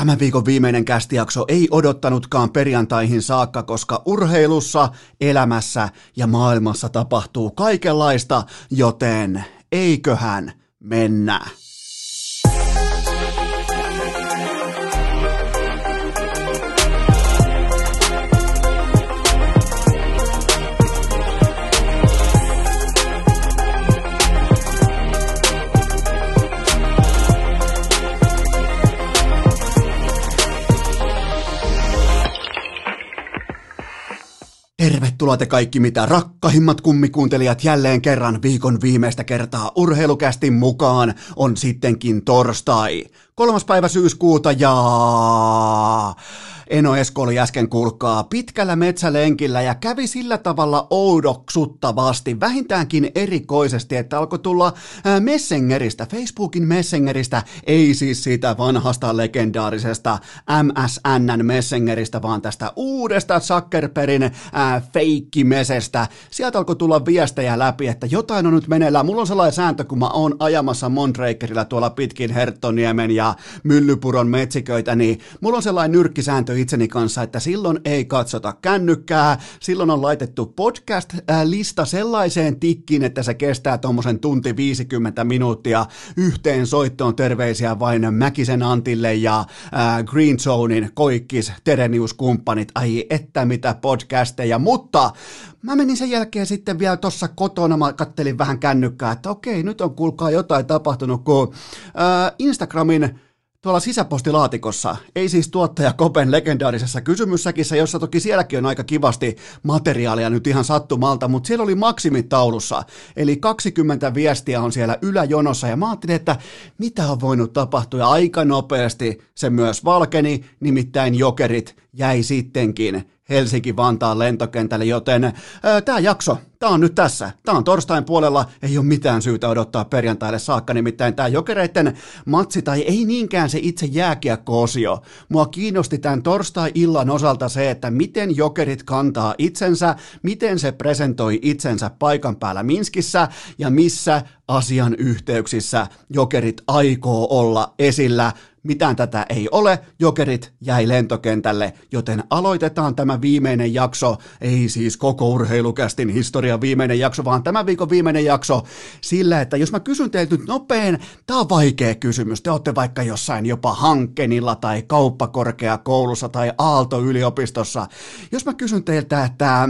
Tämän viikon viimeinen kästijakso ei odottanutkaan perjantaihin saakka, koska urheilussa, elämässä ja maailmassa tapahtuu kaikenlaista, joten eiköhän mennä. Tervetuloa te kaikki mitä rakkahimmat kummikuuntelijat jälleen kerran viikon viimeistä kertaa urheilukästin mukaan on sittenkin torstai. Kolmas päivä syyskuuta ja Eno Esko oli äsken kulkaa pitkällä metsälenkillä ja kävi sillä tavalla oudoksuttavasti, vähintäänkin erikoisesti, että alkoi tulla Messengeristä, Facebookin Messengeristä, ei siis siitä vanhasta legendaarisesta MSNn Messengeristä, vaan tästä uudesta Zuckerbergin feikkimesestä. Sieltä alkoi tulla viestejä läpi, että jotain on nyt meneillään. Mulla on sellainen sääntö, kun mä oon ajamassa Mondrakerilla tuolla pitkin Herttoniemen ja Myllypuron metsiköitä, niin mulla on sellainen nyrkkisääntö itseni kanssa, että silloin ei katsota kännykkää, silloin on laitettu podcast-lista sellaiseen tikkiin, että se kestää tuommoisen tunti 50 minuuttia. Yhteen soittoon terveisiä vain Mäkisen Antille ja äh, Green Zonein koikkis Terenius-kumppanit, ai että mitä podcasteja, mutta mä menin sen jälkeen sitten vielä tuossa kotona, mä kattelin vähän kännykkää, että okei, nyt on kuulkaa jotain tapahtunut, kun äh, Instagramin tuolla sisäpostilaatikossa, ei siis tuottaja Kopen legendaarisessa kysymyssäkissä, jossa toki sielläkin on aika kivasti materiaalia nyt ihan sattumalta, mutta siellä oli maksimitaulussa, eli 20 viestiä on siellä yläjonossa, ja mä ajattelin, että mitä on voinut tapahtua, ja aika nopeasti se myös valkeni, nimittäin jokerit jäi sittenkin Helsinki-Vantaan lentokentälle, joten tämä jakso, tämä on nyt tässä. Tämä on torstain puolella, ei ole mitään syytä odottaa perjantaille saakka, nimittäin tämä jokereiden matsi, tai ei niinkään se itse jääkiekko-osio. Mua kiinnosti tämän torstai-illan osalta se, että miten jokerit kantaa itsensä, miten se presentoi itsensä paikan päällä Minskissä, ja missä asian yhteyksissä jokerit aikoo olla esillä mitään tätä ei ole, jokerit jäi lentokentälle, joten aloitetaan tämä viimeinen jakso, ei siis koko urheilukästin historian viimeinen jakso, vaan tämän viikon viimeinen jakso. Sillä, että jos mä kysyn teiltä nyt nopeen, tää on vaikea kysymys, te olette vaikka jossain jopa Hankkenilla tai kauppakorkeakoulussa tai Aalto-yliopistossa, jos mä kysyn teiltä, että äh,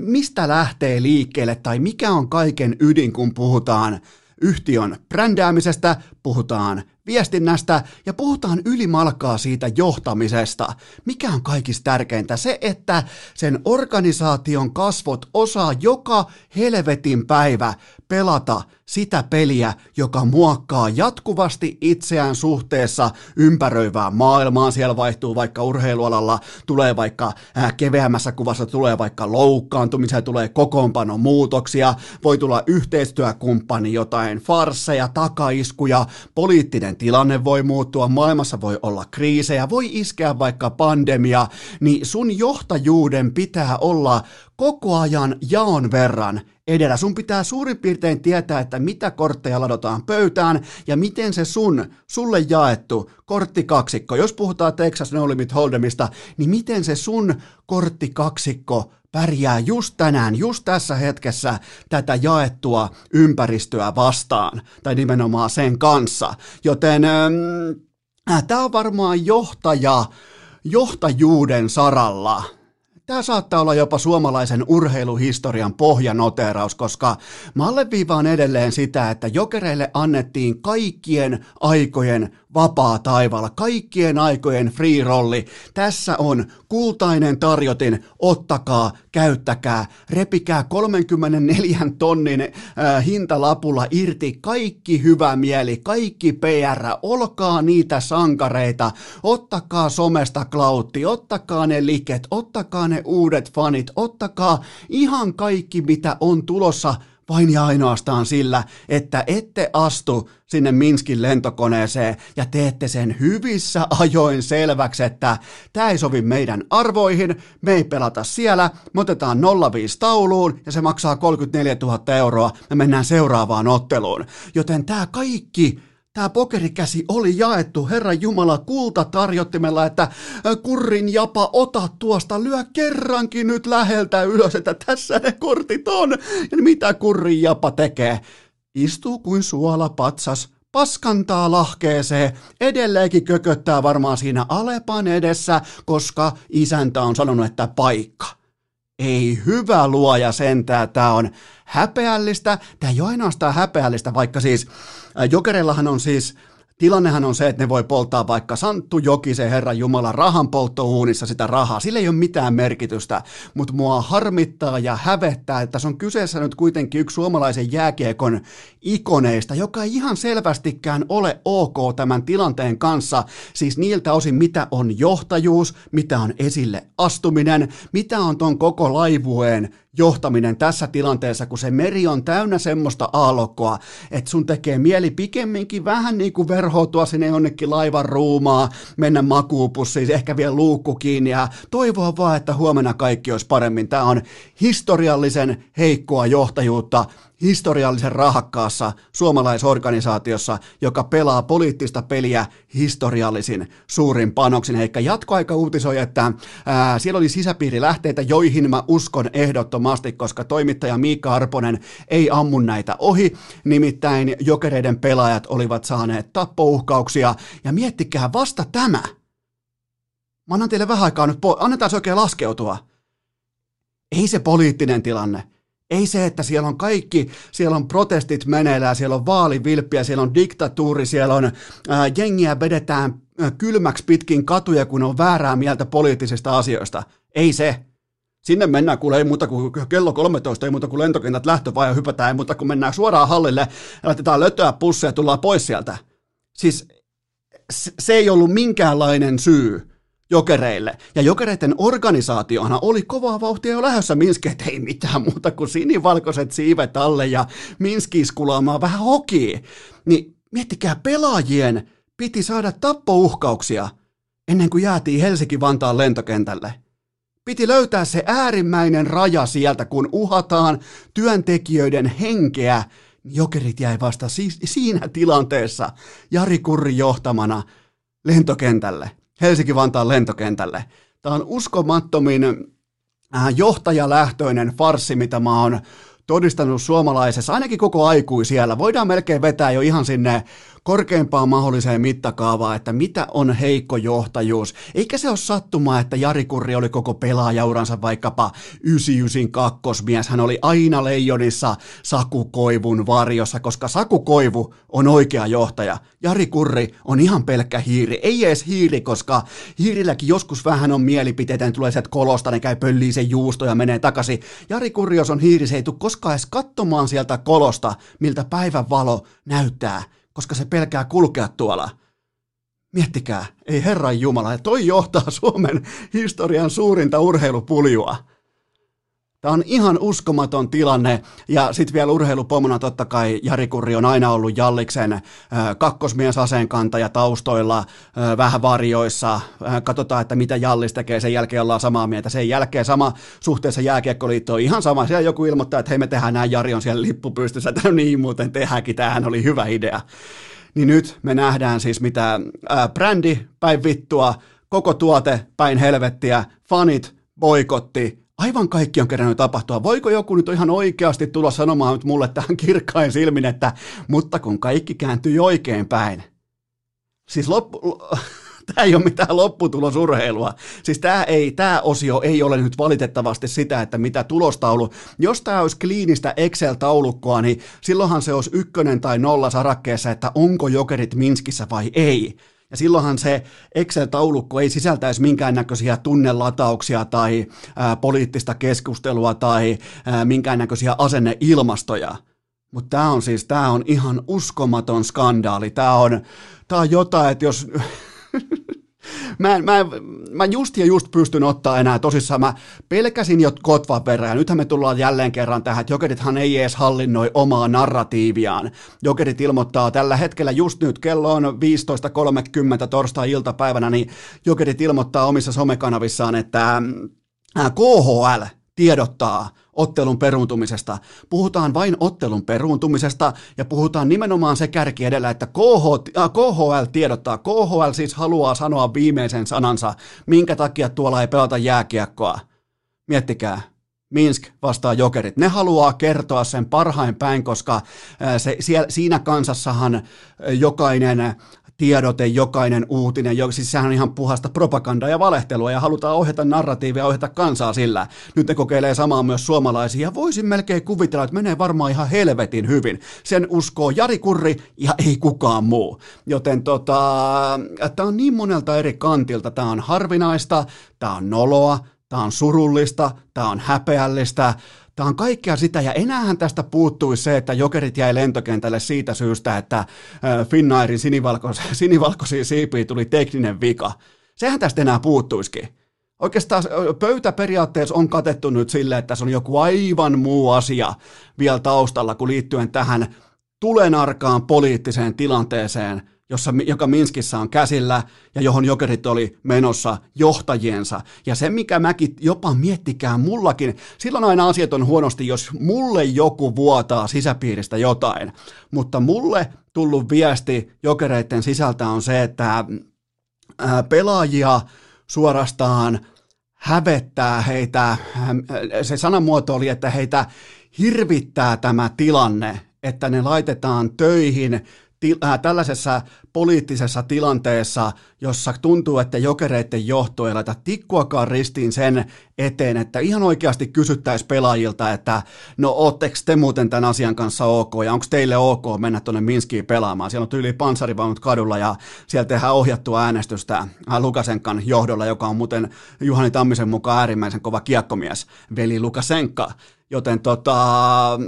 mistä lähtee liikkeelle tai mikä on kaiken ydin, kun puhutaan yhtiön brändäämisestä, puhutaan viestinnästä ja puhutaan ylimalkaa siitä johtamisesta. Mikä on kaikista tärkeintä? Se, että sen organisaation kasvot osaa joka helvetin päivä pelata sitä peliä, joka muokkaa jatkuvasti itseään suhteessa ympäröivään maailmaan. Siellä vaihtuu vaikka urheilualalla, tulee vaikka äh, keveämmässä kuvassa, tulee vaikka loukkaantumisia, tulee kokoonpanon muutoksia, voi tulla yhteistyökumppani, jotain farseja, takaiskuja, poliittinen tilanne voi muuttua, maailmassa voi olla kriisejä, voi iskeä vaikka pandemia, niin sun johtajuuden pitää olla koko ajan jaon verran edellä. Sun pitää suurin piirtein tietää, että mitä kortteja ladotaan pöytään ja miten se sun, sulle jaettu korttikaksikko, jos puhutaan Texas No Limit Hold'emista, niin miten se sun korttikaksikko pärjää just tänään, just tässä hetkessä tätä jaettua ympäristöä vastaan, tai nimenomaan sen kanssa. Joten äh, tämä on varmaan johtaja, johtajuuden saralla Tämä saattaa olla jopa suomalaisen urheiluhistorian pohjanoteraus, koska mä alleviivaan edelleen sitä, että jokereille annettiin kaikkien aikojen vapaa taivaalla, kaikkien aikojen free rolli. Tässä on kultainen tarjotin, ottakaa, käyttäkää, repikää 34 tonnin äh, hintalapulla irti. Kaikki hyvä mieli, kaikki PR, olkaa niitä sankareita, ottakaa somesta klautti, ottakaa ne liket, ottakaa ne uudet fanit, ottakaa ihan kaikki mitä on tulossa vain ja ainoastaan sillä, että ette astu sinne Minskin lentokoneeseen ja teette sen hyvissä ajoin selväksi, että tämä ei sovi meidän arvoihin, me ei pelata siellä, me otetaan 05 tauluun ja se maksaa 34 000 euroa, me mennään seuraavaan otteluun. Joten tämä kaikki tämä pokerikäsi oli jaettu Herran Jumala kulta tarjottimella, että kurrin japa, ota tuosta, lyö kerrankin nyt läheltä ylös, että tässä ne kortit on. Ja mitä kurrin japa tekee? Istuu kuin suola patsas, paskantaa lahkeeseen, edelleenkin kököttää varmaan siinä Alepan edessä, koska isäntä on sanonut, että paikka. Ei hyvä luoja sentää, tämä on häpeällistä. Tämä ei ole ainoastaan häpeällistä, vaikka siis Jokereillahan on siis Tilannehan on se, että ne voi polttaa vaikka Santtu Jokisen Herran Jumala rahan polttouunissa sitä rahaa. Sillä ei ole mitään merkitystä, mutta mua harmittaa ja hävettää, että se on kyseessä nyt kuitenkin yksi suomalaisen jääkiekon ikoneista, joka ei ihan selvästikään ole ok tämän tilanteen kanssa. Siis niiltä osin, mitä on johtajuus, mitä on esille astuminen, mitä on ton koko laivueen johtaminen tässä tilanteessa, kun se meri on täynnä semmoista aallokkoa, että sun tekee mieli pikemminkin vähän niin kuin verhoutua sinne jonnekin laivan ruumaa, mennä makuupussiin, ehkä vielä luukku kiinni ja toivoa vaan, että huomenna kaikki olisi paremmin. Tämä on historiallisen heikkoa johtajuutta, historiallisen rahakkaassa suomalaisorganisaatiossa, joka pelaa poliittista peliä historiallisin suurin panoksin. Eikä jatkoaika uutisoi, että ää, siellä oli sisäpiirilähteitä, joihin mä uskon ehdottomasti, koska toimittaja Miikka Arponen ei ammu näitä ohi. Nimittäin jokereiden pelaajat olivat saaneet tappouhkauksia. Ja miettikää vasta tämä. Mä annan teille vähän aikaa nyt, po- annetaan se oikein laskeutua. Ei se poliittinen tilanne ei se, että siellä on kaikki, siellä on protestit meneillään, siellä on vaalivilppiä, siellä on diktatuuri, siellä on ää, jengiä vedetään ää, kylmäksi pitkin katuja, kun on väärää mieltä poliittisista asioista. Ei se. Sinne mennään, kuule ei muuta kuin kello 13, ei muuta kuin lentokentät lähtövaihe hypätään, ei muuta kuin mennään suoraan hallille laitetaan lötöä pusseja ja tullaan pois sieltä. Siis se ei ollut minkäänlainen syy jokereille. Ja jokereiden organisaatiohan oli kovaa vauhtia jo lähdössä Minskiin, että ei mitään muuta kuin sinivalkoiset siivet alle ja Minski iskulaamaan vähän hoki. Niin miettikää, pelaajien piti saada tappouhkauksia ennen kuin jäätiin Helsinki-Vantaan lentokentälle. Piti löytää se äärimmäinen raja sieltä, kun uhataan työntekijöiden henkeä. Jokerit jäi vasta si- siinä tilanteessa Jari Kurri johtamana lentokentälle. Helsinki-Vantaan lentokentälle. Tämä on uskomattomin äh, johtajalähtöinen farsi, mitä mä oon todistanut suomalaisessa, ainakin koko aikuisiellä. Voidaan melkein vetää jo ihan sinne korkeimpaan mahdolliseen mittakaavaan, että mitä on heikko johtajuus. Eikä se ole sattumaa, että Jari Kurri oli koko pelaajauransa vaikkapa 99 kakkosmies. Hän oli aina leijonissa Saku Koivun varjossa, koska Saku Koivu on oikea johtaja. Jari Kurri on ihan pelkkä hiiri. Ei edes hiiri, koska hiirilläkin joskus vähän on mielipiteitä, ne tulee sieltä kolosta, ne käy pölliin sen juusto ja menee takaisin. Jari Kurri, jos on hiiri, se ei tule koskaan edes katsomaan sieltä kolosta, miltä päivän valo näyttää koska se pelkää kulkea tuolla. Miettikää, ei Herran Jumala, toi johtaa Suomen historian suurinta urheilupuljua. Tämä on ihan uskomaton tilanne, ja sitten vielä urheilupomona totta kai Jari Kurri on aina ollut Jalliksen äh, kakkosmiesaseenkantaja taustoilla, äh, vähän varjoissa, äh, katsotaan, että mitä Jallis tekee, sen jälkeen ollaan samaa mieltä, sen jälkeen sama suhteessa jääkiekkoliittoon, ihan sama, siellä joku ilmoittaa, että hei me tehdään näin, Jari on siellä lippu pystyssä, että no niin muuten tehdäänkin, tämähän oli hyvä idea. Niin nyt me nähdään siis mitä äh, brändi päin vittua, koko tuote päin helvettiä, fanit, boikotti, aivan kaikki on kerännyt tapahtua. Voiko joku nyt ihan oikeasti tulla sanomaan nyt mulle tähän kirkkain silmin, että mutta kun kaikki kääntyy oikein päin. Siis loppu, tämä ei ole mitään lopputulosurheilua. Siis tämä, ei, tämä osio ei ole nyt valitettavasti sitä, että mitä tulostaulu. Jos tämä olisi kliinistä Excel-taulukkoa, niin silloinhan se olisi ykkönen tai nolla sarakkeessa, että onko jokerit Minskissä vai ei. Ja silloinhan se Excel-taulukko ei sisältäisi minkäännäköisiä tunnelatauksia tai ää, poliittista keskustelua tai ää, minkäännäköisiä asenneilmastoja. Mutta tämä on siis, tämä on ihan uskomaton skandaali. Tämä on, tää on jotain, että jos mä, mä, mä just ja just pystyn ottaa enää tosissaan. Mä pelkäsin jo Kotvan verran, ja nythän me tullaan jälleen kerran tähän, että Jokerithan ei edes hallinnoi omaa narratiiviaan. Jokerit ilmoittaa tällä hetkellä just nyt, kello on 15.30 torstai-iltapäivänä, niin Jokerit ilmoittaa omissa somekanavissaan, että KHL tiedottaa ottelun peruuntumisesta. Puhutaan vain ottelun peruuntumisesta ja puhutaan nimenomaan se kärki edellä, että KH, äh, KHL tiedottaa. KHL siis haluaa sanoa viimeisen sanansa, minkä takia tuolla ei pelata jääkiekkoa. Miettikää, Minsk vastaa jokerit. Ne haluaa kertoa sen parhain päin, koska äh, se, siellä, siinä kansassahan äh, jokainen tiedote, jokainen uutinen, siis sehän on ihan puhasta propagandaa ja valehtelua ja halutaan ohjata narratiivia, ohjata kansaa sillä. Nyt ne kokeilee samaa myös suomalaisia ja voisin melkein kuvitella, että menee varmaan ihan helvetin hyvin. Sen uskoo Jari Kurri ja ei kukaan muu. Joten tota, tämä on niin monelta eri kantilta, tämä on harvinaista, tämä on noloa, tämä on surullista, tämä on häpeällistä, Tämä on kaikkea sitä, ja enäähän tästä puuttui se, että jokerit jäi lentokentälle siitä syystä, että Finnairin sinivalkoisia, sinivalkoisia siipiä tuli tekninen vika. Sehän tästä enää puuttuisikin. Oikeastaan pöytä periaatteessa on katettu nyt silleen, että se on joku aivan muu asia vielä taustalla kuin liittyen tähän tulenarkaan poliittiseen tilanteeseen – jossa, joka Minskissä on käsillä ja johon jokerit oli menossa johtajiensa. Ja se, mikä mäkin jopa miettikään mullakin, silloin aina asiat on huonosti, jos mulle joku vuotaa sisäpiiristä jotain. Mutta mulle tullut viesti jokereiden sisältä on se, että pelaajia suorastaan hävettää heitä, se sanamuoto oli, että heitä hirvittää tämä tilanne, että ne laitetaan töihin til, äh, tällaisessa poliittisessa tilanteessa, jossa tuntuu, että jokereiden johto ei laita tikkuakaan ristiin sen eteen, että ihan oikeasti kysyttäisiin pelaajilta, että no ootteko te muuten tämän asian kanssa ok ja onko teille ok mennä tuonne Minskiin pelaamaan. Siellä on tyyli panssarivaunut kadulla ja siellä tehdään ohjattua äänestystä äh, Lukasenkan johdolla, joka on muuten Juhani Tammisen mukaan äärimmäisen kova kiekkomies, veli Lukasenka. Joten tota,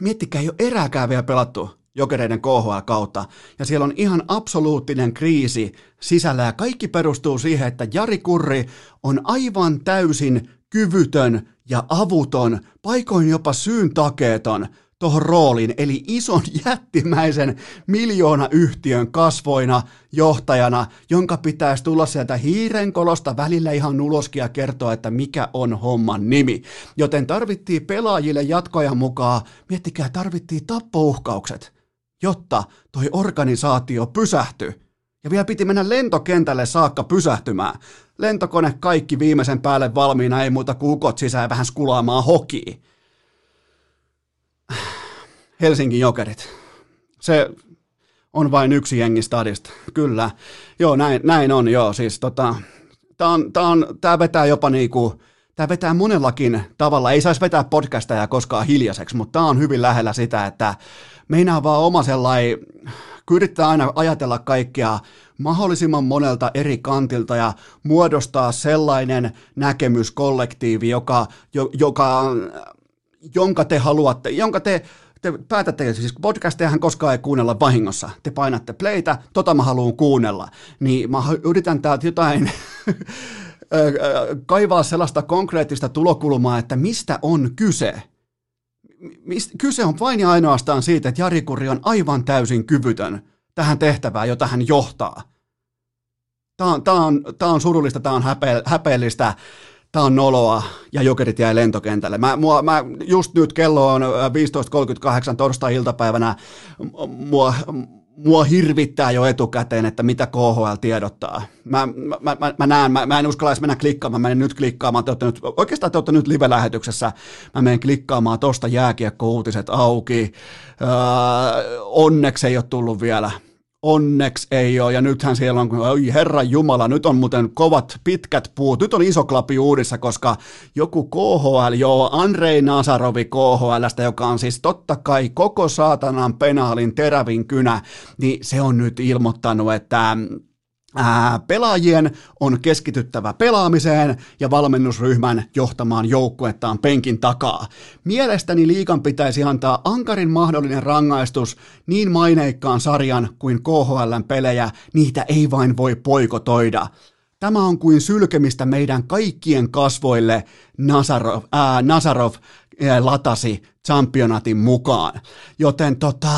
miettikää, ei ole erääkään vielä pelattu jokereiden KHL kautta, ja siellä on ihan absoluuttinen kriisi sisällä, ja kaikki perustuu siihen, että Jari Kurri on aivan täysin kyvytön ja avuton, paikoin jopa syyn takeeton tuohon rooliin, eli ison jättimäisen miljoona yhtiön kasvoina, johtajana, jonka pitäisi tulla sieltä hiirenkolosta välillä ihan uloskin ja kertoa, että mikä on homman nimi. Joten tarvittiin pelaajille jatkoajan mukaan, miettikää, tarvittiin tappouhkaukset jotta toi organisaatio pysähtyi. Ja vielä piti mennä lentokentälle saakka pysähtymään. Lentokone kaikki viimeisen päälle valmiina, ei muuta kuin ukot sisään vähän skulaamaan hoki. Helsingin jokerit. Se on vain yksi jengi stadista. Kyllä. Joo, näin, näin on, joo. Siis tota, tää, on, tää, on, tää vetää jopa niinku, tää vetää monellakin tavalla. Ei saisi vetää podcastia koskaan hiljaiseksi, mutta tää on hyvin lähellä sitä, että meinaa vaan oma sellainen, yrittää aina ajatella kaikkea mahdollisimman monelta eri kantilta ja muodostaa sellainen näkemyskollektiivi, joka, joka, jonka te haluatte, jonka te te päätätte, siis podcastejahan koskaan ei kuunnella vahingossa. Te painatte playtä, tota mä haluan kuunnella. Niin mä yritän täältä jotain kaivaa sellaista konkreettista tulokulmaa, että mistä on kyse kyse on vain ja ainoastaan siitä, että Jari Kurri on aivan täysin kyvytön tähän tehtävään, jota hän johtaa. Tämä on, tämä on, tämä on surullista, tämä on häpe, häpeellistä, tämä on noloa ja jokerit jäi lentokentälle. Mä, mua, mä, just nyt kello on 15.38 torstai-iltapäivänä, mua, mua hirvittää jo etukäteen, että mitä KHL tiedottaa. Mä, mä, mä, mä näen, mä, mä en uskalla mennä klikkaamaan, mä menen nyt klikkaamaan, te nyt, oikeastaan te olette nyt live-lähetyksessä, mä menen klikkaamaan tosta jääkiekko-uutiset auki, öö, onneksi ei ole tullut vielä Onneksi ei ole, ja nythän siellä on, oi herran jumala, nyt on muuten kovat pitkät puut, nyt on iso klapi uudissa, koska joku KHL, joo, Andrei Nasarovi KHLstä, joka on siis totta kai koko saatanan penaalin terävin kynä, niin se on nyt ilmoittanut, että Ää, pelaajien on keskityttävä pelaamiseen ja valmennusryhmän johtamaan joukkuettaan penkin takaa. Mielestäni liikan pitäisi antaa ankarin mahdollinen rangaistus niin maineikkaan sarjan kuin KHLn pelejä, niitä ei vain voi poikotoida. Tämä on kuin sylkemistä meidän kaikkien kasvoille, Nazarov, ää, Nazarov ää, latasi championatin mukaan. Joten tota,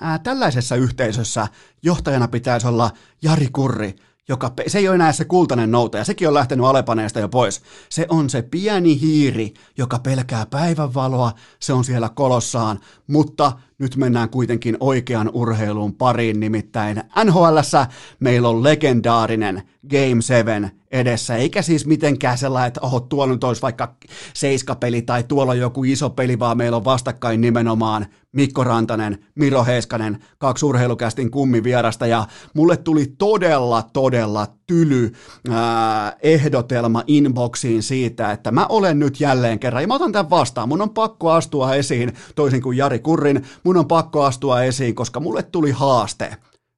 ää, tällaisessa yhteisössä johtajana pitäisi olla Jari Kurri, joka, se ei ole enää se kultainen noutaja, sekin on lähtenyt Alepaneesta jo pois. Se on se pieni hiiri, joka pelkää päivänvaloa, se on siellä kolossaan, mutta nyt mennään kuitenkin oikean urheilun pariin, nimittäin NHLssä meillä on legendaarinen Game 7 edessä, eikä siis mitenkään sellainen, että oho, tuolla nyt olisi vaikka seiskapeli tai tuolla joku iso peli, vaan meillä on vastakkain nimenomaan Mikko Rantanen, Miro Heiskanen, kaksi urheilukästin kummivierasta, ja mulle tuli todella, todella tyly ää, ehdotelma inboxiin siitä, että mä olen nyt jälleen kerran, ja mä otan tämän vastaan, mun on pakko astua esiin, toisin kuin Jari Kurrin, mun on pakko astua esiin, koska mulle tuli haaste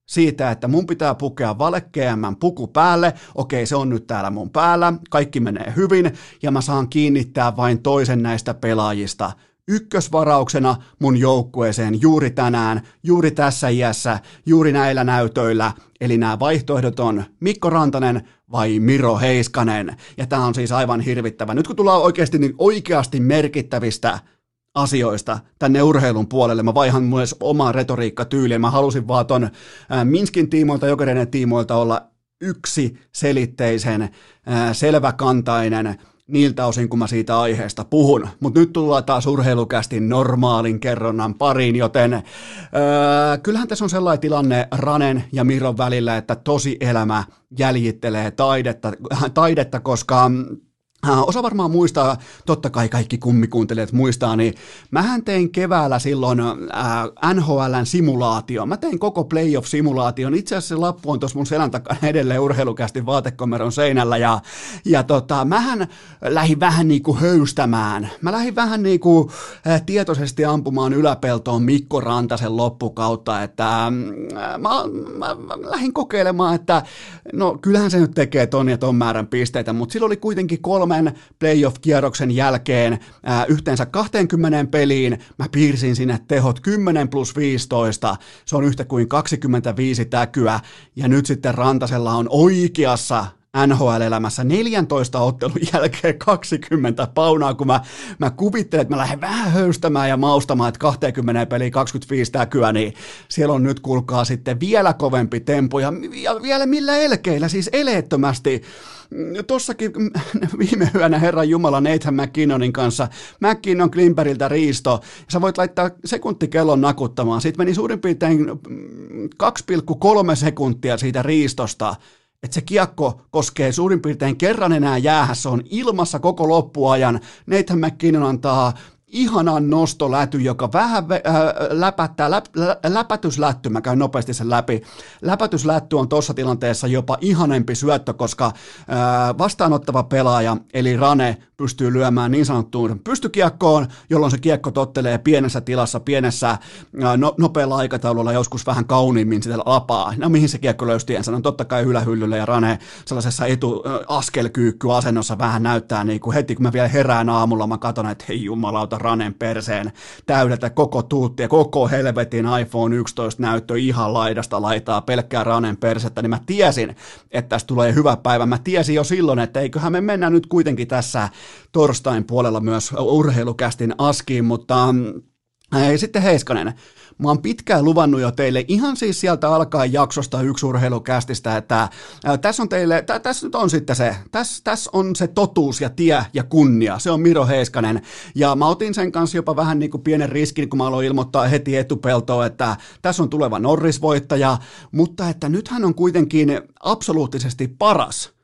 siitä, että mun pitää pukea valekkeämmän puku päälle, okei se on nyt täällä mun päällä, kaikki menee hyvin, ja mä saan kiinnittää vain toisen näistä pelaajista ykkösvarauksena mun joukkueeseen juuri tänään, juuri tässä iässä, juuri näillä näytöillä. Eli nämä vaihtoehdot on Mikko Rantanen vai Miro Heiskanen. Ja tämä on siis aivan hirvittävä. Nyt kun tullaan oikeasti, niin oikeasti merkittävistä asioista tänne urheilun puolelle. Mä vaihan myös omaa retoriikkatyyliä. Mä halusin vaan ton Minskin tiimoilta, Jokereiden tiimoilta olla yksi selitteisen, selväkantainen, niiltä osin, kun mä siitä aiheesta puhun. Mutta nyt tullaan taas urheilukästin normaalin kerronnan pariin, joten öö, kyllähän tässä on sellainen tilanne Ranen ja Miron välillä, että tosi elämä jäljittelee taidetta, taidetta koska osa varmaan muistaa, totta kai kaikki kummikuuntelijat muistaa, niin mähän tein keväällä silloin äh, NHLn simulaatio. Mä tein koko playoff-simulaation. Itse asiassa se lappu on tuossa mun selän takana edelleen urheilukästi vaatekomeron seinällä. Ja, ja tota, mähän lähdin vähän niin kuin höystämään. Mä lähdin vähän niin kuin äh, tietoisesti ampumaan yläpeltoon Mikko Rantasen loppukautta. Että äh, mä, mä, mä lähdin kokeilemaan, että no kyllähän se nyt tekee ton ja ton määrän pisteitä, mutta sillä oli kuitenkin kolme kolmen playoff-kierroksen jälkeen ää, yhteensä 20 peliin. Mä piirsin sinne tehot 10 plus 15. Se on yhtä kuin 25 täkyä. Ja nyt sitten Rantasella on oikeassa NHL-elämässä 14 ottelun jälkeen 20 paunaa, kun mä, mä kuvittelen, että mä lähden vähän höystämään ja maustamaan, että 20 peliä 25 täkyä, niin siellä on nyt kuulkaa sitten vielä kovempi tempo ja, ja vielä millä elkeillä, siis eleettömästi. Tossakin viime yönä Herran Jumala Nathan McKinnonin kanssa, McKinnon Klimperiltä riisto, sä voit laittaa sekuntikellon nakuttamaan. Sitten meni suurin piirtein 2,3 sekuntia siitä riistosta, että se kiekko koskee suurin piirtein kerran enää jäähässä, on ilmassa koko loppuajan. Nathan McKinnon antaa ihanan nostoläty, joka vähän äh, läpättää, läp, lä, läpätyslätty, mä käyn nopeasti sen läpi. Läpätyslätty on tuossa tilanteessa jopa ihanempi syöttö, koska äh, vastaanottava pelaaja, eli Rane, pystyy lyömään niin sanottuun pystykiekkoon, jolloin se kiekko tottelee pienessä tilassa, pienessä äh, no, nopealla aikataululla joskus vähän kauniimmin sitä lapaa. No mihin se kiekko löysi tiensä? No totta kai ylähyllylle ja Rane sellaisessa etu äh, vähän näyttää niin kuin heti kun mä vielä herään aamulla, mä katson, että hei jumalauta, Ranen perseen täydeltä koko tuutti ja koko helvetin iPhone 11 näyttö ihan laidasta laitaa pelkkää Ranen persettä, niin mä tiesin, että tästä tulee hyvä päivä. Mä tiesin jo silloin, että eiköhän me mennä nyt kuitenkin tässä torstain puolella myös urheilukästin askiin, mutta ei, sitten Heiskanen. Mä oon pitkään luvannut jo teille ihan siis sieltä alkaen jaksosta yksi urheilukästistä, että ää, tässä on teille, tä, tässä nyt on sitten se, tässä, tässä on se totuus ja tie ja kunnia, se on Miro Heiskanen. Ja mä otin sen kanssa jopa vähän niin kuin pienen riskin, kun mä aloin ilmoittaa heti etupeltoon, että tässä on tuleva Norris-voittaja, mutta että nyt hän on kuitenkin absoluuttisesti paras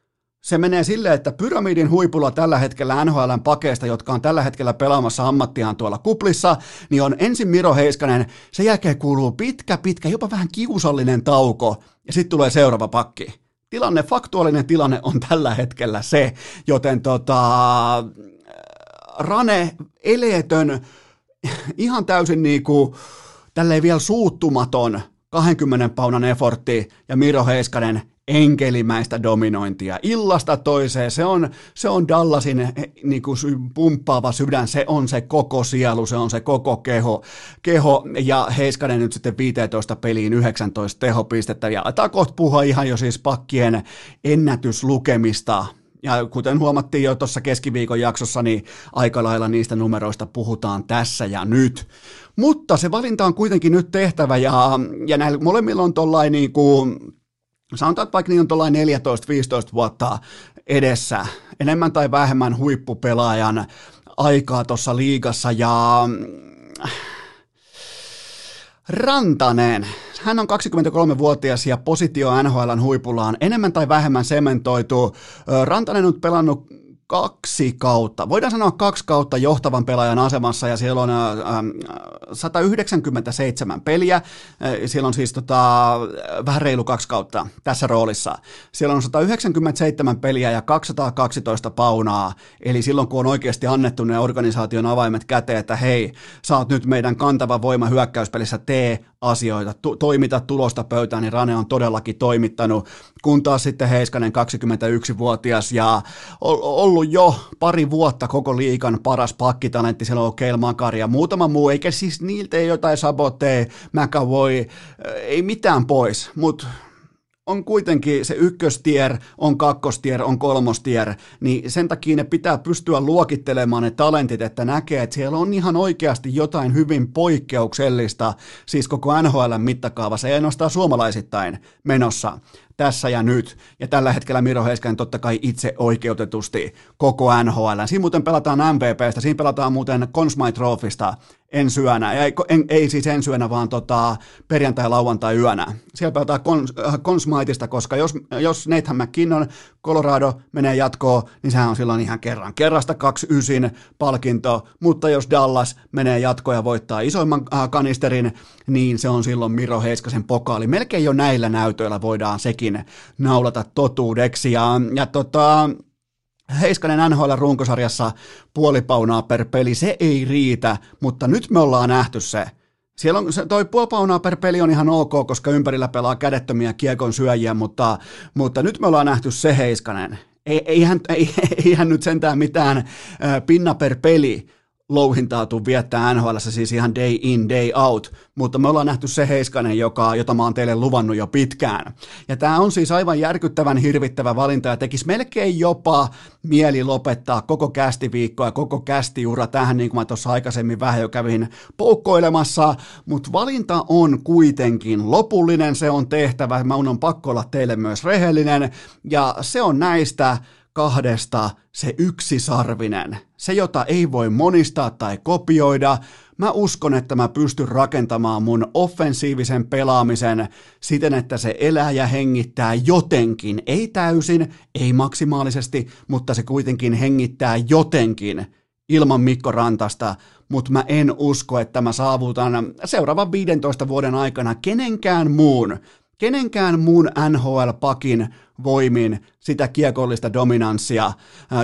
se menee silleen, että pyramidin huipulla tällä hetkellä NHLn pakeista, jotka on tällä hetkellä pelaamassa ammattiaan tuolla kuplissa, niin on ensin Miro Heiskanen, sen jälkeen kuuluu pitkä, pitkä, jopa vähän kiusallinen tauko, ja sitten tulee seuraava pakki. Tilanne, faktuaalinen tilanne on tällä hetkellä se, joten tota, Rane, eleetön, ihan täysin niinku, tälleen vielä suuttumaton 20 paunan effortti ja Miro Heiskanen enkelimäistä dominointia illasta toiseen. Se on, se on Dallasin eh, niin kuin pumppaava sydän, se on se koko sielu, se on se koko keho, keho ja Heiskanen nyt sitten 15 peliin 19 tehopistettä ja takot puhua ihan jo siis pakkien ennätyslukemista ja kuten huomattiin jo tuossa keskiviikon jaksossa, niin aika lailla niistä numeroista puhutaan tässä ja nyt. Mutta se valinta on kuitenkin nyt tehtävä ja, ja näillä molemmilla on tollain niin sanotaan, että vaikka niin on tuollainen 14-15 vuotta edessä, enemmän tai vähemmän huippupelaajan aikaa tuossa liigassa ja Rantanen, hän on 23-vuotias ja positio NHLn huipulla on enemmän tai vähemmän sementoitu. Rantanen on pelannut kaksi kautta, voidaan sanoa kaksi kautta johtavan pelaajan asemassa ja siellä on äh, 197 peliä, äh, siellä on siis tota, vähän reilu kaksi kautta tässä roolissa. Siellä on 197 peliä ja 212 paunaa, eli silloin kun on oikeasti annettu ne organisaation avaimet käteen, että hei, sä oot nyt meidän kantava voima hyökkäyspelissä, tee asioita, tu- toimita tulosta pöytään, niin Rane on todellakin toimittanut, kun taas sitten Heiskanen 21-vuotias ja ollut jo pari vuotta koko liikan paras pakkitalentti, siellä on Keil Makari ja muutama muu, eikä siis niiltä ei jotain sabotee, McAvoy, ei mitään pois, mutta on kuitenkin se ykköstier, on kakkostier, on kolmostier, niin sen takia ne pitää pystyä luokittelemaan ne talentit, että näkee, että siellä on ihan oikeasti jotain hyvin poikkeuksellista, siis koko NHL mittakaavassa, ei ainoastaan suomalaisittain menossa tässä ja nyt. Ja tällä hetkellä Miro Heiskanen totta kai itse oikeutetusti koko NHL. Siinä muuten pelataan MVPstä, siinä pelataan muuten Consmite Trophysta ensi yönä, ei, en, ei siis ensi yönä, vaan tota, perjantai, lauantai yönä. Siellä pelataan Consmiteista, äh, koska jos, jos Nathan McKinnon, Colorado menee jatkoon, niin sehän on silloin ihan kerran. Kerrasta kaksi ysin palkinto, mutta jos Dallas menee jatkoon ja voittaa isoimman äh, kanisterin, niin se on silloin Miro Heiskasen pokaali. Melkein jo näillä näytöillä voidaan sekin naulata totuudeksi. Ja, ja tota, Heiskanen NHL runkosarjassa puolipaunaa per peli, se ei riitä, mutta nyt me ollaan nähty se. Siellä on, se, toi puolipaunaa per peli on ihan ok, koska ympärillä pelaa kädettömiä kiekon syöjiä, mutta, mutta nyt me ollaan nähty se Heiskanen. Ei, eihän, ei, eihän nyt sentään mitään pinna per peli, louhintaa tuu viettää NHL, siis ihan day in, day out, mutta me ollaan nähty se Heiskanen, joka, jota mä oon teille luvannut jo pitkään. Ja tämä on siis aivan järkyttävän hirvittävä valinta ja tekisi melkein jopa mieli lopettaa koko kästiviikko ja koko kästiura tähän, niin kuin mä tuossa aikaisemmin vähän jo kävin poukkoilemassa, mutta valinta on kuitenkin lopullinen, se on tehtävä, mä on pakko olla teille myös rehellinen, ja se on näistä kahdesta se yksisarvinen, se jota ei voi monistaa tai kopioida. Mä uskon, että mä pystyn rakentamaan mun offensiivisen pelaamisen siten, että se elää ja hengittää jotenkin, ei täysin, ei maksimaalisesti, mutta se kuitenkin hengittää jotenkin ilman Mikko Rantasta, mutta mä en usko, että mä saavutan seuraavan 15 vuoden aikana kenenkään muun kenenkään muun NHL-pakin voimin sitä kiekollista dominanssia,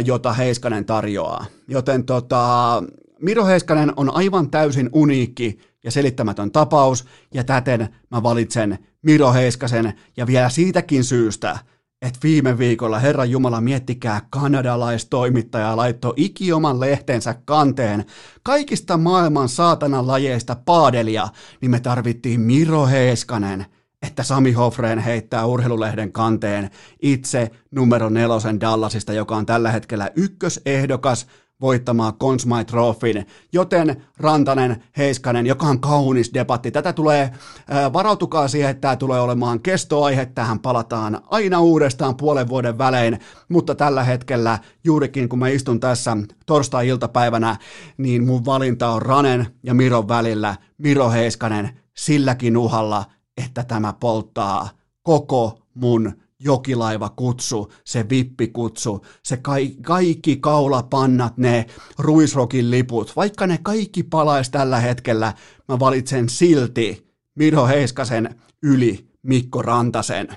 jota Heiskanen tarjoaa. Joten tota, Miro Heiskanen on aivan täysin uniikki ja selittämätön tapaus, ja täten mä valitsen Miro Heiskasen, ja vielä siitäkin syystä, että viime viikolla Herran Jumala miettikää kanadalaistoimittaja laittoi ikioman lehtensä kanteen kaikista maailman saatanan lajeista paadelia, niin me tarvittiin Miro Heiskanen – että Sami Hofreen heittää urheilulehden kanteen itse numero nelosen Dallasista, joka on tällä hetkellä ykkösehdokas voittamaan Consmite Trophyn, joten Rantanen, Heiskanen, joka on kaunis debatti. Tätä tulee, äh, varautukaa siihen, että tämä tulee olemaan kestoaihe, tähän palataan aina uudestaan puolen vuoden välein, mutta tällä hetkellä, juurikin kun mä istun tässä torstai-iltapäivänä, niin mun valinta on Ranen ja Miron välillä, Miro Heiskanen silläkin uhalla, että tämä polttaa koko mun jokilaiva-kutsu, se vippikutsu, se ka- kaikki kaulapannat, ne ruisrokin liput, vaikka ne kaikki palaisi tällä hetkellä, mä valitsen silti Miro Heiskasen yli Mikko Rantasen.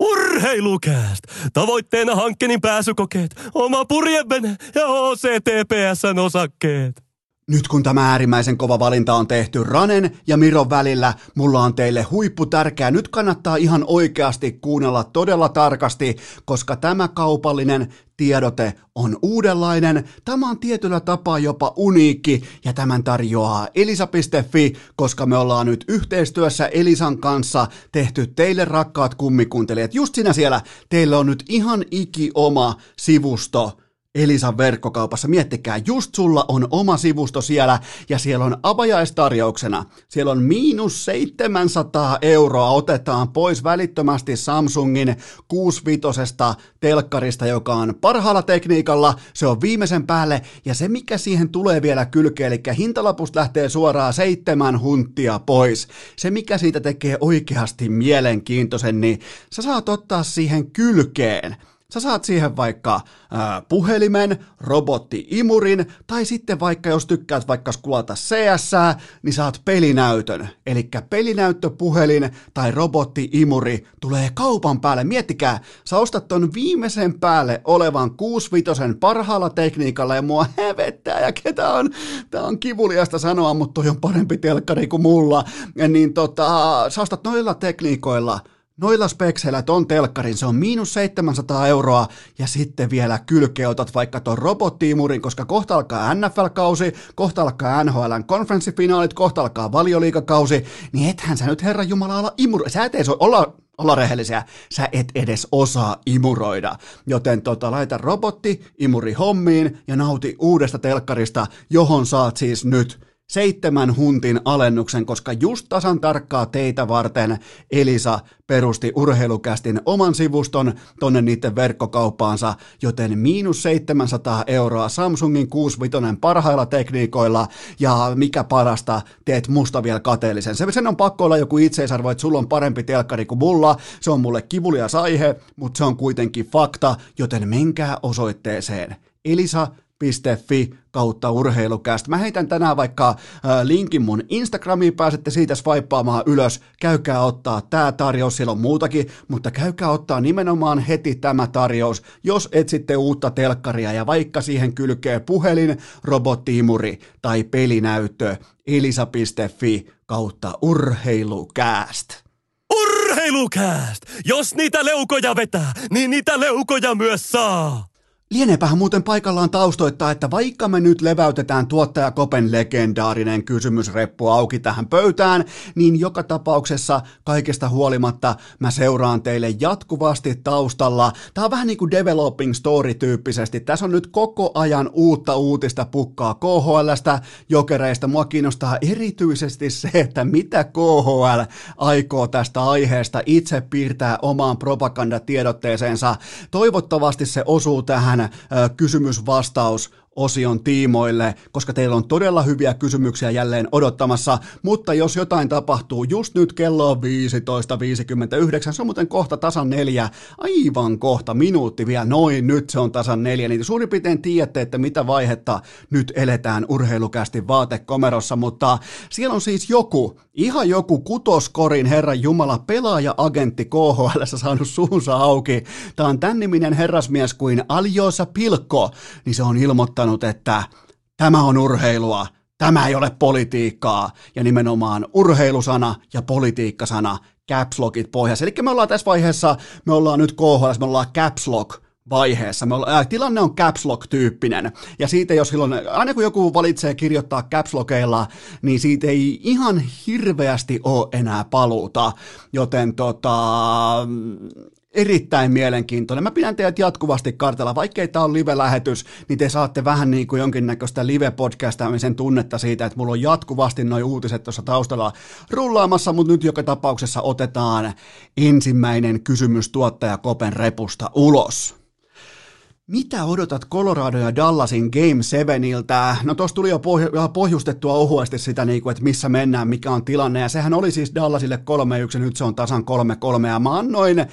Urheilukääst! Tavoitteena hankkeen pääsykokeet, oma purjevene ja OCTPSn osakkeet. Nyt kun tämä äärimmäisen kova valinta on tehty Ranen ja Miron välillä, mulla on teille huippu tärkeä. Nyt kannattaa ihan oikeasti kuunnella todella tarkasti, koska tämä kaupallinen tiedote on uudenlainen. Tämä on tietyllä tapaa jopa uniikki ja tämän tarjoaa elisa.fi, koska me ollaan nyt yhteistyössä Elisan kanssa tehty teille rakkaat kummikuuntelijat. Just sinä siellä, teille on nyt ihan iki oma sivusto Elisan verkkokaupassa. Miettikää, just sulla on oma sivusto siellä ja siellä on avajaistarjouksena. Siellä on miinus 700 euroa otetaan pois välittömästi Samsungin 65 telkkarista, joka on parhaalla tekniikalla. Se on viimeisen päälle ja se mikä siihen tulee vielä kylkeen, eli hintalapusta lähtee suoraan seitsemän hunttia pois. Se mikä siitä tekee oikeasti mielenkiintoisen, niin sä saat ottaa siihen kylkeen Sä saat siihen vaikka ää, puhelimen, robotti-imurin, tai sitten vaikka jos tykkäät vaikka skulata CS, niin saat pelinäytön. Eli pelinäyttöpuhelin tai robotti-imuri tulee kaupan päälle. Miettikää, sä ostat ton viimeisen päälle olevan 65 parhaalla tekniikalla ja mua hävettää ja ketä on, tää on kivuliasta sanoa, mutta toi on parempi telkkari kuin mulla. Niin tota, sä ostat noilla tekniikoilla – Noilla spekseillä ton telkkarin se on miinus 700 euroa ja sitten vielä kylkeotat vaikka ton robottiimurin, koska kohta alkaa NFL-kausi, kohta alkaa NHLn konferenssifinaalit, kohta alkaa valioliikakausi, niin ethän sä nyt Herra Jumala olla imur... Sä et edes olla, olla rehellisiä, sä et edes osaa imuroida. Joten tota, laita robotti imuri hommiin ja nauti uudesta telkkarista, johon saat siis nyt seitsemän huntin alennuksen, koska just tasan tarkkaa teitä varten Elisa perusti urheilukästin oman sivuston tonne niiden verkkokauppaansa, joten miinus 700 euroa Samsungin 65 parhailla tekniikoilla ja mikä parasta, teet musta vielä kateellisen. Se, sen on pakko olla joku itseisarvo, että sulla on parempi telkkari kuin mulla, se on mulle kivulias aihe, mutta se on kuitenkin fakta, joten menkää osoitteeseen elisa fi kautta urheilukästä. Mä heitän tänään vaikka äh, linkin mun Instagramiin, pääsette siitä swipeaamaan ylös, käykää ottaa tämä tarjous, siellä on muutakin, mutta käykää ottaa nimenomaan heti tämä tarjous, jos etsitte uutta telkkaria ja vaikka siihen kylkee puhelin, robottiimuri tai pelinäyttö, elisa.fi kautta urheilukääst. Urheilukääst! Jos niitä leukoja vetää, niin niitä leukoja myös saa! Lieneepähän muuten paikallaan taustoittaa, että vaikka me nyt leväytetään tuottaja Kopen legendaarinen kysymysreppu auki tähän pöytään, niin joka tapauksessa kaikesta huolimatta mä seuraan teille jatkuvasti taustalla. Tää on vähän niin kuin developing story tyyppisesti. Tässä on nyt koko ajan uutta uutista pukkaa KHLstä, jokereista. Mua kiinnostaa erityisesti se, että mitä KHL aikoo tästä aiheesta itse piirtää omaan propagandatiedotteeseensa. Toivottavasti se osuu tähän tähän kysymysvastaus osion tiimoille, koska teillä on todella hyviä kysymyksiä jälleen odottamassa, mutta jos jotain tapahtuu just nyt kello on 15.59, se on muuten kohta tasan neljä, aivan kohta minuutti vielä, noin nyt se on tasan neljä, niin suurin piirtein tiedätte, että mitä vaihetta nyt eletään urheilukästi vaatekomerossa, mutta siellä on siis joku, ihan joku kutoskorin herran jumala pelaaja-agentti KHL saanut suunsa auki. Tämä on tämän niminen herrasmies kuin Aljosa Pilkko, niin se on ilmoittanut sanonut, että tämä on urheilua, tämä ei ole politiikkaa, ja nimenomaan urheilusana ja politiikkasana caps lockit pohjassa. Eli me ollaan tässä vaiheessa, me ollaan nyt KHL, me ollaan caps lock vaiheessa. Me ollaan, äh, tilanne on caps lock-tyyppinen, ja siitä jos silloin, aina kun joku valitsee kirjoittaa caps niin siitä ei ihan hirveästi ole enää paluuta, joten tota, erittäin mielenkiintoinen. Mä pidän teidät jatkuvasti kartalla, vaikkei tämä on live-lähetys, niin te saatte vähän niin kuin jonkinnäköistä live-podcastaamisen tunnetta siitä, että mulla on jatkuvasti noin uutiset tuossa taustalla rullaamassa, mutta nyt joka tapauksessa otetaan ensimmäinen kysymys tuottaja Kopen repusta ulos. Mitä odotat Colorado ja Dallasin Game 7iltä? No tuossa tuli jo pohj- pohjustettua ohuesti sitä, niin kuin, että missä mennään, mikä on tilanne, ja sehän oli siis Dallasille 3-1, nyt se on tasan 3-3, ja mä annoin äh,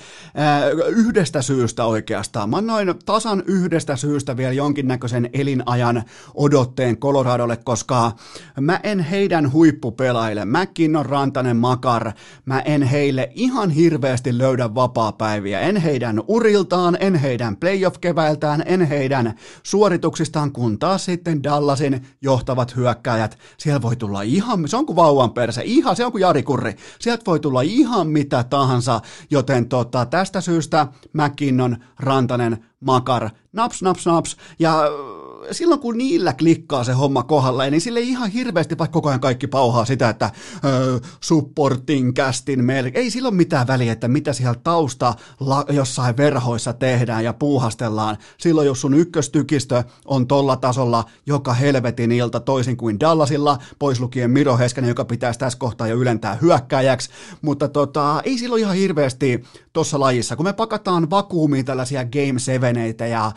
yhdestä syystä oikeastaan, mä annoin tasan yhdestä syystä vielä jonkinnäköisen elinajan odotteen Coloradolle, koska mä en heidän huippupelaille, McKinnon, Rantanen, Makar, mä en heille ihan hirveästi löydä vapaa-päiviä, en heidän uriltaan, en heidän playoff-keväiltä, ylipäätään en heidän suorituksistaan, kun taas sitten Dallasin johtavat hyökkäjät, siellä voi tulla ihan, se on kuin vauvan perse, ihan, se on kuin Jari Kurri, sieltä voi tulla ihan mitä tahansa, joten tota, tästä syystä McKinnon, Rantanen, makar, naps, naps, naps, ja silloin kun niillä klikkaa se homma kohdalle, niin sille ei ihan hirveästi, vaikka koko ajan kaikki pauhaa sitä, että ö, supporting castin meille, ei silloin mitään väliä, että mitä siellä tausta la, jossain verhoissa tehdään ja puuhastellaan. Silloin jos sun ykköstykistö on tolla tasolla joka helvetin ilta toisin kuin Dallasilla, pois lukien Miro Heskänen, joka pitäisi tässä kohtaa jo ylentää hyökkääjäksi, mutta tota, ei silloin ihan hirveästi tuossa lajissa, kun me pakataan vakuumiin tällaisia Game 7 ja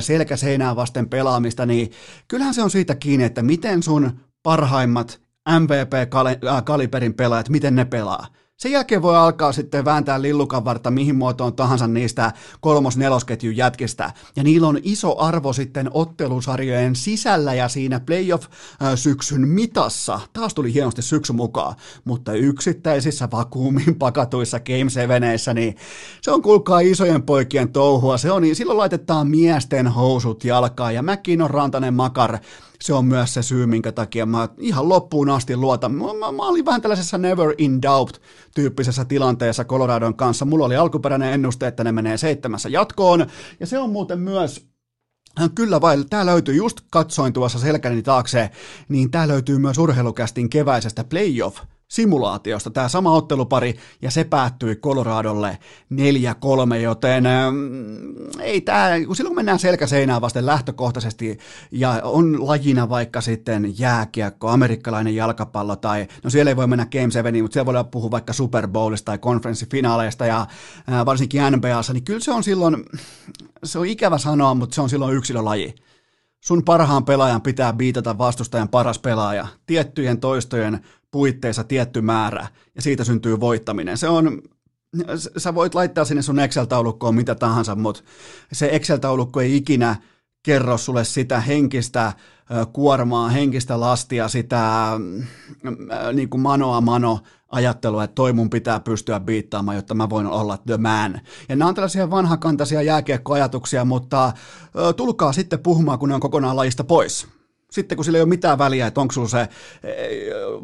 selkäseinää vasten pelaamista, niin kyllähän se on siitä kiinni, että miten sun parhaimmat MVP-kaliberin pelaajat, miten ne pelaa. Sen jälkeen voi alkaa sitten vääntää lillukan varta mihin muotoon tahansa niistä kolmos-nelosketjun jätkistä. Ja niillä on iso arvo sitten ottelusarjojen sisällä ja siinä playoff-syksyn mitassa. Taas tuli hienosti syksy mukaan, mutta yksittäisissä vakuumin pakatuissa Game 7 niin se on kuulkaa isojen poikien touhua. Se on, niin silloin laitetaan miesten housut jalkaan ja mäkin on rantanen makar se on myös se syy, minkä takia mä ihan loppuun asti luotan. Mä, mä, mä olin vähän tällaisessa never in doubt tyyppisessä tilanteessa Coloradon kanssa. Mulla oli alkuperäinen ennuste, että ne menee seitsemässä jatkoon, ja se on muuten myös Kyllä vai, tämä löytyy, just katsoin tuossa selkäni taakse, niin tämä löytyy myös urheilukästin keväisestä playoff simulaatiosta tämä sama ottelupari, ja se päättyi Coloradolle 4-3, joten ähm, ei tämä, kun silloin kun mennään selkäseinään vasten lähtökohtaisesti, ja on lajina vaikka sitten jääkiekko, amerikkalainen jalkapallo, tai no siellä ei voi mennä Game 7, mutta siellä voidaan puhua vaikka Super Bowlista tai konferenssifinaaleista, ja äh, varsinkin NBAssa, niin kyllä se on silloin, se on ikävä sanoa, mutta se on silloin yksilölaji. Sun parhaan pelaajan pitää biitata vastustajan paras pelaaja. Tiettyjen toistojen puitteissa tietty määrä ja siitä syntyy voittaminen. Se on, sä voit laittaa sinne sun Excel-taulukkoon mitä tahansa, mutta se Excel-taulukko ei ikinä kerro sulle sitä henkistä kuormaa, henkistä lastia, sitä niin kuin manoa mano ajattelua, että toi mun pitää pystyä biittaamaan, jotta mä voin olla the man. Ja nämä on tällaisia vanhakantaisia jääkiekkoajatuksia, mutta tulkaa sitten puhumaan, kun ne on kokonaan lajista pois sitten kun sillä ei ole mitään väliä, että onko se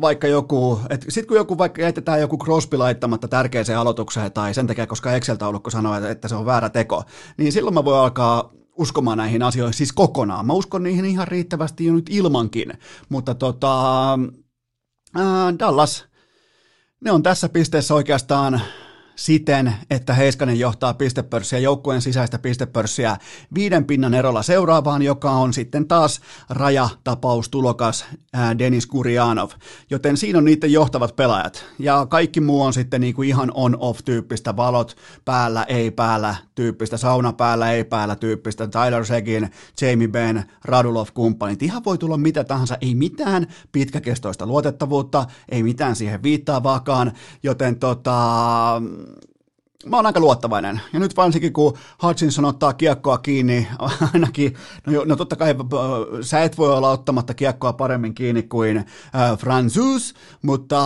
vaikka joku, että sitten kun joku vaikka jätetään joku Crosby laittamatta tärkeäseen aloitukseen tai sen takia, koska Excel-taulukko sanoo, että se on väärä teko, niin silloin mä voin alkaa uskomaan näihin asioihin siis kokonaan. Mä uskon niihin ihan riittävästi jo nyt ilmankin, mutta tota, äh, Dallas, ne on tässä pisteessä oikeastaan siten, että Heiskanen johtaa pistepörssiä, joukkueen sisäistä pistepörssiä viiden pinnan erolla seuraavaan, joka on sitten taas rajatapaustulokas Denis Kurjanov. Joten siinä on niiden johtavat pelaajat. Ja kaikki muu on sitten niin kuin ihan on-off-tyyppistä, valot päällä, ei päällä tyyppistä, sauna päällä, ei päällä tyyppistä, Tyler Segin, Jamie Benn, Radulov-kumppanit. Ihan voi tulla mitä tahansa, ei mitään pitkäkestoista luotettavuutta, ei mitään siihen viittaavaakaan, joten tota, mä oon aika luottavainen. Ja nyt varsinkin kun Hutchinson ottaa kiekkoa kiinni, ainakin, no, no totta kai sä et voi olla ottamatta kiekkoa paremmin kiinni kuin äh, Franzus, mutta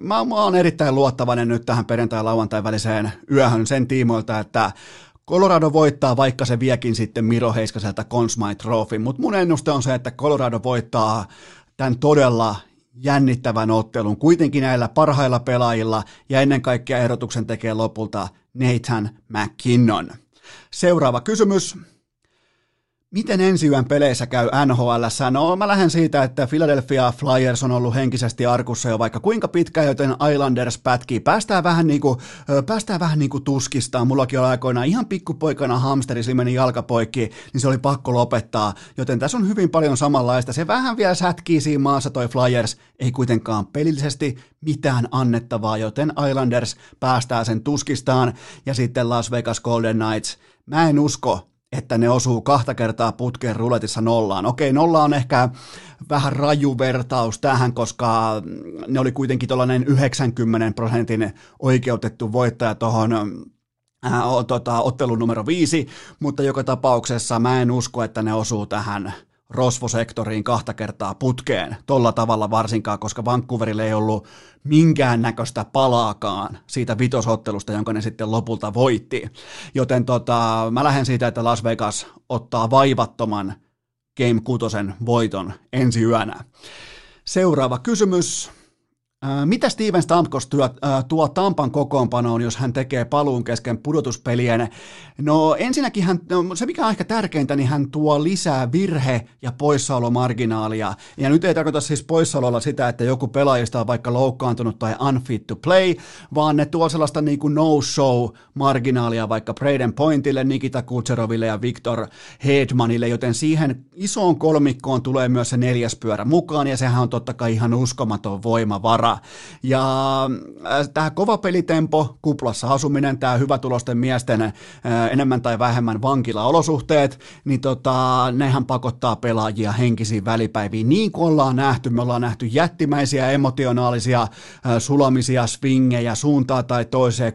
mä, mä oon erittäin luottavainen nyt tähän perjantai-lauantai väliseen yöhön sen tiimoilta, että Colorado voittaa, vaikka se viekin sitten Miro Heiskaselta Consmite Trophy, mutta mun ennuste on se, että Colorado voittaa tämän todella jännittävän ottelun kuitenkin näillä parhailla pelaajilla ja ennen kaikkea ehdotuksen tekee lopulta Nathan McKinnon. Seuraava kysymys. Miten ensi yön peleissä käy NHL? No mä lähden siitä, että Philadelphia Flyers on ollut henkisesti arkussa jo vaikka kuinka pitkä, joten Islanders pätkii. Päästään vähän kuin, päästään vähän kuin tuskistaan. Mullakin oli aikoinaan ihan pikkupoikana hamsteri, sillä meni jalkapoikki, niin se oli pakko lopettaa. Joten tässä on hyvin paljon samanlaista. Se vähän vielä sätkii siinä maassa toi Flyers, ei kuitenkaan pelillisesti mitään annettavaa, joten Islanders päästää sen tuskistaan. Ja sitten Las Vegas Golden Knights. Mä en usko, että ne osuu kahta kertaa putkeen ruletissa nollaan. Okei, nolla on ehkä vähän raju vertaus tähän, koska ne oli kuitenkin tuollainen 90 prosentin oikeutettu voittaja tuohon äh, tota, ottelun numero viisi, mutta joka tapauksessa mä en usko, että ne osuu tähän rosvosektoriin kahta kertaa putkeen, tolla tavalla varsinkaan, koska Vancouverille ei ollut minkäännäköistä palaakaan siitä vitosottelusta, jonka ne sitten lopulta voitti. Joten tota, mä lähden siitä, että Las Vegas ottaa vaivattoman Game 6 voiton ensi yönä. Seuraava kysymys. Mitä Steven Stamkos tuo, tuo Tampan kokoonpanoon, jos hän tekee paluun kesken pudotuspelien? No ensinnäkin hän, no, se mikä on ehkä tärkeintä, niin hän tuo lisää virhe- ja poissaolomarginaalia. Ja nyt ei tarkoita siis poissaololla sitä, että joku pelaajista on vaikka loukkaantunut tai unfit to play, vaan ne tuo sellaista niin kuin no-show-marginaalia vaikka Braden Pointille, Nikita Kutseroville ja Victor Hedmanille, joten siihen isoon kolmikkoon tulee myös se neljäs pyörä mukaan, ja sehän on totta kai ihan uskomaton voimavara. Ja äh, tämä kova pelitempo, kuplassa asuminen, tämä hyvätulosten miesten äh, enemmän tai vähemmän vankilaolosuhteet, niin tota, nehän pakottaa pelaajia henkisiin välipäiviin. Niin kuin ollaan nähty, me ollaan nähty jättimäisiä emotionaalisia äh, sulamisia, swingejä suuntaan tai toiseen.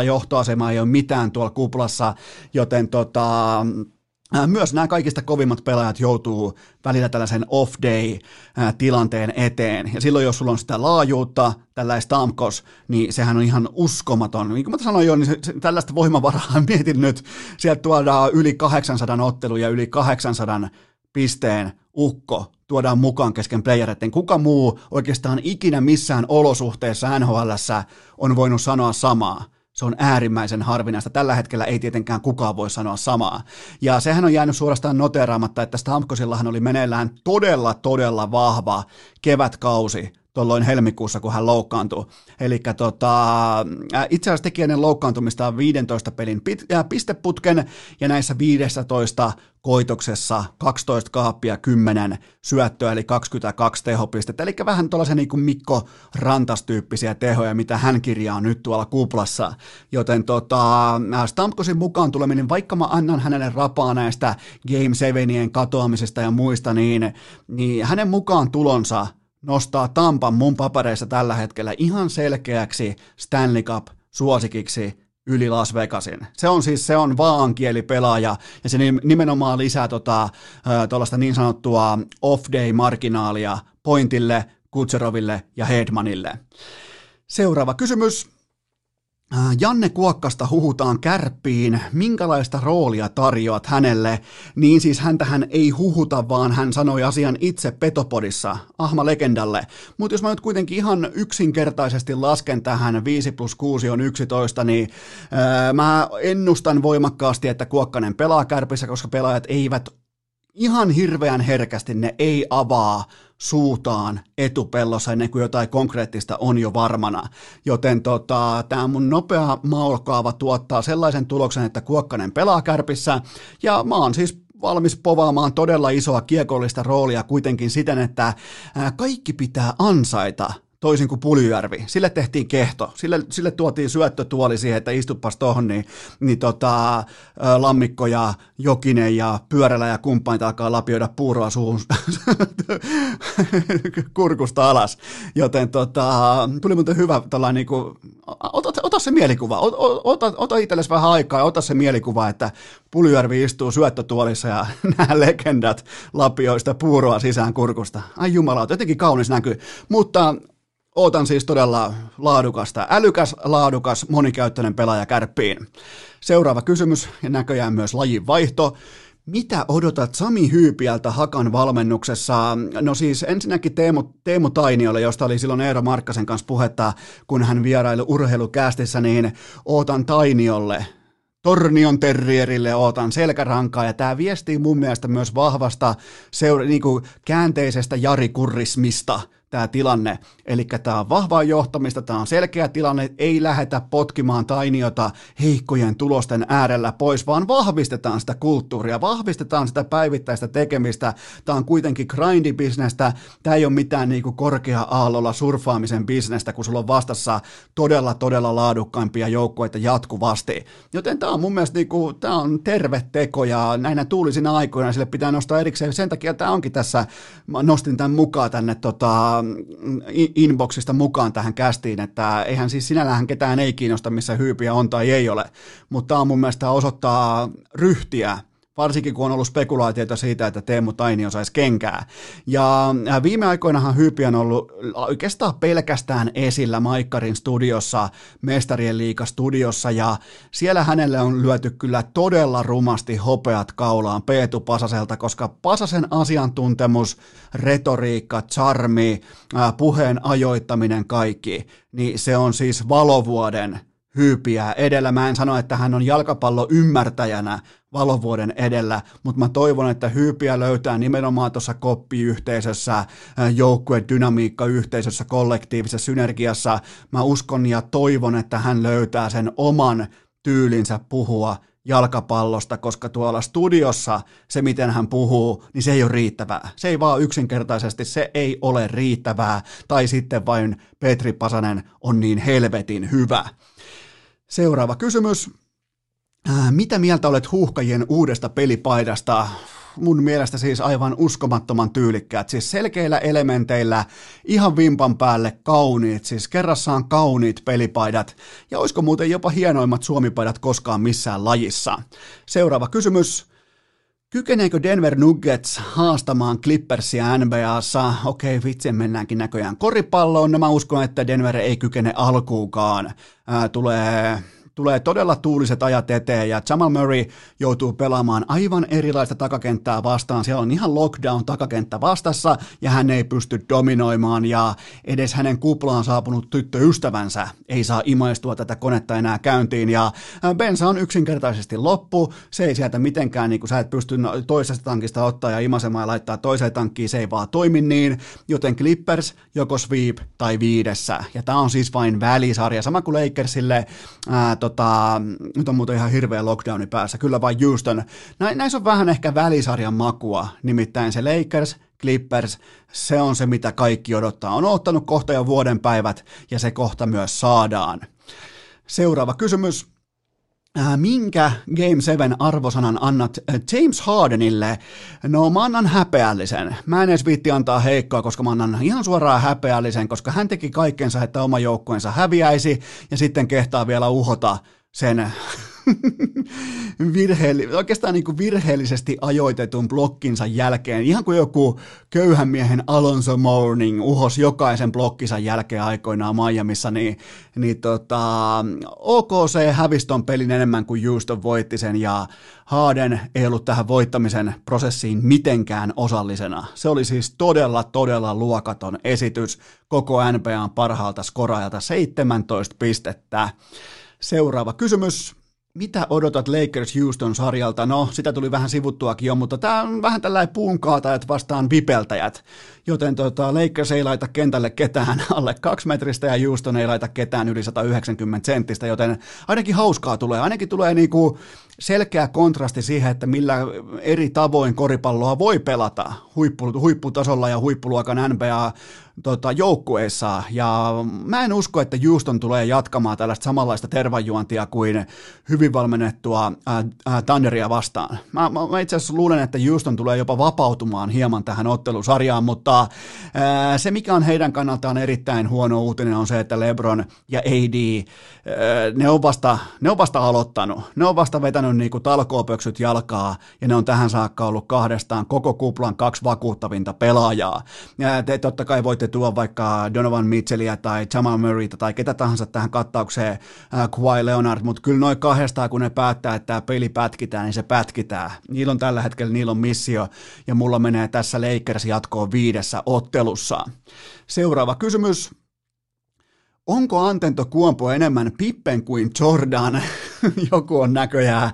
3-0 johtoasema ei ole mitään tuolla kuplassa, joten tota, myös nämä kaikista kovimmat pelaajat joutuu välillä tällaisen off-day-tilanteen eteen. Ja silloin, jos sulla on sitä laajuutta, tällaista Stamkos, niin sehän on ihan uskomaton. Niin kuin mä sanoin jo, niin se, tällaista voimavaraa mietin nyt. Sieltä tuodaan yli 800 ottelu ja yli 800 pisteen ukko tuodaan mukaan kesken playereiden. Kuka muu oikeastaan ikinä missään olosuhteessa NHL on voinut sanoa samaa? Se on äärimmäisen harvinaista. Tällä hetkellä ei tietenkään kukaan voi sanoa samaa. Ja sehän on jäänyt suorastaan noteraamatta, että Stamkosillahan oli meneillään todella, todella vahva kevätkausi tuolloin helmikuussa, kun hän loukkaantui. Eli tota, itse asiassa teki ennen loukkaantumista 15 pelin äh, pisteputken ja näissä 15 koitoksessa 12 kaappia, 10 syöttöä, eli 22 tehopistettä. Eli vähän tuollaisen niin kuin Mikko Rantas-tyyppisiä tehoja, mitä hän kirjaa nyt tuolla kuplassa. Joten tota, Stamkosin mukaan tuleminen, vaikka mä annan hänelle rapaa näistä Game 7 katoamisesta ja muista, niin, niin hänen mukaan tulonsa nostaa Tampan mun papereissa tällä hetkellä ihan selkeäksi Stanley Cup suosikiksi yli Las Vegasin. Se on siis, se on vaankielipelaaja ja se nimenomaan lisää tota, tuollaista niin sanottua off-day-marginaalia Pointille, Kutseroville ja Hedmanille. Seuraava kysymys. Äh, Janne Kuokkasta huhutaan kärppiin, minkälaista roolia tarjoat hänelle, niin siis häntähän ei huhuta, vaan hän sanoi asian itse Petopodissa, Ahma Legendalle. Mutta jos mä nyt kuitenkin ihan yksinkertaisesti lasken tähän 5 plus 6 on 11, niin äh, mä ennustan voimakkaasti, että Kuokkanen pelaa kärpissä, koska pelaajat eivät ihan hirveän herkästi, ne ei avaa suutaan etupellossa ennen kuin jotain konkreettista on jo varmana. Joten tota, tämä mun nopea maulkaava tuottaa sellaisen tuloksen, että Kuokkanen pelaa kärpissä ja mä oon siis valmis povaamaan todella isoa kiekollista roolia kuitenkin siten, että kaikki pitää ansaita toisin kuin Puljujärvi. Sille tehtiin kehto. Sille, sille tuotiin syöttötuoli siihen, että istupas tohon, niin, niin tota, Lammikko ja Jokinen ja Pyörälä ja kumppanit alkaa lapioida puuroa suun kurkusta alas. Joten tota, tuli muuten hyvä tällainen, niin kuin, ota, ota, se mielikuva, ota, ota, ota itsellesi vähän aikaa ja ota se mielikuva, että Puljujärvi istuu syöttötuolissa ja nämä legendat lapioista puuroa sisään kurkusta. Ai jumala, jotenkin kaunis näkyy. Mutta Ootan siis todella laadukasta, älykäs, laadukas, monikäyttöinen pelaaja kärppiin. Seuraava kysymys ja näköjään myös lajin vaihto. Mitä odotat Sami Hyypiältä Hakan valmennuksessa? No siis ensinnäkin Teemu, Teemu Tainiolle, josta oli silloin Eero Markkasen kanssa puhetta, kun hän vieraili urheilukästissä, niin ootan Tainiolle Tornion terrierille ootan selkärankaa ja tämä viestii mun mielestä myös vahvasta seura- niin kuin käänteisestä jarikurrismista – tämä tilanne. Eli tämä on vahvaa johtamista, tämä on selkeä tilanne, ei lähetä potkimaan tainiota heikkojen tulosten äärellä pois, vaan vahvistetaan sitä kulttuuria, vahvistetaan sitä päivittäistä tekemistä. Tämä on kuitenkin grindibisnestä, tämä ei ole mitään niin kuin korkea-aallolla surffaamisen bisnestä, kun sulla on vastassa todella, todella laadukkaimpia joukkoita jatkuvasti. Joten tämä on mun mielestä niin kuin, tämä on terve teko ja näinä tuulisina aikoina sille pitää nostaa erikseen. Sen takia tämä onkin tässä, mä nostin tämän mukaan tänne tota, inboxista mukaan tähän kästiin, että eihän siis sinällähän ketään ei kiinnosta, missä hyypiä on tai ei ole, mutta tämä on mun mielestä osoittaa ryhtiä varsinkin kun on ollut spekulaatioita siitä, että Teemu Tainio saisi kenkää. Ja viime aikoinahan Hyypi on ollut oikeastaan pelkästään esillä Maikkarin studiossa, Mestarien liiga studiossa, ja siellä hänelle on lyöty kyllä todella rumasti hopeat kaulaan Peetu Pasaselta, koska Pasasen asiantuntemus, retoriikka, charmi, puheen ajoittaminen, kaikki, niin se on siis valovuoden hyypiä edellä. Mä en sano, että hän on jalkapallo ymmärtäjänä valovuoden edellä, mutta mä toivon, että hyypiä löytää nimenomaan tuossa koppiyhteisössä, joukkue dynamiikka-yhteisössä, kollektiivisessa synergiassa. Mä uskon ja toivon, että hän löytää sen oman tyylinsä puhua jalkapallosta, koska tuolla studiossa se, miten hän puhuu, niin se ei ole riittävää. Se ei vaan yksinkertaisesti, se ei ole riittävää. Tai sitten vain Petri Pasanen on niin helvetin hyvä. Seuraava kysymys. Äh, mitä mieltä olet huuhkajien uudesta pelipaidasta? Mun mielestä siis aivan uskomattoman tyylikkäät, siis selkeillä elementeillä, ihan vimpan päälle kauniit, siis kerrassaan kauniit pelipaidat, ja olisiko muuten jopa hienoimmat suomipaidat koskaan missään lajissa? Seuraava kysymys. Kykeneekö Denver Nuggets haastamaan Clippersia NBAssa? Okei, vitsi, mennäänkin näköjään koripalloon. No mä uskon, että Denver ei kykene alkuukaan. Ää, tulee tulee todella tuuliset ajat eteen ja Jamal Murray joutuu pelaamaan aivan erilaista takakenttää vastaan. Siellä on ihan lockdown takakenttä vastassa ja hän ei pysty dominoimaan ja edes hänen kuplaan saapunut tyttöystävänsä ei saa imaistua tätä konetta enää käyntiin ja bensa on yksinkertaisesti loppu. Se ei sieltä mitenkään, niin kuin sä et pysty no, toisesta tankista ottaa ja imasemaan ja laittaa toiseen tankkiin, se ei vaan toimi niin, joten Clippers joko sweep tai viidessä. Ja tämä on siis vain välisarja, sama kuin Lakersille, ää, tota, nyt on muuten ihan hirveä lockdowni päässä, kyllä vain Houston. Nä, näissä on vähän ehkä välisarjan makua, nimittäin se Lakers, Clippers, se on se mitä kaikki odottaa. On ottanut kohta jo vuoden päivät ja se kohta myös saadaan. Seuraava kysymys. Äh, minkä Game 7 arvosanan annat äh, James Hardenille? No mä annan häpeällisen. Mä en edes viitti antaa heikkoa, koska mä annan ihan suoraan häpeällisen, koska hän teki kaikkensa, että oma joukkueensa häviäisi ja sitten kehtaa vielä uhota sen virheelli, oikeastaan niin kuin virheellisesti ajoitetun blokkinsa jälkeen, ihan kuin joku köyhän miehen Alonso Morning uhos jokaisen blokkinsa jälkeen aikoinaan Miamiissa, niin, niin tota, OKC hävisi ton pelin enemmän kuin Houston voitti sen, ja Harden ei ollut tähän voittamisen prosessiin mitenkään osallisena. Se oli siis todella, todella luokaton esitys koko NBAn parhaalta skoraajalta 17 pistettä. Seuraava kysymys mitä odotat Lakers Houston-sarjalta? No, sitä tuli vähän sivuttuakin jo, mutta tämä on vähän tällainen puunkaatajat vastaan vipeltäjät. Joten tota, Lakers ei laita kentälle ketään alle kaksi metristä ja Houston ei laita ketään yli 190 senttistä, joten ainakin hauskaa tulee. Ainakin tulee niinku selkeä kontrasti siihen, että millä eri tavoin koripalloa voi pelata huippu, huipputasolla ja huippuluokan NBA tota, joukkueissa. Ja mä en usko, että Houston tulee jatkamaan tällaista samanlaista tervajuontia kuin hyvin valmennettua ää, ää, Thunderia vastaan. Mä, mä, mä itse asiassa luulen, että Houston tulee jopa vapautumaan hieman tähän ottelusarjaan, mutta ää, se mikä on heidän kannaltaan erittäin huono uutinen on se, että LeBron ja AD, ää, ne, on vasta, ne on vasta aloittanut. Ne on vasta vetänyt niinku talkoopöksyt jalkaa ja ne on tähän saakka ollut kahdestaan koko kuplan kaksi vakuuttavinta pelaajaa. Ja te totta kai voitte tuo vaikka Donovan Mitchellia tai Jamal Murrayta tai ketä tahansa tähän kattaukseen äh, Kawhi Leonard, mutta kyllä noin kahdestaan, kun ne päättää, että tämä peli pätkitään, niin se pätkitään. Niillä on tällä hetkellä, niillä on missio, ja mulla menee tässä Lakers jatkoon viidessä ottelussa. Seuraava kysymys. Onko Antento Kuompo enemmän Pippen kuin Jordan? joku on näköjään,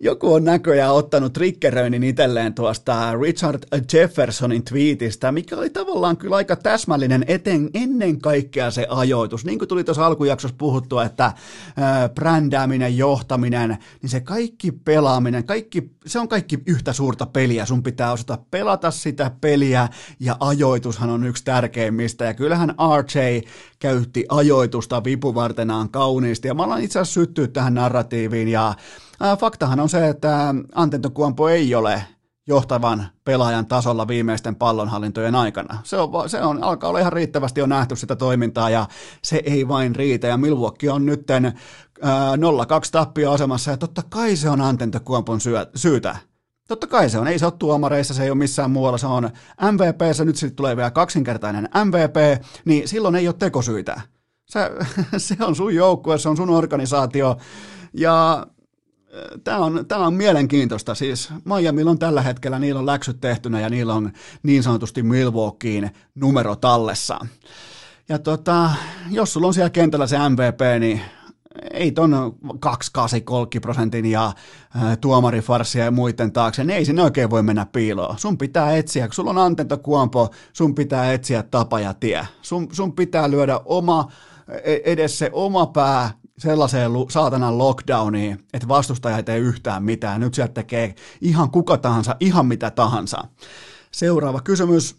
joku on näköjään ottanut triggeröinnin itselleen tuosta Richard Jeffersonin tweetistä, mikä oli tavallaan kyllä aika täsmällinen eten, ennen kaikkea se ajoitus. Niin kuin tuli tuossa alkujaksossa puhuttua, että äh, brändääminen, johtaminen, niin se kaikki pelaaminen, kaikki, se on kaikki yhtä suurta peliä. Sun pitää osata pelata sitä peliä ja ajoitushan on yksi tärkeimmistä. Ja kyllähän RJ käytti ajoitusta vipuvartenaan kauniisti ja mä alan itse asiassa syttyä tähän narratiiviin narratiiviin ja ää, faktahan on se, että Antento Kuompo ei ole johtavan pelaajan tasolla viimeisten pallonhallintojen aikana. Se, on, se on, alkaa olla ihan riittävästi jo nähty sitä toimintaa ja se ei vain riitä. Ja Milwaukee on nytten äh, 0-2 tappio-asemassa ja totta kai se on Antento Kuompon syö, syytä. Totta kai se on, ei se ole tuomareissa, se ei ole missään muualla, se on MVPssä, nyt sitten tulee vielä kaksinkertainen MVP, niin silloin ei ole tekosyitä. Se, se on sun joukkue, se on sun organisaatio, ja tämä on, tämä on mielenkiintoista. Siis Miamilla on tällä hetkellä, niillä on läksyt tehtynä ja niillä on niin sanotusti Milwaukeein numero tallessa. Ja tota, jos sulla on siellä kentällä se MVP, niin ei ton 28 prosentin ja tuomarifarsia ja muiden taakse, niin ei sinne oikein voi mennä piiloon. Sun pitää etsiä, kun sulla on Antento Kuompo, sun pitää etsiä tapa ja tie. Sun, sun pitää lyödä oma, e, edes se oma pää sellaiseen saatanan lockdowniin, että vastustaja ei tee yhtään mitään. Nyt sieltä tekee ihan kuka tahansa, ihan mitä tahansa. Seuraava kysymys.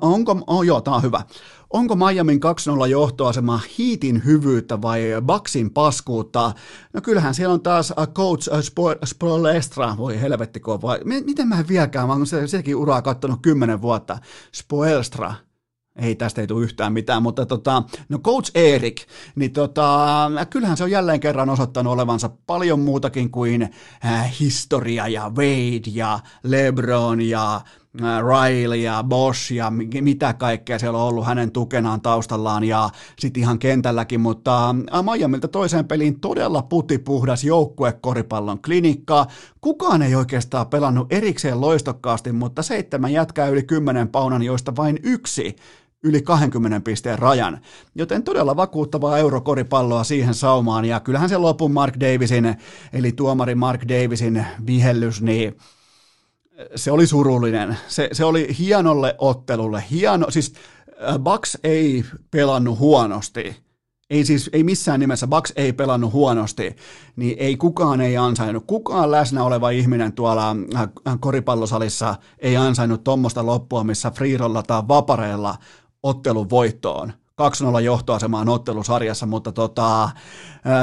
Onko, oh joo, tämä on hyvä. Onko Miamin 2-0 johtoasema hiitin hyvyyttä vai Baksin paskuutta? No kyllähän siellä on taas coach Spoelstra, voi helvetti vai miten mä en vieläkään, mä oon sekin uraa kattonut kymmenen vuotta. Spoelstra, ei tästä ei tule yhtään mitään, mutta tota, no coach Erik, niin tota, kyllähän se on jälleen kerran osoittanut olevansa paljon muutakin kuin äh, historia ja Wade ja LeBron ja Äh, Riley ja Bosch ja mitä kaikkea siellä on ollut hänen tukenaan taustallaan ja sitten ihan kentälläkin, mutta äh, Miamilta toiseen peliin todella putipuhdas joukkuekoripallon klinikka. Kukaan ei oikeastaan pelannut erikseen loistokkaasti, mutta seitsemän jätkää yli kymmenen paunan, joista vain yksi yli 20 pisteen rajan, joten todella vakuuttavaa eurokoripalloa siihen saumaan, ja kyllähän se lopun Mark Davisin, eli tuomari Mark Davisin vihellys, niin se oli surullinen. Se, se oli hienolle ottelulle. Hieno, siis äh, Bucks ei pelannut huonosti. Ei siis, ei missään nimessä, Bucks ei pelannut huonosti, niin ei kukaan ei ansainnut. Kukaan läsnä oleva ihminen tuolla äh, koripallosalissa ei ansainnut tuommoista loppua, missä Freerolla tai Vapareella ottelun voittoon. 2-0 johtoasemaan ottelusarjassa, mutta tota,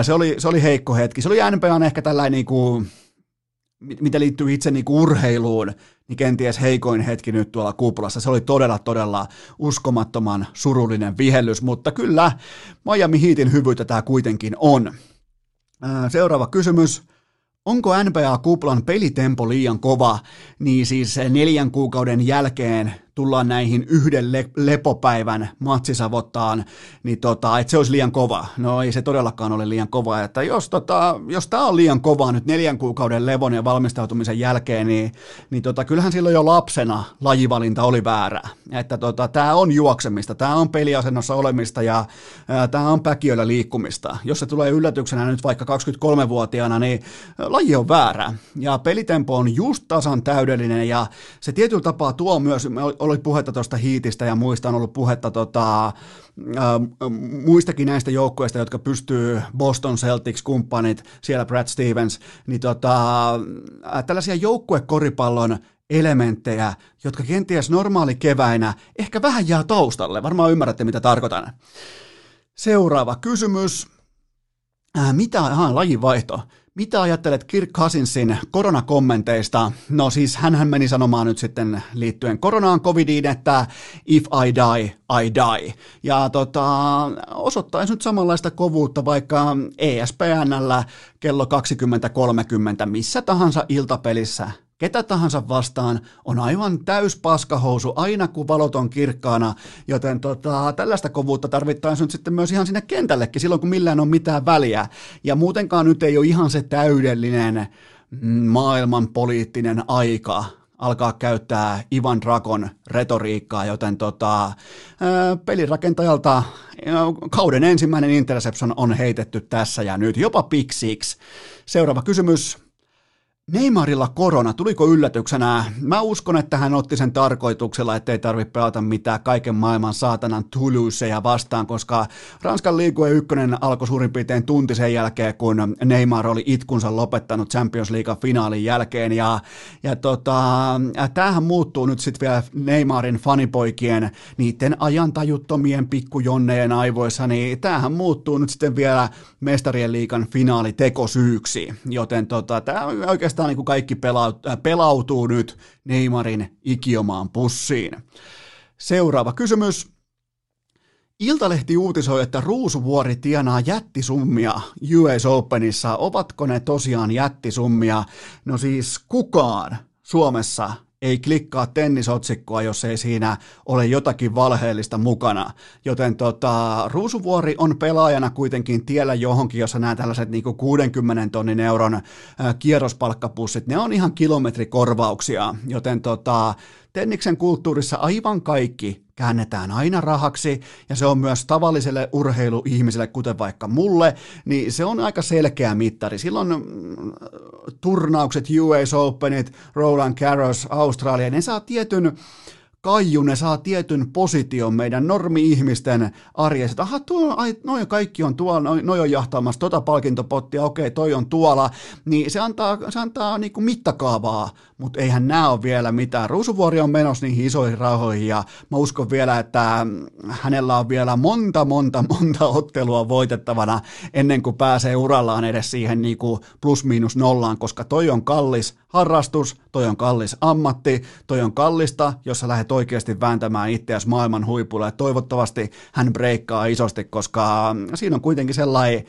se, oli, se oli heikko hetki. Se oli NBAn ehkä tällainen niin kuin, mitä liittyy itse niin kuin urheiluun, niin kenties heikoin hetki nyt tuolla kuplassa. Se oli todella, todella uskomattoman surullinen vihellys, mutta kyllä Miami Heatin hyvyyttä tämä kuitenkin on. Seuraava kysymys. Onko NBA-kuplan pelitempo liian kova, niin siis neljän kuukauden jälkeen tullaan näihin yhden le- lepopäivän matsisavottaan, niin tota, että se olisi liian kova. No ei se todellakaan ole liian kova, että jos, tota, jos tämä on liian kova nyt neljän kuukauden levon ja valmistautumisen jälkeen, niin, niin tota, kyllähän silloin jo lapsena lajivalinta oli väärä. Että tota, tämä on juoksemista, tämä on peliasennossa olemista ja tämä on päkiöllä liikkumista. Jos se tulee yllätyksenä nyt vaikka 23-vuotiaana, niin laji on väärä. Ja pelitempo on just tasan täydellinen ja se tietyllä tapaa tuo myös, oli puhetta tuosta hiitistä ja muista on ollut puhetta tota, äh, muistakin näistä joukkueista, jotka pystyy Boston Celtics-kumppanit, siellä Brad Stevens, niin tota, äh, tällaisia joukkuekoripallon elementtejä, jotka kenties normaali keväinä ehkä vähän jää taustalle. Varmaan ymmärrätte, mitä tarkoitan. Seuraava kysymys. Äh, mitä, aha, lajin vaihto. Mitä ajattelet Kirk Cousinsin koronakommenteista? No siis hän meni sanomaan nyt sitten liittyen koronaan, covidiin, että if I die, I die. Ja tota, osoittaisi nyt samanlaista kovuutta vaikka ESPNllä kello 20.30 missä tahansa iltapelissä ketä tahansa vastaan on aivan täys paskahousu aina kun valot on kirkkaana, joten tota, tällaista kovuutta tarvittaisiin nyt sitten myös ihan sinne kentällekin silloin kun millään on mitään väliä. Ja muutenkaan nyt ei ole ihan se täydellinen maailman poliittinen aika alkaa käyttää Ivan Drakon retoriikkaa, joten tota, pelirakentajalta kauden ensimmäinen interception on heitetty tässä ja nyt, jopa piksiksi. Seuraava kysymys. Neymarilla korona, tuliko yllätyksenä? Mä uskon, että hän otti sen tarkoituksella, ettei tarvitse pelata mitään kaiken maailman saatanan Toulouseja vastaan, koska Ranskan liigue ykkönen alkoi suurin piirtein tunti sen jälkeen, kun Neymar oli itkunsa lopettanut Champions League finaalin jälkeen. Ja, ja tota, tämähän muuttuu nyt sitten vielä Neymarin fanipoikien, niiden ajantajuttomien pikkujonnejen aivoissa, niin tämähän muuttuu nyt sitten vielä mestarien liikan finaalitekosyyksi. Joten tota, tämä oikeastaan oikeastaan niin kuin kaikki pelautuu, äh, pelautuu nyt Neymarin ikiomaan pussiin. Seuraava kysymys. Iltalehti uutisoi, että Ruusuvuori tienaa jättisummia US Openissa. Ovatko ne tosiaan jättisummia? No siis kukaan Suomessa ei klikkaa tennisotsikkoa, jos ei siinä ole jotakin valheellista mukana. Joten tota, Ruusuvuori on pelaajana kuitenkin tiellä johonkin, jossa nämä tällaiset niin 60 tonnin euron kierrospalkkapussit, ne on ihan kilometrikorvauksia. Joten tota, Tenniksen kulttuurissa aivan kaikki käännetään aina rahaksi, ja se on myös tavalliselle urheiluihmiselle, kuten vaikka mulle, niin se on aika selkeä mittari. Silloin mm, turnaukset, US Openit, Roland Garros, Australia, ne saa tietyn Kaiju, ne saa tietyn position meidän normi-ihmisten arjessa. Aha, tuo, ai, noi kaikki on tuolla, noi, noi on jahtaamassa tota palkintopottia, okei, toi on tuolla. Niin se antaa, se antaa niinku mittakaavaa, mutta eihän nämä ole vielä mitään. Ruusuvuori on menossa niihin isoihin rahoihin ja mä uskon vielä, että hänellä on vielä monta, monta, monta ottelua voitettavana ennen kuin pääsee urallaan edes siihen niinku plus-miinus nollaan, koska toi on kallis harrastus, toi on kallis ammatti, toi on kallista, jos sä lähdet oikeasti vääntämään itseäsi maailman huipulle. Toivottavasti hän breikkaa isosti, koska siinä on kuitenkin sellainen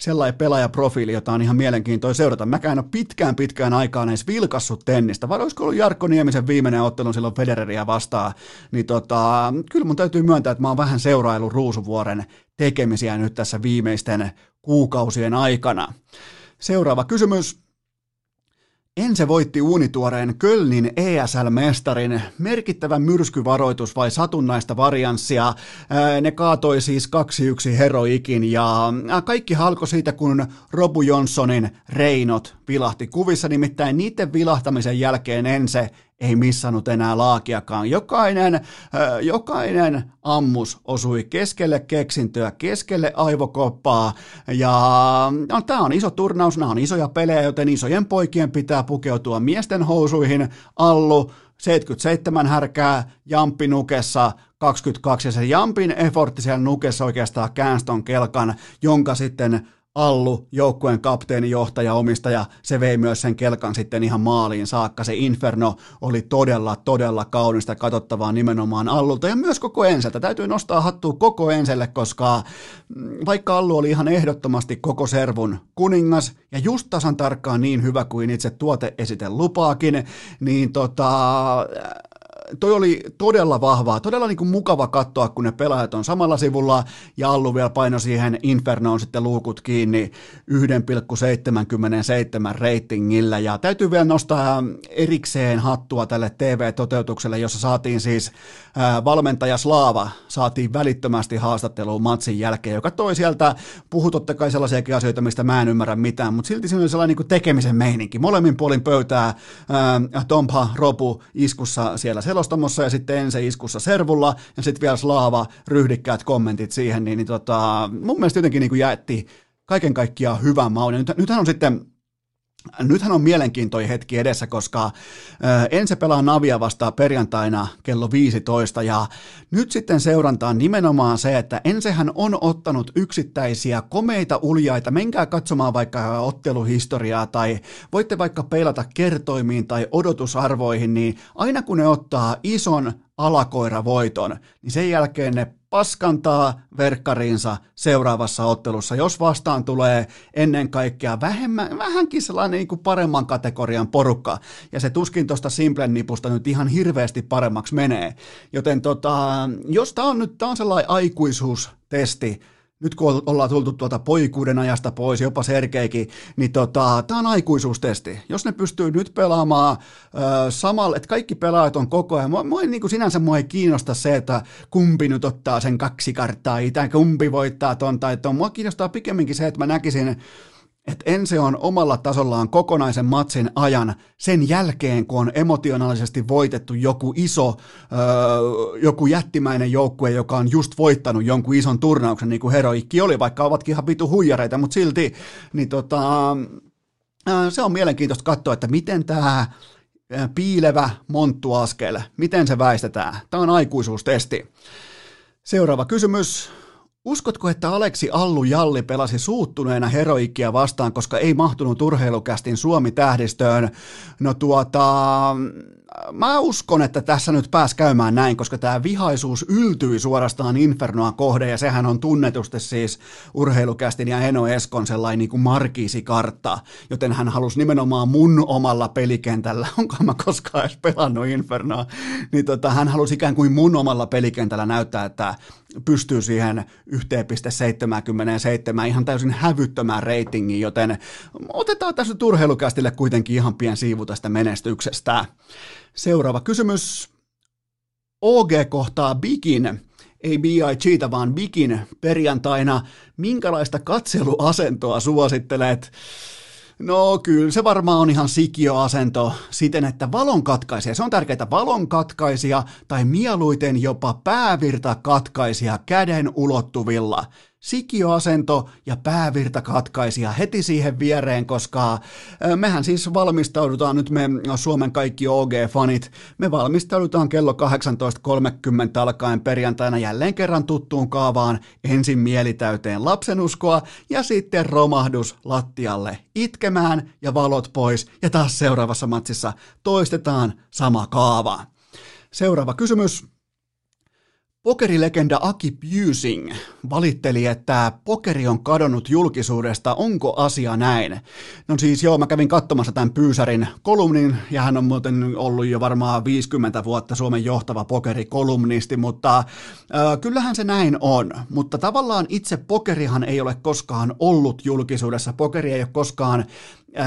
sellainen pelaajaprofiili, jota on ihan mielenkiintoista seurata. Mäkään ole pitkään pitkään aikaan edes vilkassut tennistä, vai olisiko ollut Jarkko Niemisen viimeinen ottelu silloin Federeriä vastaan, niin tota, kyllä mun täytyy myöntää, että mä oon vähän seuraillut Ruusuvuoren tekemisiä nyt tässä viimeisten kuukausien aikana. Seuraava kysymys. Ense voitti uunituoreen Kölnin ESL-mestarin. Merkittävä myrskyvaroitus vai satunnaista varianssia? Ne kaatoi siis 2-1 heroikin ja kaikki halko siitä, kun Robu Jonssonin reinot vilahti kuvissa, nimittäin niiden vilahtamisen jälkeen Ense ei missannut enää laakiakaan. Jokainen, jokainen ammus osui keskelle keksintöä, keskelle aivokoppaa ja no, tämä on iso turnaus, nämä on isoja pelejä, joten isojen poikien pitää pukeutua miesten housuihin. Allu 77 härkää, Jamppi nukessa 22 ja se Jampin effortti siellä nukessa oikeastaan käänston kelkan, jonka sitten Allu, joukkueen kapteeni, johtaja, omistaja, se vei myös sen kelkan sitten ihan maaliin saakka. Se Inferno oli todella, todella kaunista katsottavaa nimenomaan Allulta ja myös koko Enseltä. Täytyy nostaa hattua koko Enselle, koska mm, vaikka Allu oli ihan ehdottomasti koko servun kuningas ja just tasan tarkkaan niin hyvä kuin itse tuote esite lupaakin, niin tota, toi oli todella vahvaa, todella niin kuin mukava katsoa, kun ne pelaajat on samalla sivulla ja Allu vielä paino siihen Infernoon sitten luukut kiinni 1,77 reitingillä. Ja täytyy vielä nostaa erikseen hattua tälle TV-toteutukselle, jossa saatiin siis valmentaja Slaava, saatiin välittömästi haastatteluun matsin jälkeen, joka toi sieltä, puhut totta kai sellaisiakin asioita, mistä mä en ymmärrä mitään, mutta silti siinä oli sellainen niin tekemisen meininki, molemmin puolin pöytää ää, Tompa Ropu iskussa siellä selostamossa ja sitten ensin iskussa servulla ja sitten vielä Slaava ryhdikkäät kommentit siihen, niin, niin tota, mun mielestä jotenkin niin kuin jätti kaiken kaikkiaan hyvän maun. Nyt, nythän on sitten Nythän on mielenkiintoinen hetki edessä, koska ensi pelaa Navia vastaan perjantaina kello 15 ja nyt sitten seurantaan nimenomaan se, että Ensehän on ottanut yksittäisiä komeita uljaita. Menkää katsomaan vaikka otteluhistoriaa tai voitte vaikka peilata kertoimiin tai odotusarvoihin, niin aina kun ne ottaa ison alakoiravoiton, niin sen jälkeen ne paskantaa verkkariinsa seuraavassa ottelussa, jos vastaan tulee ennen kaikkea vähemmän, vähänkin sellainen niin kuin paremman kategorian porukka, ja se tuskin tuosta Simplen nipusta nyt ihan hirveästi paremmaksi menee. Joten tota, jos tämä on nyt tää on sellainen aikuisuustesti, nyt kun ollaan tultu tuolta poikuuden ajasta pois, jopa Sergeikin, niin tota, tämä on aikuisuustesti. Jos ne pystyy nyt pelaamaan ö, samalla, että kaikki pelaajat on koko ajan, mua, mua, niin kuin sinänsä mua ei kiinnosta se, että kumpi nyt ottaa sen kaksi karttaa, tai kumpi voittaa ton tai ton. Mua kiinnostaa pikemminkin se, että mä näkisin että Ense on omalla tasollaan kokonaisen matsin ajan sen jälkeen, kun on emotionaalisesti voitettu joku iso, öö, joku jättimäinen joukkue, joka on just voittanut jonkun ison turnauksen, niin kuin Heroikki oli, vaikka ovatkin ihan vitu huijareita, mutta silti, niin tota, öö, se on mielenkiintoista katsoa, että miten tämä piilevä monttuaskel, miten se väistetään. Tämä on aikuisuustesti. Seuraava kysymys. Uskotko, että Aleksi Allu Jalli pelasi suuttuneena heroikkia vastaan, koska ei mahtunut urheilukästin Suomi-tähdistöön? No tuota, mä uskon, että tässä nyt pääs käymään näin, koska tämä vihaisuus yltyi suorastaan Infernoa kohde, ja sehän on tunnetusti siis urheilukästin ja Eno Eskon sellainen niin kuin markiisikartta, joten hän halusi nimenomaan mun omalla pelikentällä, onko mä koskaan edes pelannut Infernoa, niin tota, hän halusi ikään kuin mun omalla pelikentällä näyttää, että pystyy siihen 1,77 ihan täysin hävyttömään reitingiin, joten otetaan tässä urheilukästille kuitenkin ihan pien siivu tästä menestyksestä. Seuraava kysymys. OG kohtaa Bigin, ei B.I.G. vaan Bigin perjantaina. Minkälaista katseluasentoa suosittelet? No kyllä se varmaan on ihan sikioasento siten, että valonkatkaisija, se on tärkeää, valonkatkaisija tai mieluiten jopa päävirtakatkaisija käden ulottuvilla – sikioasento ja päävirtakatkaisija heti siihen viereen, koska mehän siis valmistaudutaan nyt me Suomen kaikki OG-fanit, me valmistaudutaan kello 18.30 alkaen perjantaina jälleen kerran tuttuun kaavaan ensin mielitäyteen lapsenuskoa ja sitten romahdus lattialle itkemään ja valot pois ja taas seuraavassa matsissa toistetaan sama kaava. Seuraava kysymys. Pokerilegenda Aki Busing valitteli, että pokeri on kadonnut julkisuudesta. Onko asia näin? No siis joo, mä kävin katsomassa tämän Pyysärin kolumnin, ja hän on muuten ollut jo varmaan 50 vuotta Suomen johtava pokerikolumnisti, mutta äh, kyllähän se näin on. Mutta tavallaan itse pokerihan ei ole koskaan ollut julkisuudessa. Pokeri ei ole koskaan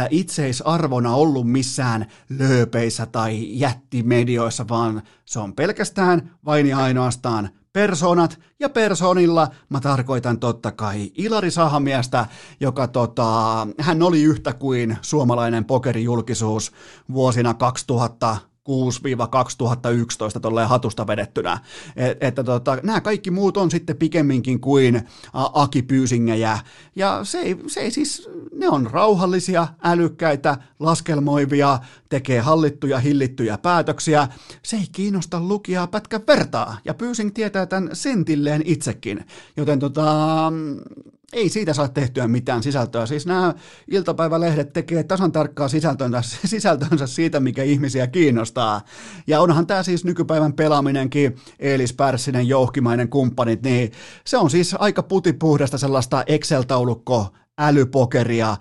itseisarvona ollut missään lööpeissä tai jättimedioissa, vaan se on pelkästään vain ja ainoastaan persoonat, ja persoonilla mä tarkoitan totta kai Ilari Sahamiestä, joka tota, hän oli yhtä kuin suomalainen pokerijulkisuus vuosina 2000 2006-2011 tolleen hatusta vedettynä. Et, että tota, nämä kaikki muut on sitten pikemminkin kuin Aki Pyysingejä. Ja se ei, se ei siis, ne on rauhallisia, älykkäitä, laskelmoivia, tekee hallittuja, hillittyjä päätöksiä. Se ei kiinnosta lukijaa pätkä vertaa. Ja Pyysing tietää tämän sentilleen itsekin. Joten tota, ei siitä saa tehtyä mitään sisältöä. Siis nämä iltapäivälehdet tekee tasan tarkkaa sisältönsä, sisältönsä siitä, mikä ihmisiä kiinnostaa. Ja onhan tämä siis nykypäivän pelaaminenkin, Eelis Pärssinen, jouhkimainen kumppanit, niin se on siis aika putipuhdasta sellaista Excel-taulukko älypokeria,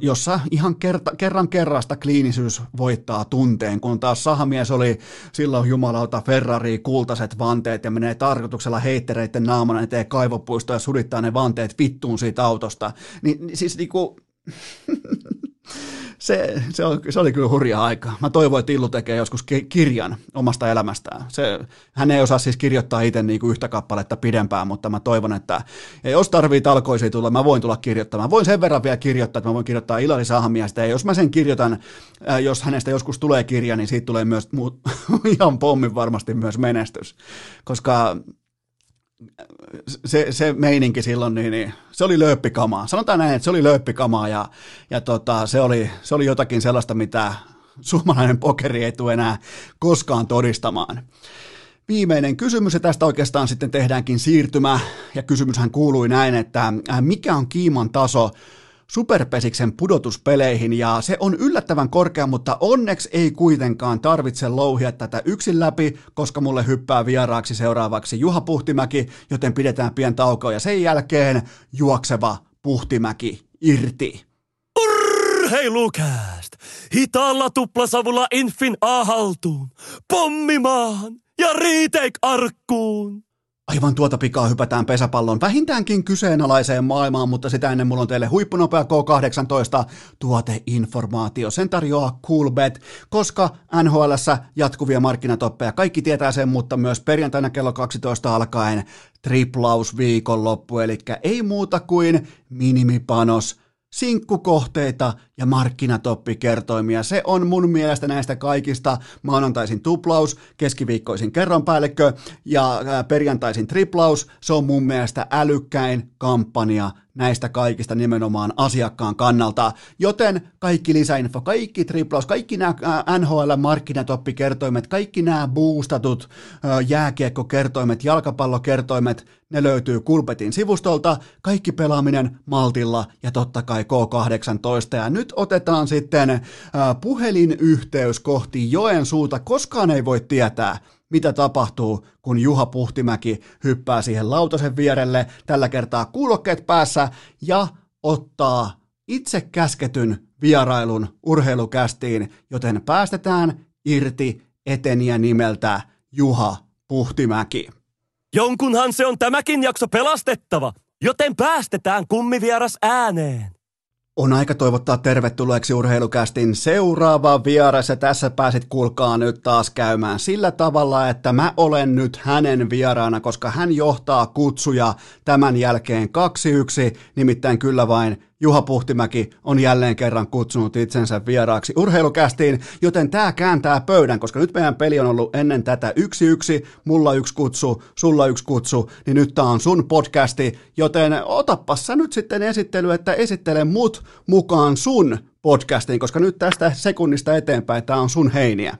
jossa ihan kerta, kerran kerrasta kliinisyys voittaa tunteen, kun taas sahamies oli silloin jumalauta Ferrari kultaiset vanteet ja menee tarkoituksella heittereiden naamana eteen kaivopuisto ja sudittaa ne vanteet vittuun siitä autosta. Ni, niin siis niinku, se, se, on, se oli kyllä hurja aika. Mä toivoin, että Illu tekee joskus kirjan omasta elämästään. Se, hän ei osaa siis kirjoittaa itse niin kuin yhtä kappaletta pidempään, mutta mä toivon, että ja jos tarvii talkoisiin tulla, mä voin tulla kirjoittamaan. Voin sen verran vielä kirjoittaa, että mä voin kirjoittaa Ilari Sahamiestä, ja jos mä sen kirjoitan, jos hänestä joskus tulee kirja, niin siitä tulee myös ihan pommin varmasti myös menestys. Koska se, se meininki silloin, niin, niin, se oli lööppikamaa. Sanotaan näin, että se oli lööppikamaa ja, ja tota, se, oli, se oli jotakin sellaista, mitä suomalainen pokeri ei tule enää koskaan todistamaan. Viimeinen kysymys, ja tästä oikeastaan sitten tehdäänkin siirtymä, ja kysymyshän kuului näin, että mikä on kiiman taso Superpesiksen pudotuspeleihin ja se on yllättävän korkea, mutta onneksi ei kuitenkaan tarvitse louhia tätä yksin läpi, koska mulle hyppää vieraaksi seuraavaksi Juha Puhtimäki, joten pidetään pien taukoa ja sen jälkeen juokseva Puhtimäki irti. Urheilukääst! Hitaalla tuplasavulla Infin A-haltuun, pommimaan ja riiteik arkkuun. Aivan tuota pikaa hypätään pesäpallon vähintäänkin kyseenalaiseen maailmaan, mutta sitä ennen mulla on teille huippunopea K18 tuoteinformaatio. Sen tarjoaa Coolbet, koska NHLssä jatkuvia markkinatoppeja. Kaikki tietää sen, mutta myös perjantaina kello 12 alkaen triplaus viikonloppu, eli ei muuta kuin minimipanos, sinkkukohteita ja markkinatoppikertoimia. Se on mun mielestä näistä kaikista maanantaisin tuplaus, keskiviikkoisin kerronpäällikkö ja perjantaisin triplaus. Se on mun mielestä älykkäin kampanja näistä kaikista nimenomaan asiakkaan kannalta. Joten kaikki lisäinfo, kaikki triplaus, kaikki nämä NHL-markkinatoppikertoimet, kaikki nämä boostatut jääkiekkokertoimet, jalkapallokertoimet, ne löytyy Kulpetin sivustolta, kaikki pelaaminen maltilla ja totta kai K18. Ja nyt otetaan sitten puhelinyhteys kohti Joensuuta, koskaan ei voi tietää, mitä tapahtuu, kun Juha Puhtimäki hyppää siihen lautasen vierelle, tällä kertaa kuulokkeet päässä, ja ottaa itse käsketyn vierailun urheilukästiin, joten päästetään irti eteniä nimeltä Juha Puhtimäki. Jonkunhan se on tämäkin jakso pelastettava, joten päästetään kummivieras ääneen. On aika toivottaa tervetulleeksi urheilukästin seuraava vieras ja tässä pääsit kuulkaa nyt taas käymään sillä tavalla, että mä olen nyt hänen vieraana, koska hän johtaa kutsuja tämän jälkeen 2-1, nimittäin kyllä vain Juha Puhtimäki on jälleen kerran kutsunut itsensä vieraaksi urheilukästiin, joten tämä kääntää pöydän, koska nyt meidän peli on ollut ennen tätä yksi yksi, mulla yksi kutsu, sulla yksi kutsu, niin nyt tämä on sun podcasti, joten otappas sä nyt sitten esittely, että esittele mut mukaan sun podcastiin, koska nyt tästä sekunnista eteenpäin tämä on sun heiniä.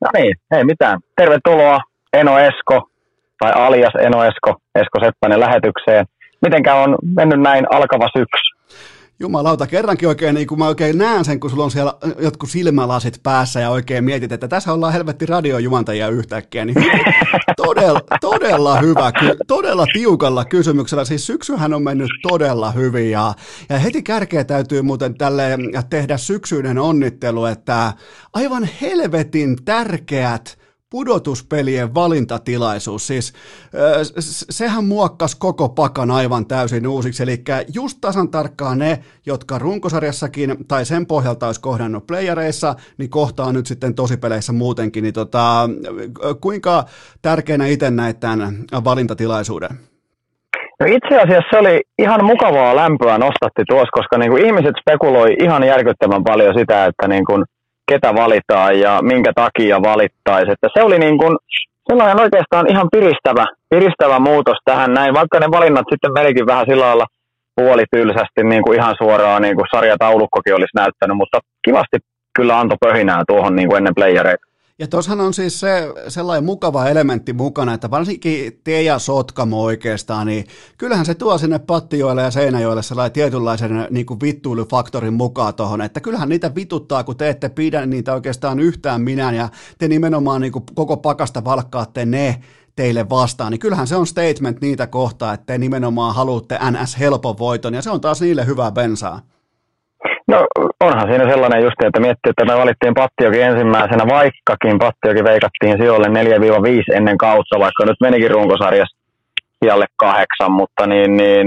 No niin, ei mitään. Tervetuloa Eno Esko, tai alias Eno Esko, Esko Seppänen lähetykseen – mitenkä on mennyt näin alkava syksy? Jumalauta, kerrankin oikein, niin kun mä oikein näen sen, kun sulla on siellä jotkut silmälasit päässä ja oikein mietit, että tässä ollaan helvetti radiojuontajia yhtäkkiä, niin todella, todella hyvä, todella tiukalla kysymyksellä. Siis syksyhän on mennyt todella hyvin ja, ja heti kärkeä täytyy muuten tälle tehdä syksyinen onnittelu, että aivan helvetin tärkeät pudotuspelien valintatilaisuus, siis sehän muokkasi koko pakan aivan täysin uusiksi, eli just tasan tarkkaan ne, jotka runkosarjassakin tai sen pohjalta olisi kohdannut playereissa, niin kohtaa nyt sitten tosipeleissä muutenkin, niin tota, kuinka tärkeänä itse näet tämän valintatilaisuuden? No itse asiassa se oli ihan mukavaa lämpöä nostatti tuossa, koska niin kuin ihmiset spekuloi ihan järkyttävän paljon sitä, että niin kuin ketä valitaan ja minkä takia valittaisi. Että se oli niin kuin sellainen oikeastaan ihan piristävä, piristävä muutos tähän näin, vaikka ne valinnat sitten menikin vähän sillä lailla puolitylsästi niin kuin ihan suoraan niin kuin sarjataulukkokin olisi näyttänyt, mutta kivasti kyllä antoi pöhinää tuohon niin kuin ennen playereita. Ja tuossahan on siis se sellainen mukava elementti mukana, että varsinkin te ja Sotkamo oikeastaan, niin kyllähän se tuo sinne Pattioille ja Seinäjoelle sellainen tietynlaisen niin kuin vittuilufaktorin mukaan tuohon, että kyllähän niitä vituttaa, kun te ette pidä niitä oikeastaan yhtään minä ja te nimenomaan niin kuin koko pakasta valkkaatte ne teille vastaan, niin kyllähän se on statement niitä kohtaa, että te nimenomaan haluatte NS helpon voiton ja se on taas niille hyvää bensaa. No onhan siinä sellainen just, että miettii, että me valittiin Pattiokin ensimmäisenä, vaikkakin Pattiokin veikattiin sijoille 4-5 ennen kautta, vaikka nyt menikin runkosarjassa sijalle kahdeksan, mutta niin, niin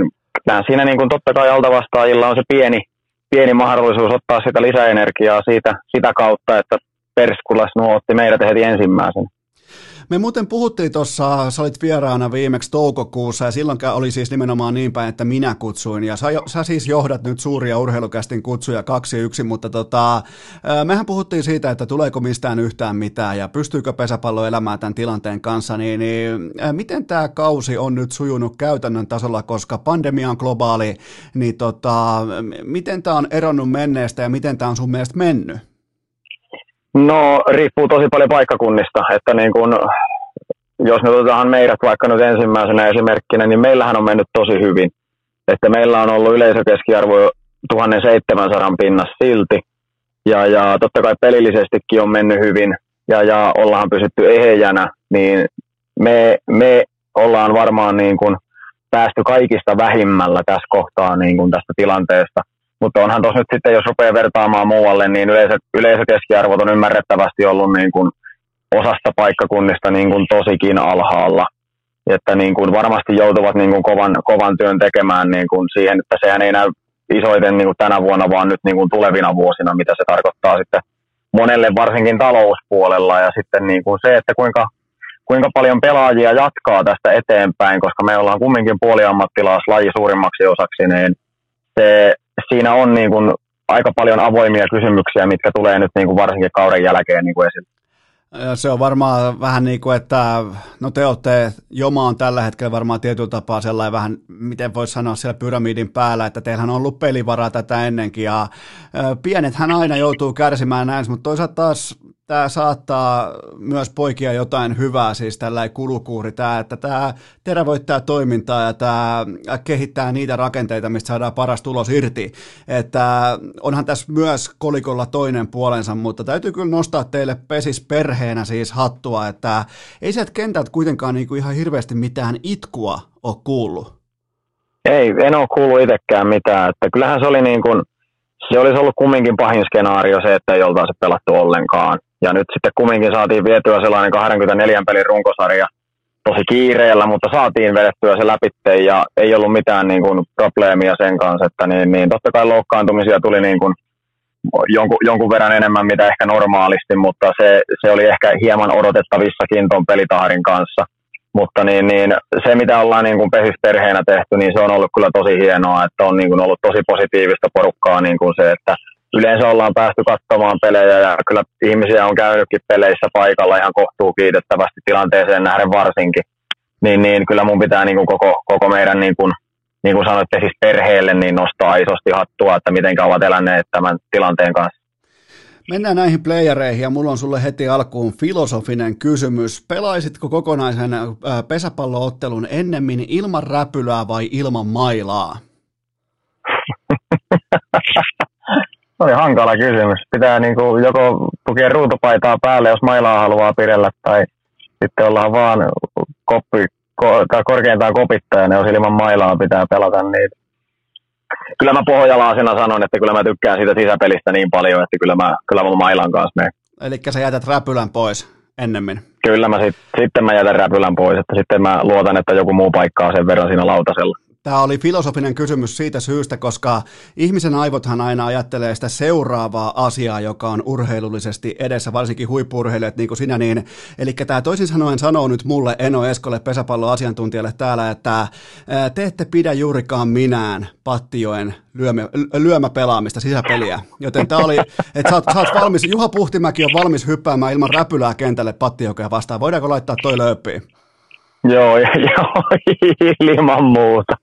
siinä niin kuin totta kai altavastaajilla on se pieni, pieni mahdollisuus ottaa sitä lisäenergiaa siitä, sitä kautta, että Perskulas nuo otti meidät heti ensimmäisenä. Me muuten puhuttiin tuossa, sä olit vieraana viimeksi toukokuussa ja silloin oli siis nimenomaan niin päin, että minä kutsuin ja sä, sä siis johdat nyt suuria urheilukästin kutsuja kaksi yksi, mutta tota, mehän puhuttiin siitä, että tuleeko mistään yhtään mitään ja pystyykö pesäpallo elämään tämän tilanteen kanssa, niin, niin miten tämä kausi on nyt sujunut käytännön tasolla, koska pandemia on globaali, niin tota, miten tämä on eronnut menneestä ja miten tämä on sun mielestä mennyt? No riippuu tosi paljon paikkakunnista, että niin kun, jos me otetaan meidät vaikka nyt ensimmäisenä esimerkkinä, niin meillähän on mennyt tosi hyvin. Että meillä on ollut yleisökeskiarvo 1700 pinnassa silti, ja, ja totta kai pelillisestikin on mennyt hyvin, ja, ja ollaan pysytty ehejänä, niin me, me ollaan varmaan niin kuin päästy kaikista vähimmällä tässä kohtaa niin kuin tästä tilanteesta – mutta onhan tuossa nyt sitten, jos rupeaa vertaamaan muualle, niin yleisö, yleisökeskiarvot on ymmärrettävästi ollut niin kuin osasta paikkakunnista niin kuin tosikin alhaalla. Että niin kuin varmasti joutuvat niin kuin kovan, kovan työn tekemään niin kuin siihen, että sehän ei näy isoiten niin kuin tänä vuonna, vaan nyt niin kuin tulevina vuosina, mitä se tarkoittaa sitten monelle varsinkin talouspuolella. Ja sitten niin kuin se, että kuinka, kuinka paljon pelaajia jatkaa tästä eteenpäin, koska me ollaan kumminkin puoliammattilaislaji suurimmaksi osaksi, niin se siinä on niin kuin aika paljon avoimia kysymyksiä, mitkä tulee nyt niin kuin varsinkin kauden jälkeen niin kuin esille. Se on varmaan vähän niin kuin, että no te olette, Joma on tällä hetkellä varmaan tietyllä tapaa sellainen vähän, miten voisi sanoa siellä pyramidin päällä, että teillähän on ollut pelivaraa tätä ennenkin ja pienet hän aina joutuu kärsimään näin, mutta toisaalta taas tämä saattaa myös poikia jotain hyvää, siis tällä kulukuuri, tämä, että tämä terävoittaa toimintaa ja tämä kehittää niitä rakenteita, mistä saadaan paras tulos irti. Että onhan tässä myös kolikolla toinen puolensa, mutta täytyy kyllä nostaa teille pesis perheenä siis hattua, että ei sieltä kentältä kuitenkaan niinku ihan hirveästi mitään itkua ole kuullut. Ei, en ole kuullut itsekään mitään. Että kyllähän se oli niin kuin, se olisi ollut kumminkin pahin skenaario se, että ei oltaisi pelattu ollenkaan. Ja nyt sitten kumminkin saatiin vietyä sellainen 24 pelin runkosarja tosi kiireellä, mutta saatiin vedettyä se läpi ja ei ollut mitään niin kuin, probleemia sen kanssa, että niin, niin, totta kai loukkaantumisia tuli niin kuin, jonkun, jonkun verran enemmän mitä ehkä normaalisti, mutta se, se oli ehkä hieman odotettavissakin tuon pelitaharin kanssa. Mutta niin, niin, se, mitä ollaan niin kuin perheenä tehty, niin se on ollut kyllä tosi hienoa, että on niin kuin ollut tosi positiivista porukkaa niin kuin se, että yleensä ollaan päästy katsomaan pelejä ja kyllä ihmisiä on käynytkin peleissä paikalla ihan kohtuu kiitettävästi tilanteeseen nähden varsinkin. Niin, niin kyllä mun pitää niin kuin koko, koko meidän niin kuin, niin kuin sanoitte siis perheelle niin nostaa isosti hattua, että miten ovat eläneet tämän tilanteen kanssa. Mennään näihin playereihin ja mulla on sulle heti alkuun filosofinen kysymys. Pelaisitko kokonaisen pesäpalloottelun ennemmin ilman räpylää vai ilman mailaa? Se oli hankala kysymys. Pitää niin kuin joko pukea ruutupaitaa päälle, jos mailaa haluaa pidellä, tai sitten ollaan vaan koppi, ko, tai korkeintaan kopittajana, jos ilman mailaa pitää pelata niitä. Kyllä mä pohjalaasena sanon, että kyllä mä tykkään siitä sisäpelistä niin paljon, että kyllä mä, kyllä mä mailan kanssa menen. Eli sä jätät räpylän pois ennemmin? Kyllä mä sit, sitten mä jätän räpylän pois, että sitten mä luotan, että joku muu paikkaa sen verran siinä lautasella. Tämä oli filosofinen kysymys siitä syystä, koska ihmisen aivothan aina ajattelee sitä seuraavaa asiaa, joka on urheilullisesti edessä, varsinkin huippurheilijat niin kuin sinä. Niin, eli tämä toisin sanoen sanoo nyt mulle, Eno Eskolle, pesäpalloasiantuntijalle täällä, että te ette pidä juurikaan minään Pattijoen lyömä, lyömäpelaamista, sisäpeliä. Joten tämä oli, että sä oot, sä oot valmis, Juha Puhtimäki on valmis hyppäämään ilman räpylää kentälle Pattijoukkoja vastaan. Voidaanko laittaa toi lööppiin? Joo, joo, ilman muuta.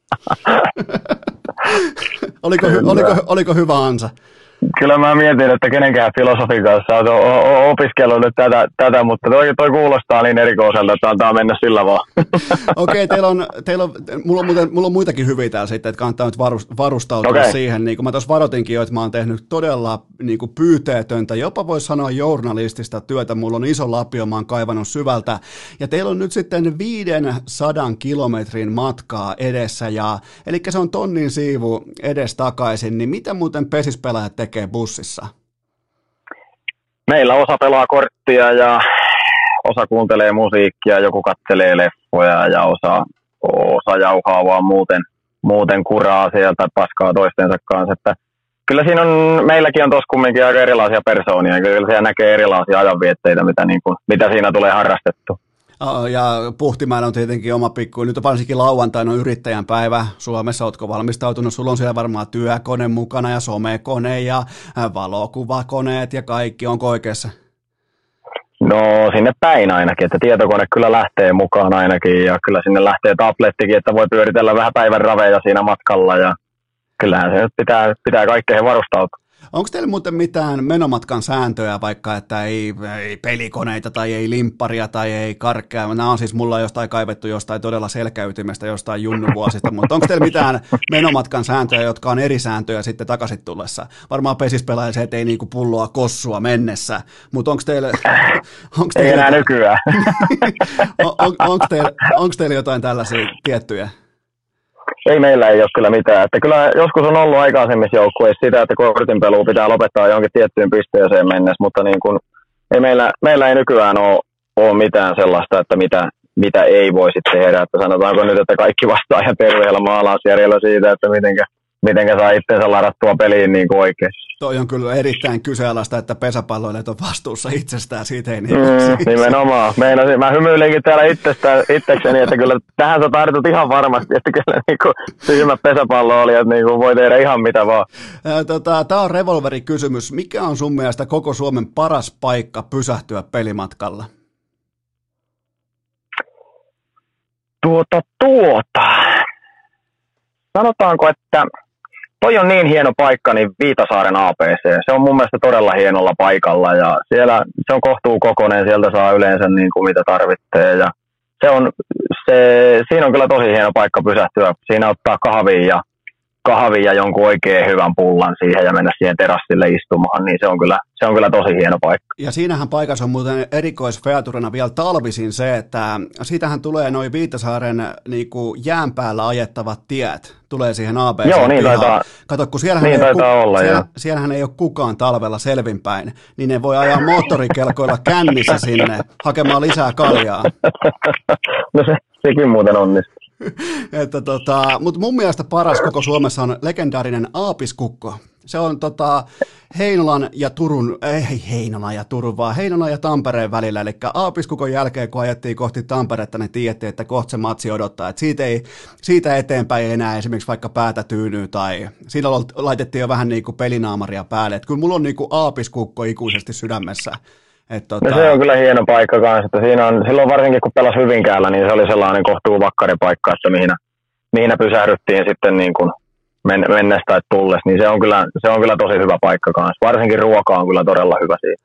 oliko, oliko, oliko hyvä ansa? Kyllä mä mietin, että kenenkään filosofin kanssa on opiskellut nyt tätä, tätä mutta toi, toi kuulostaa niin erikoiselta, että antaa mennä sillä vaan. Okei, okay, teillä on, teillä on, mulla, on muuten, mulla on muitakin hyviä täällä sitten, että kannattaa nyt varustautua okay. siihen. Niin kuin mä tuossa varoitinkin jo, että mä oon tehnyt todella niin kuin pyyteetöntä, jopa voisi sanoa journalistista työtä. Mulla on iso lapio, mä oon kaivannut syvältä. Ja teillä on nyt sitten 500 kilometrin matkaa edessä, ja, eli se on tonnin siivu edes takaisin, niin mitä muuten pesispelaajat tekee? Tekee bussissa? Meillä osa pelaa korttia ja osa kuuntelee musiikkia, joku kattelee leffoja ja osa, osa jauhaa vaan muuten, muuten kuraa sieltä paskaa toistensa kanssa. Että kyllä siinä on, meilläkin on tuossa kumminkin aika erilaisia persoonia. Kyllä siellä näkee erilaisia ajanvietteitä, mitä, niin kuin, mitä siinä tulee harrastettu. Ja Puhtimäen on tietenkin oma pikku, nyt on varsinkin lauantaina on yrittäjän päivä Suomessa, oletko valmistautunut, sulla on siellä varmaan työkone mukana ja somekone ja valokuvakoneet ja kaikki, onko oikeassa? No sinne päin ainakin, että tietokone kyllä lähtee mukaan ainakin ja kyllä sinne lähtee tablettikin, että voi pyöritellä vähän päivän raveja siinä matkalla ja kyllähän se nyt pitää, pitää kaikkeen varustautua. Onko teillä muuten mitään menomatkan sääntöjä, vaikka että ei, ei pelikoneita tai ei limpparia tai ei karkkeja? Nämä on siis mulla jostain kaivettu jostain todella selkäytimestä jostain junnuvuosista, mutta onko teillä mitään menomatkan sääntöjä, jotka on eri sääntöjä sitten takaisin tullessa? Varmaan pesispelaaja se, että ei niinku pulloa kossua mennessä, mutta onko teillä... Onko teillä ei enää nykyään. on, on, onko, teillä, onko teillä jotain tällaisia tiettyjä? Ei meillä ei ole kyllä mitään. Että kyllä joskus on ollut aikaisemmissa joukkueissa sitä, että kortinpelu pitää lopettaa jonkin tiettyyn pisteeseen mennessä, mutta niin kuin, ei meillä, meillä ei nykyään ole, ole mitään sellaista, että mitä, mitä ei voisi tehdä. Että sanotaanko nyt, että kaikki ihan terveellä maalaisjärjellä siitä, että mitenkä, mitenkä saa itsensä ladattua peliin niin kuin oikein. Toi on kyllä erittäin kyseenalaista, että pesäpalloilijat on vastuussa itsestään, siitä ei niin mm, Nimenomaan. Meinasin, mä hymyilinkin täällä itsestään, itsekseni, että kyllä tähän sä tartut ihan varmasti, että kyllä niin kuin, tyhmät pesäpalloilijat niin kuin, voi tehdä ihan mitä vaan. Tota, Tämä on revolverikysymys. Mikä on sun mielestä koko Suomen paras paikka pysähtyä pelimatkalla? Tuota, tuota. Sanotaanko, että toi on niin hieno paikka, niin Viitasaaren APC. Se on mun mielestä todella hienolla paikalla ja siellä se on kohtuu kokonen, sieltä saa yleensä niin kuin mitä tarvitsee ja se on, se, siinä on kyllä tosi hieno paikka pysähtyä. Siinä ottaa kahvia ja kahvin ja jonkun oikein hyvän pullan siihen ja mennä siihen terassille istumaan, niin se on kyllä, se on kyllä tosi hieno paikka. Ja siinähän paikassa on muuten erikoisfeaturina vielä talvisin se, että siitähän tulee noin Viitasaaren niin kuin jään päällä ajettavat tiet, tulee siihen ABC Joo, niin taitaa, Kato, kun siellähän, niin ei taitaa ku, olla, siellä, siellähän ei ole kukaan talvella selvinpäin, niin ne voi ajaa moottorikelkoilla kännissä sinne hakemaan lisää kaljaa. no se, sekin muuten onnistuu. että tota, mutta mun mielestä paras koko Suomessa on legendaarinen Aapiskukko. Se on tota, Heinolan ja Turun, ei Heinolan ja Turun, vaan Heinolan ja Tampereen välillä. Eli Aapiskukon jälkeen, kun ajettiin kohti Tamperetta, niin tiedettiin, että kohta se matsi odottaa. Et siitä, ei, siitä eteenpäin ei enää esimerkiksi vaikka päätä tyynyy tai siinä laitettiin jo vähän niin kuin pelinaamaria päälle. Et kyllä mulla on niin kuin Aapiskukko ikuisesti sydämessä. Et tota... no se on kyllä hieno paikka kanssa. Että siinä on, silloin varsinkin kun pelasi Hyvinkäällä, niin se oli sellainen kohtuu paikka, että mihin, mihin pysähdyttiin sitten niin kuin men, mennessä tai tulles, niin se on, kyllä, se on kyllä tosi hyvä paikka kanssa. Varsinkin ruoka on kyllä todella hyvä siinä.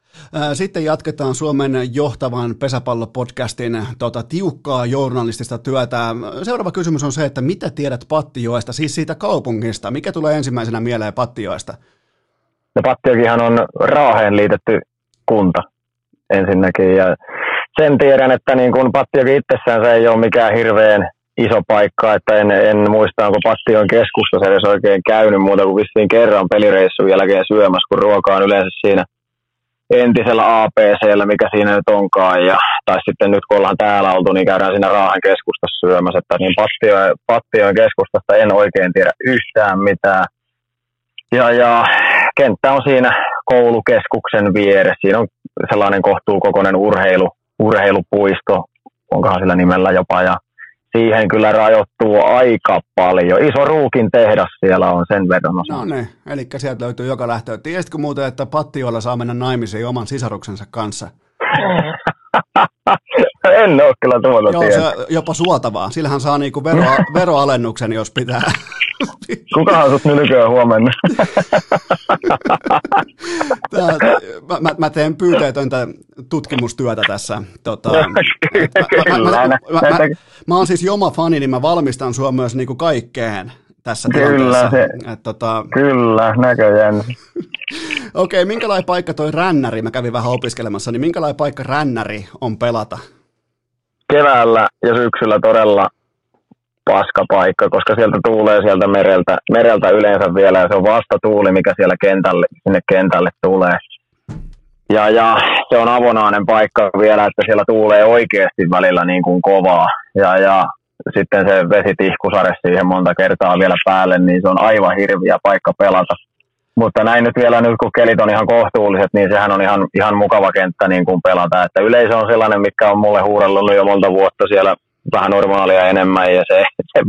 Sitten jatketaan Suomen johtavan pesäpallopodcastin tota, tiukkaa journalistista työtä. Seuraava kysymys on se, että mitä tiedät Pattijoesta, siis siitä kaupungista? Mikä tulee ensimmäisenä mieleen Pattijoesta? No Pattiokinhan on Raaheen liitetty kunta ensinnäkin. Ja sen tiedän, että niin kun Pattiakin itsessään se ei ole mikään hirveän iso paikka, että en, en muista, onko Pattion keskustassa edes oikein käynyt muuta kuin vissiin kerran pelireissun jälkeen syömässä, kun ruoka on yleensä siinä entisellä APCllä, mikä siinä nyt onkaan. Ja, tai sitten nyt kun ollaan täällä oltu, niin käydään siinä Raahan keskustassa syömässä. Että niin Pattion, Pattion keskustasta en oikein tiedä yhtään mitään. Ja, ja kenttä on siinä koulukeskuksen vieressä. Siinä on sellainen kohtuukokoinen urheilu, urheilupuisto, onkohan sillä nimellä jopa, ja siihen kyllä rajoittuu aika paljon. Iso ruukin tehdas siellä on sen verran osa. No niin, eli sieltä löytyy joka lähtö. Tiesitkö muuten, että Pattioilla saa mennä naimisiin oman sisaruksensa kanssa? en ole kyllä tuolla Joo, se jopa suotavaa. Sillähän saa niinku vero, veroalennuksen, jos pitää. Kukahan sut nylkyy huomenna? Tää, mä, mä, mä teen pyyteetöntä tutkimustyötä tässä. Tota, Kyllä, mä, mä, mä, mä, mä, oon siis Joma fani, niin mä valmistan sua myös niinku kaikkeen tässä Kyllä, se, Et, tota... kyllä näköjään. Okei, okay, minkälainen paikka toi rännäri, mä kävin vähän opiskelemassa, niin minkälainen paikka rännäri on pelata? Keväällä ja syksyllä todella paska paikka, koska sieltä tuulee sieltä mereltä, mereltä yleensä vielä, ja se on vasta tuuli, mikä siellä kentälle, sinne kentälle tulee. Ja, ja se on avonainen paikka vielä, että siellä tuulee oikeasti välillä niin kuin kovaa. Ja, ja sitten se vesitihkusare siihen monta kertaa vielä päälle, niin se on aivan hirviä paikka pelata. Mutta näin nyt vielä nyt, kun kelit on ihan kohtuulliset, niin sehän on ihan, ihan mukava kenttä niin kuin pelata. Että yleisö on sellainen, mikä on mulle huurellut jo monta vuotta siellä vähän normaalia enemmän ja se, se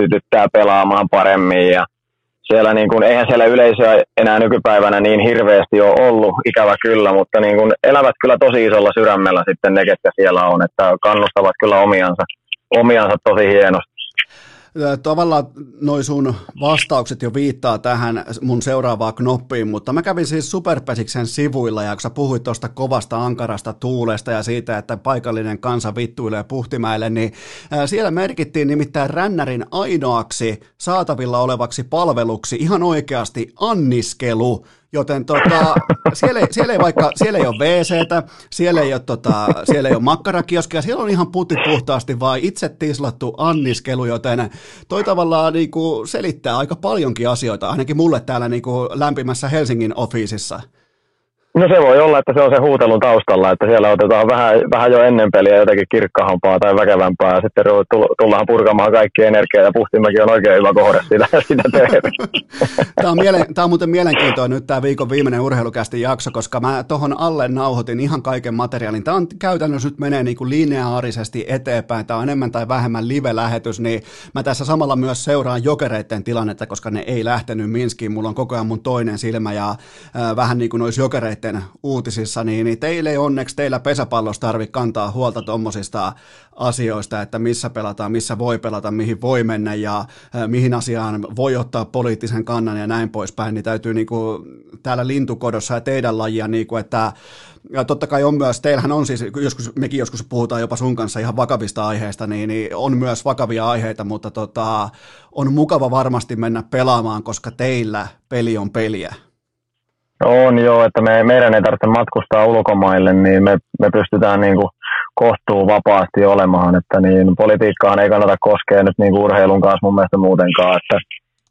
sytyttää pelaamaan paremmin. Ja siellä niin kuin, eihän siellä yleisöä enää nykypäivänä niin hirveästi ole ollut, ikävä kyllä, mutta niin kuin, elävät kyllä tosi isolla sydämellä sitten ne, ketkä siellä on, että kannustavat kyllä omiansa, omiansa tosi hienosti. Tavallaan noin sun vastaukset jo viittaa tähän mun seuraavaan knoppiin, mutta mä kävin siis Superpesiksen sivuilla ja kun sä puhuit tuosta kovasta ankarasta tuulesta ja siitä, että paikallinen kansa vittuilee Puhtimäelle, niin siellä merkittiin nimittäin rännärin ainoaksi saatavilla olevaksi palveluksi ihan oikeasti anniskelu Joten tota, siellä, ei, siellä, ei vaikka, siellä ei ole WCtä, siellä ei ole, tota, siellä ei ole makkarakioskia, siellä on ihan putti puhtaasti vaan itse tislattu anniskelu, joten toi tavallaan niin kuin selittää aika paljonkin asioita, ainakin mulle täällä niin kuin lämpimässä Helsingin officeissa. No se voi olla, että se on se huutelun taustalla, että siellä otetaan vähän, vähän jo ennen peliä jotenkin kirkkahampaa tai väkevämpää ja sitten tullaan purkamaan kaikki energiaa ja Puhtimäki on oikein hyvä kohde sitä, sitä Tämä on, miele- tämä on muuten mielenkiintoinen nyt tämä viikon viimeinen urheilukästi jakso, koska mä tuohon alle nauhoitin ihan kaiken materiaalin. Tämä on käytännössä nyt menee niin kuin lineaarisesti eteenpäin, tämä on enemmän tai vähemmän live-lähetys, niin mä tässä samalla myös seuraan jokereiden tilannetta, koska ne ei lähtenyt Minskiin. Mulla on koko ajan mun toinen silmä ja äh, vähän niin kuin olisi jokereiden sitten uutisissa, niin, niin teille ei onneksi teillä pesäpallossa tarvitse kantaa huolta tuommoisista asioista, että missä pelataan, missä voi pelata, mihin voi mennä ja mihin asiaan voi ottaa poliittisen kannan ja näin poispäin, niin täytyy niin kuin, täällä lintukodossa ja teidän lajia, niin kuin, että ja totta kai on myös, teillähän on siis, joskus, mekin joskus puhutaan jopa sun kanssa ihan vakavista aiheista, niin, niin on myös vakavia aiheita, mutta tota, on mukava varmasti mennä pelaamaan, koska teillä peli on peliä. On joo, että me, meidän ei tarvitse matkustaa ulkomaille, niin me, me pystytään niin kuin kohtuu vapaasti olemaan, että niin politiikkaan ei kannata koskea nyt niin kuin urheilun kanssa mun mielestä muutenkaan, että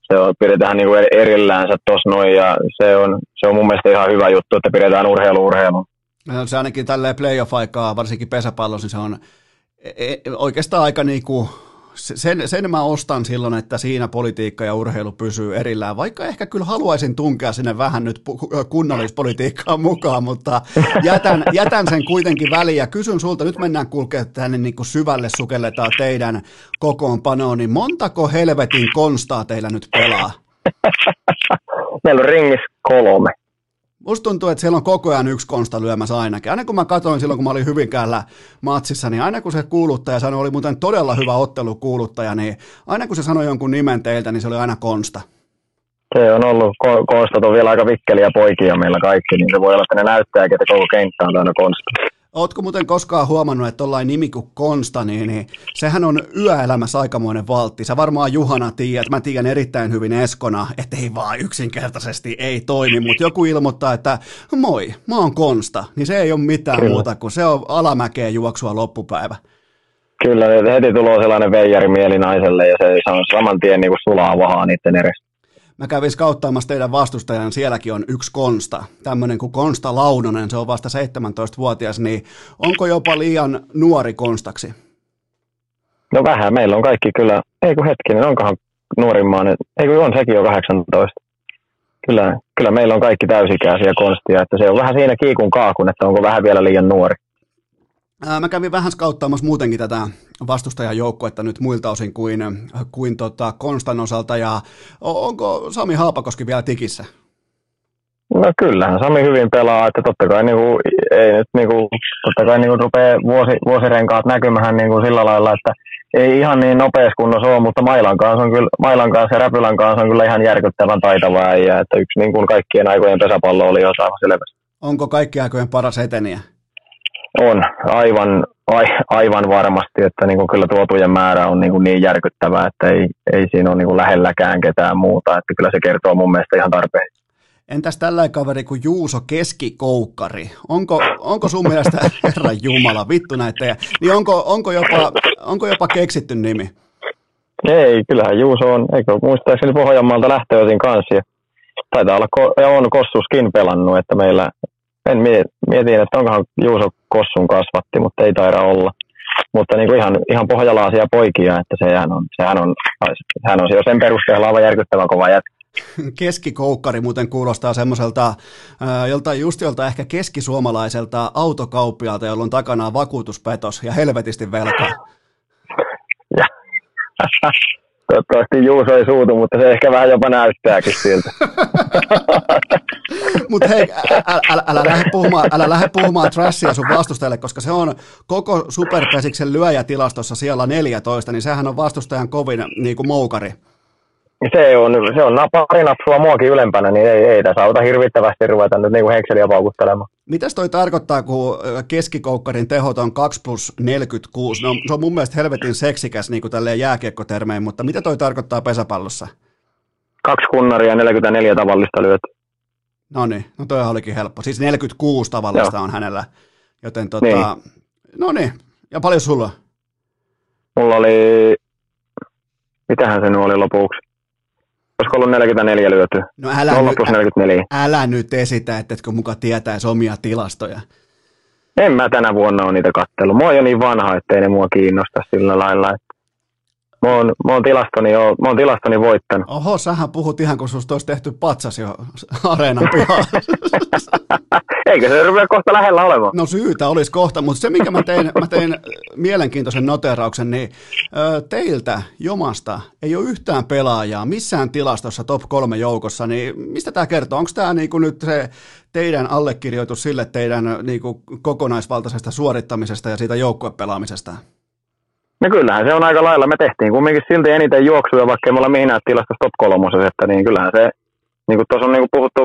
se on, pidetään niin kuin erilläänsä tuossa noin ja se on, se on mun mielestä ihan hyvä juttu, että pidetään urheilu urheilun. No, se ainakin tälleen playoff-aikaa, varsinkin pesäpallossa, niin se on e, e, oikeastaan aika niin kuin sen, sen mä ostan silloin, että siinä politiikka ja urheilu pysyy erillään, vaikka ehkä kyllä haluaisin tunkea sinne vähän nyt kunnallispolitiikkaan mukaan, mutta jätän, jätän sen kuitenkin väliin ja kysyn sulta, nyt mennään kulkea tänne niin kuin syvälle sukelletaan teidän kokoonpanoon, niin montako helvetin konstaa teillä nyt pelaa? Meillä on ringissä kolme. Musta tuntuu, että siellä on koko ajan yksi konsta lyömässä ainakin. Aina kun mä katsoin silloin, kun mä olin Hyvinkäällä matsissa, niin aina kun se kuuluttaja sanoi, oli muuten todella hyvä ottelukuuluttaja, niin aina kun se sanoi jonkun nimen teiltä, niin se oli aina konsta. Se on ollut, konstat on vielä aika vikkeliä poikia meillä kaikki, niin se voi olla, että ne näyttääkin, että koko kenttä on aina konsta. Ootko muuten koskaan huomannut, että tollain nimi kuin Konsta, niin, sehän on yöelämässä aikamoinen valtti. Sä varmaan Juhana tiedät, mä tiedän erittäin hyvin Eskona, että ei vaan yksinkertaisesti ei toimi, mutta joku ilmoittaa, että moi, mä oon Konsta, niin se ei ole mitään Kyllä. muuta kuin se on alamäkeä juoksua loppupäivä. Kyllä, heti tulee sellainen veijari mieli naiselle ja se on saman tien niin kuin sulaa vahaa niiden edessä mä kävin skauttaamassa teidän vastustajan, sielläkin on yksi Konsta, tämmöinen kuin Konsta Launonen, se on vasta 17-vuotias, niin onko jopa liian nuori Konstaksi? No vähän, meillä on kaikki kyllä, ei kun hetkinen, onkohan nuorimmaan, ei kun on sekin jo 18. Kyllä, kyllä meillä on kaikki täysikäisiä konstia, että se on vähän siinä kiikun kaakun, että onko vähän vielä liian nuori. Mä kävin vähän skauttaamassa muutenkin tätä vastustajan joukkuetta nyt muilta osin kuin, kuin tota Konstan osalta, ja onko Sami Haapakoski vielä tikissä? No kyllähän Sami hyvin pelaa, että totta kai niin kuin, ei nyt niin kuin, totta kai niin kuin rupeaa vuosi, vuosirenkaat näkymään niin kuin sillä lailla, että ei ihan niin nopeassa kunnossa ole, mutta Mailan kanssa, on kyllä, Mailan kanssa ja Räpylän kanssa on kyllä ihan järkyttävän taitava äijä, että yksi niin kuin kaikkien aikojen pesäpallo oli osaava selvästi. Onko kaikkien aikojen paras eteniä? On, aivan, ai, aivan varmasti, että niin kuin kyllä tuotujen määrä on niin, kuin niin järkyttävää, että ei, ei siinä ole niin kuin lähelläkään ketään muuta, että kyllä se kertoo mun mielestä ihan tarpeeksi. Entäs tällainen kaveri kuin Juuso Keskikoukkari? Onko, onko sun mielestä, herra Jumala, vittu näitä, niin onko, onko, jopa, onko jopa keksitty nimi? Ei, kyllähän Juuso on, eikö muistaakseni Pohjanmaalta lähtöösin kanssa. Ja taitaa olla, ja on Kossuskin pelannut, että meillä, en mietin, että onkohan Juuso Kossun kasvatti, mutta ei taida olla. Mutta niin kuin ihan, ihan pohjalaisia poikia, että sehän on, sehän on, sehän on jo sen perusteella aivan järkyttävän kova jätkä. Keskikoukkari muuten kuulostaa semmoiselta, joltain just jolta ehkä keskisuomalaiselta autokauppialta, jolla on takana vakuutuspetos ja helvetisti velkaa. Toivottavasti Juuso ei suutu, mutta se ehkä vähän jopa näyttääkin siltä. mutta hei, älä, älä, älä, lähde puhumaan, älä lähde puhumaan trashia sun vastustajalle, koska se on koko superpesiksen lyöjätilastossa siellä 14, niin sehän on vastustajan kovin niin kuin moukari. Se on, se on pari napsua muakin ylempänä, niin ei, ei tässä auta hirvittävästi ruveta nyt niin hekseliä paukuttelemaan. Mitäs toi tarkoittaa, kun keskikoukkarin tehot on 2 plus 46? No, se on mun mielestä helvetin seksikäs niin kuin tälleen jääkiekkotermein, mutta mitä toi tarkoittaa pesäpallossa? Kaksi kunnaria ja 44 tavallista lyöt. No niin, no toi olikin helppo. Siis 46 tavallista Joo. on hänellä, joten tota, niin. no niin, ja paljon sulla? Mulla oli, mitähän se nyt oli lopuksi? Olisiko ollut 44 lyöty? No älä, 0 nyt, plus 44. älä nyt esitä, että etkö muka tietäisi omia tilastoja. En mä tänä vuonna ole niitä kattellut. Mä oon jo niin vanha, ettei ne mua kiinnosta sillä lailla. Mä, oon, mä, oon tilastoni jo, mä oon tilastoni voittanut. Oho, sähän puhut ihan kun susta olisi tehty patsas jo areenan pihalla. Eikö se rupea kohta lähellä olemaan? No syytä olisi kohta, mutta se minkä mä tein, mä tein mielenkiintoisen noterauksen, niin ö, teiltä Jomasta ei ole yhtään pelaajaa missään tilastossa top kolme joukossa, niin mistä tämä kertoo? Onko tämä niinku nyt se teidän allekirjoitus sille teidän niinku kokonaisvaltaisesta suorittamisesta ja siitä joukkuepelaamisesta? No kyllähän se on aika lailla. Me tehtiin kumminkin silti eniten juoksuja, vaikka me olla mihin tilastossa top kolmosessa, niin kyllähän se niin kuin tuossa on niin kuin puhuttu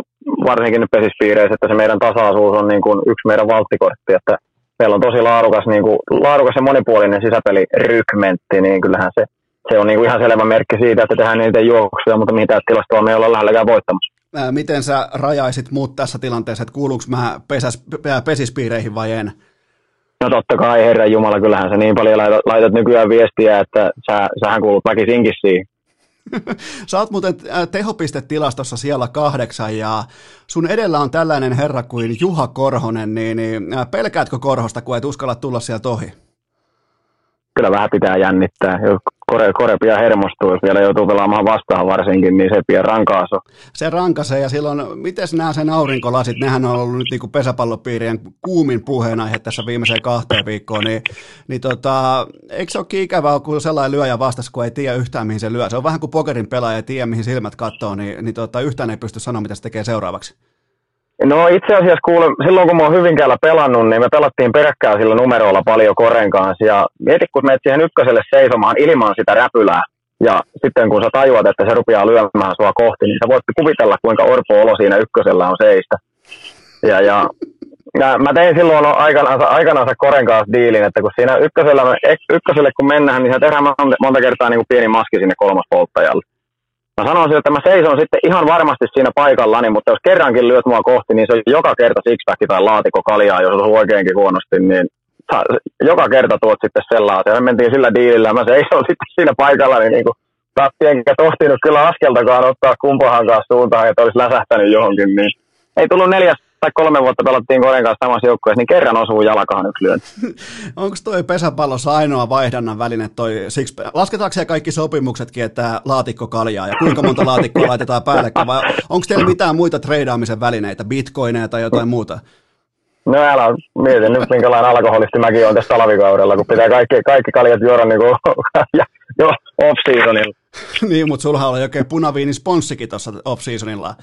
varsinkin nyt pesispiireissä, että se meidän tasa-asuus on niin kuin yksi meidän valttikortti, että meillä on tosi laadukas, niin kuin, laadukas ja monipuolinen sisäpelirykmentti, niin kyllähän se, se on niin kuin ihan selvä merkki siitä, että tehdään niitä juoksuja, mutta mitä tilastoa me ei olla lähelläkään voittamassa. Miten sä rajaisit muut tässä tilanteessa, että kuuluuko mä pesäs, pesispiireihin vai en? No totta kai, herra Jumala, kyllähän sä niin paljon laitat, laitat nykyään viestiä, että sä, sähän kuulut väkisinkin siihen. Sä oot muuten tehopistetilastossa siellä kahdeksan ja sun edellä on tällainen herra kuin Juha Korhonen, niin, niin pelkäätkö Korhosta, kun et uskalla tulla sieltä ohi? Kyllä vähän pitää jännittää. Jos kore, kore pian hermostuu, jos vielä joutuu pelaamaan vastaan varsinkin, niin se pian rankaaso. Se rankasee ja silloin, miten nämä sen aurinkolasit, nehän on ollut nyt niin kuin pesäpallopiirien kuumin puheenaihe tässä viimeiseen kahteen viikkoon, niin, niin tota, eikö se ole ikävää, kun sellainen lyöjä vastas, kun ei tiedä yhtään mihin se lyö. Se on vähän kuin pokerin pelaaja ei tiedä mihin silmät katsoo, niin, niin tota, yhtään ei pysty sanoa, mitä se tekee seuraavaksi. No itse asiassa kuule, silloin kun mä oon Hyvinkäällä pelannut, niin me pelattiin peräkkää sillä numeroilla paljon Koren kanssa. Ja mieti, kun menet siihen ykköselle seisomaan ilman sitä räpylää. Ja sitten kun sä tajuat, että se rupeaa lyömään sua kohti, niin sä voit kuvitella, kuinka orpo olo siinä ykkösellä on seistä. Ja, ja, ja mä tein silloin aikanaan, aikanaan Koren kanssa diilin, että kun siinä ykkösellä, ykköselle kun mennään, niin se tehdään monta kertaa niin kuin pieni maski sinne kolmas polttajalle. Mä sanoisin, että mä seison sitten ihan varmasti siinä paikallani, mutta jos kerrankin lyöt mua kohti, niin se on joka kerta sixpack tai laatikko kaljaa, jos on oikeinkin huonosti, niin joka kerta tuot sitten sellaisen. Me mentiin sillä diilillä, mä seison sitten siinä paikallani niin kuin tappi, enkä tohtinut kyllä askeltakaan ottaa kumpahan kanssa suuntaan, että olisi läsähtänyt johonkin, niin ei tullut neljäs tai kolme vuotta pelattiin Koren kanssa samassa joukkueessa, niin kerran osuu jalkaan yksi lyönti. Onko toi pesäpallossa ainoa vaihdannan väline toi six, lasketaanko siellä kaikki sopimuksetkin, että laatikko kaljaa ja kuinka monta laatikkoa laitetaan päälle, vai onko teillä mitään muita treidaamisen välineitä, bitcoineja tai jotain muuta? No älä mieti nyt, minkälainen alkoholisti mäkin on tässä talvikaudella, kun pitää kaikki, kaikki kaljat juoda niin kuin, jo off-seasonilla. niin, mutta sulla on oikein punaviini sponssikin tuossa off-seasonilla.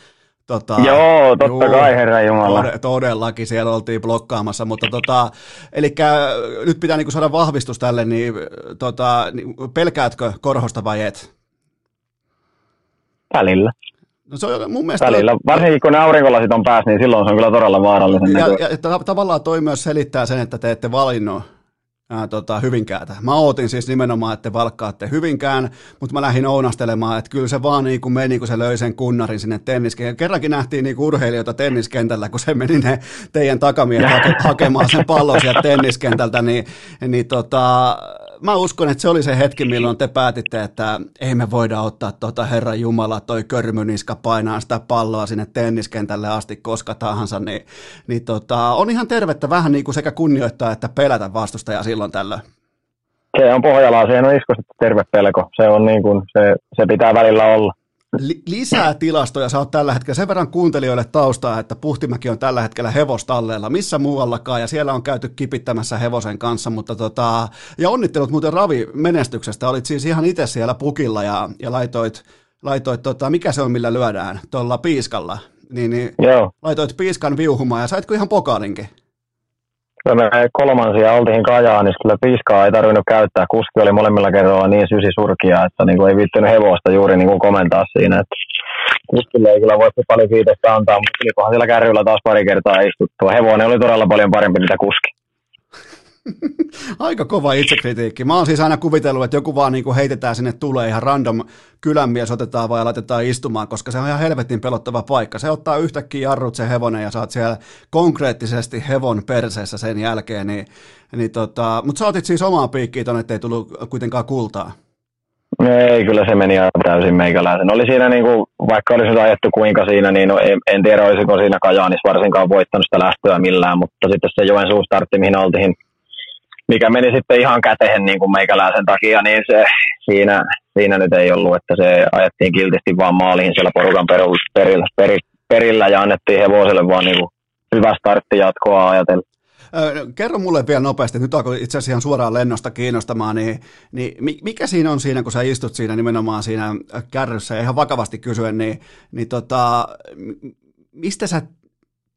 Tota, Joo, totta juu, kai, herra Jumala. Tod- todellakin siellä oltiin blokkaamassa, mutta tota, eli nyt pitää niinku saada vahvistus tälle, niin tota, niin pelkäätkö Korhosta vai et? Välillä. No se on mun mielestä... Välillä. Varsinkin kun ne aurinkolasit on päässä, niin silloin se on kyllä todella vaarallisen ja, ja, ja, tavallaan toi myös selittää sen, että te ette valinnut ää, tota, Hyvinkäätä. Mä ootin siis nimenomaan, että te valkkaatte Hyvinkään, mutta mä lähdin ounastelemaan, että kyllä se vaan niin kuin meni, kun se löi sen kunnarin sinne tenniskentään. Kerrankin nähtiin niin urheilijoita tenniskentällä, kun se meni ne teidän takamiehet hake, hakemaan sen pallon sieltä tenniskentältä, niin, niin tota, mä uskon, että se oli se hetki, milloin te päätitte, että ei me voida ottaa tota Herra Jumala, toi körmyniska painaa sitä palloa sinne tenniskentälle asti koska tahansa, niin, niin tota, on ihan tervettä vähän niin kuin sekä kunnioittaa että pelätä vastustajaa silloin tällöin. Se on Pohjalaa, se on iskosti terve pelko. Se, on niin kuin, se, se pitää välillä olla lisää tilastoja sä oot tällä hetkellä sen verran kuuntelijoille taustaa, että Puhtimäki on tällä hetkellä hevostalleella, missä muuallakaan, ja siellä on käyty kipittämässä hevosen kanssa, mutta tota, ja onnittelut muuten Ravi menestyksestä, olit siis ihan itse siellä pukilla ja, ja laitoit, laitoit tota, mikä se on millä lyödään, tuolla piiskalla, niin, niin Joo. laitoit piiskan viuhumaan ja saitko ihan pokaalinkin? Me kolmansia oltiin Kajaa, niin kyllä piiskaa ei tarvinnut käyttää. Kuski oli molemmilla kerralla niin sysi surkia, että niin kuin ei viittynyt hevosta juuri niin kuin komentaa siinä. Että kuskille ei kyllä voi paljon kiitosta antaa, mutta tulipahan siellä kärryllä taas pari kertaa istuttua. Hevonen oli todella paljon parempi mitä kuski. Aika kova itsekritiikki. Mä oon siis aina kuvitellut, että joku vaan niinku heitetään sinne tulee ihan random kylänmies otetaan vai laitetaan istumaan, koska se on ihan helvetin pelottava paikka. Se ottaa yhtäkkiä jarrut se hevonen ja saat siellä konkreettisesti hevon perseessä sen jälkeen. Niin, niin tota, mutta sä otit siis omaa piikkiä tonne, ettei tullut kuitenkaan kultaa. Ei, kyllä se meni aivan täysin meikäläisen. Oli siinä, niin kuin, vaikka olisi ajettu kuinka siinä, niin no, en, en tiedä olisiko siinä Kajaanissa varsinkaan voittanut sitä lähtöä millään, mutta sitten se Joensuun startti, mihin oltiin, mikä meni sitten ihan kätehen niin kuin meikäläisen takia, niin se, siinä, siinä nyt ei ollut, että se ajettiin kiltisti vaan maaliin siellä porukan perillä, perillä, perillä ja annettiin hevoselle vaan niin kuin hyvä startti jatkoa ajatellen. Kerro mulle vielä nopeasti, nyt alkoi itse asiassa ihan suoraan lennosta kiinnostamaan, niin, niin mikä siinä on siinä, kun sä istut siinä nimenomaan siinä kärryssä ja ihan vakavasti kysyen, niin, niin tota, mistä sä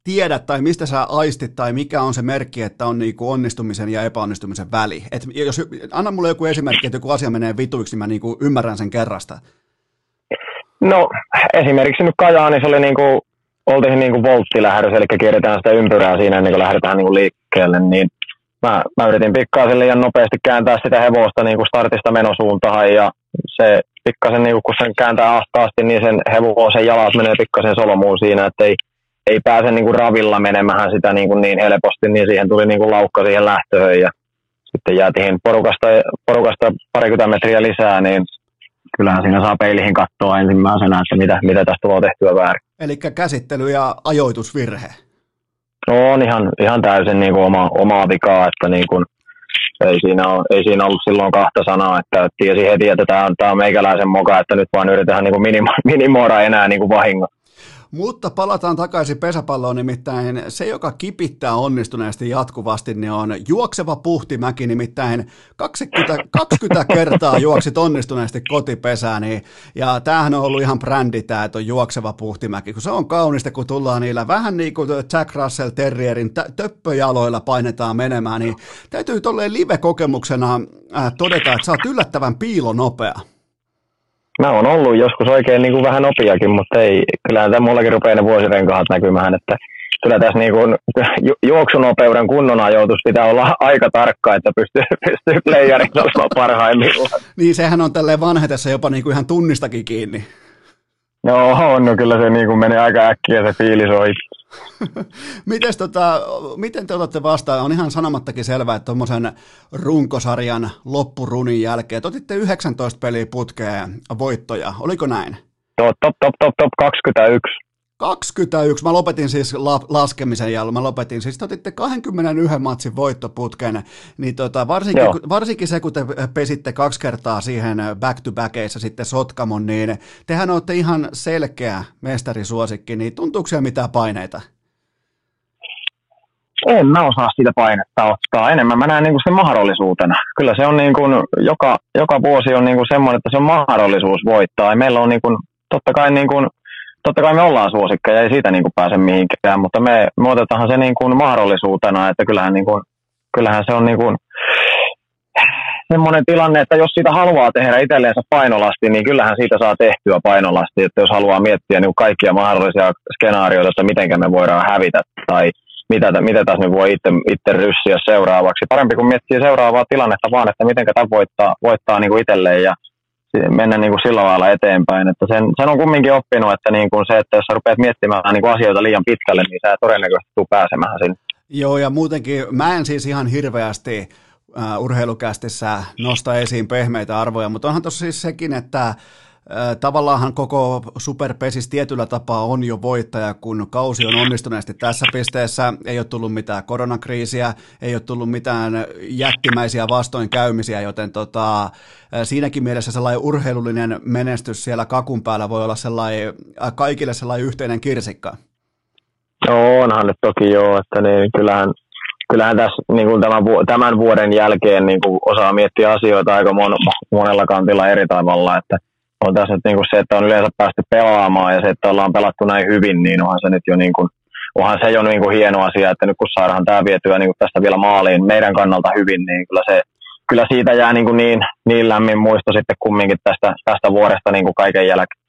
tiedät tai mistä sä aistit tai mikä on se merkki, että on niin kuin onnistumisen ja epäonnistumisen väli? Et jos, anna mulle joku esimerkki, että joku asia menee vituiksi, niin mä niin kuin ymmärrän sen kerrasta. No esimerkiksi nyt Kajaanissa oli niin kuin oltiin niin kuin volttilähdössä, eli kierretään sitä ympyrää siinä ennen kuin lähdetään niin kuin liikkeelle, niin mä, mä yritin pikkasen liian nopeasti kääntää sitä hevosta niin kuin startista menosuuntaan ja se pikkasen, niin kuin, kun sen kääntää ahtaasti, niin sen hevosen jalat menee pikkasen solmuun siinä, että ei, ei pääse niin kuin ravilla menemään sitä niin, kuin niin helposti, niin siihen tuli niin kuin laukka siihen lähtöön ja sitten jäätiin porukasta, porukasta parikymmentä metriä lisää, niin kyllähän siinä saa peilihin katsoa ensimmäisenä, että mitä, mitä tästä tulee tehtyä väärin. Eli käsittely ja ajoitusvirhe. No on ihan, ihan täysin niin kuin oma, omaa vikaa, että niin kuin, ei, siinä ole, ei siinä ollut silloin kahta sanaa, että tiesi heti, että tämä on, tämä on meikäläisen moka, että nyt vaan yritetään niin kuin minimo, minimoida enää niin kuin vahingot. Mutta palataan takaisin pesäpalloon, nimittäin se, joka kipittää onnistuneesti jatkuvasti, niin on juokseva puhtimäki, nimittäin 20, 20 kertaa juoksit onnistuneesti kotipesään, niin, ja tämähän on ollut ihan brändi tämä, että on juokseva puhtimäki, kun se on kaunista, kun tullaan niillä vähän niin kuin Jack Russell Terrierin töppöjaloilla painetaan menemään, niin täytyy tolleen live-kokemuksena äh, todeta, että sä oot yllättävän piilonopea. Mä oon ollut joskus oikein niin kuin vähän nopeakin, mutta ei, kyllähän tämä mullakin rupeaa ne vuosirenkaat näkymään, että kyllä tässä niin kuin ju- juoksunopeuden kunnon ajoitus pitää olla aika tarkka, että pystyy, pystyy playerin olemaan parhaimmillaan. Niin, sehän on tälleen vanhetessa jopa niin kuin ihan tunnistakin kiinni. No on, no kyllä se niin kuin menee aika äkkiä se fiilis on Mites tota, miten te otatte vastaan? On ihan sanomattakin selvää, että tuommoisen runkosarjan loppurunin jälkeen, te otitte 19 peliä putkeen voittoja, oliko näin? Joo, top, top, top, top 21. 21. Mä lopetin siis la- laskemisen ja mä lopetin. Siis te otitte 21 matsin voittoputken, niin tota, varsinkin, varsinkin se, kun te pesitte kaksi kertaa siihen back-to-backeissa sitten Sotkamon, niin tehän olette ihan selkeä mestarisuosikki, niin tuntuuko siellä mitään paineita? En mä osaa sitä painetta ottaa. Enemmän mä näen niinku sen mahdollisuutena. Kyllä se on niinku, joka, joka vuosi on niinku semmoinen, että se on mahdollisuus voittaa. Ja meillä on niinku, totta kai niinku, totta kai me ollaan suosikkeja, ei siitä niin kuin pääse mihinkään, mutta me, me otetaan se niin kuin mahdollisuutena, että kyllähän, niin kuin, kyllähän se on niin kuin semmoinen tilanne, että jos siitä haluaa tehdä itselleensä painolasti, niin kyllähän siitä saa tehtyä painolasti, että jos haluaa miettiä niin kaikkia mahdollisia skenaarioita, että miten me voidaan hävitä tai mitä, mitä tässä nyt voi itse, itse ryssiä seuraavaksi. Parempi kuin miettiä seuraavaa tilannetta vaan, että miten tämä voittaa, voittaa niin kuin itselleen ja mennä niin kuin sillä lailla eteenpäin. Että sen, sen on kumminkin oppinut, että niin kuin se, että jos sä rupeat miettimään niin kuin asioita liian pitkälle, niin sä todennäköisesti tuu pääsemään sinne. Joo, ja muutenkin mä en siis ihan hirveästi uh, urheilukästissä nosta esiin pehmeitä arvoja, mutta onhan tuossa siis sekin, että Tavallaanhan koko superpesis tietyllä tapaa on jo voittaja, kun kausi on onnistuneesti tässä pisteessä. Ei ole tullut mitään koronakriisiä, ei ole tullut mitään jättimäisiä vastoinkäymisiä, joten tota, siinäkin mielessä sellainen urheilullinen menestys siellä kakun päällä voi olla sellainen, kaikille sellainen yhteinen kirsikka. Joo, onhan nyt toki joo, että niin, kyllähän, kyllähän tässä niin kuin tämän, tämän vuoden jälkeen niin kuin osaa miettiä asioita aika mon, monella kantilla eri tavalla, että – on tässä nyt niin kuin se, että on yleensä päästy pelaamaan ja se, että ollaan pelattu näin hyvin, niin onhan se nyt jo niin kuin, onhan se jo niin kuin hieno asia, että nyt kun saadaan tämä vietyä niin kuin tästä vielä maaliin meidän kannalta hyvin, niin kyllä, se, kyllä siitä jää niin, kuin niin, niin lämmin muisto sitten kumminkin tästä, tästä vuodesta niin kuin kaiken jälkeen.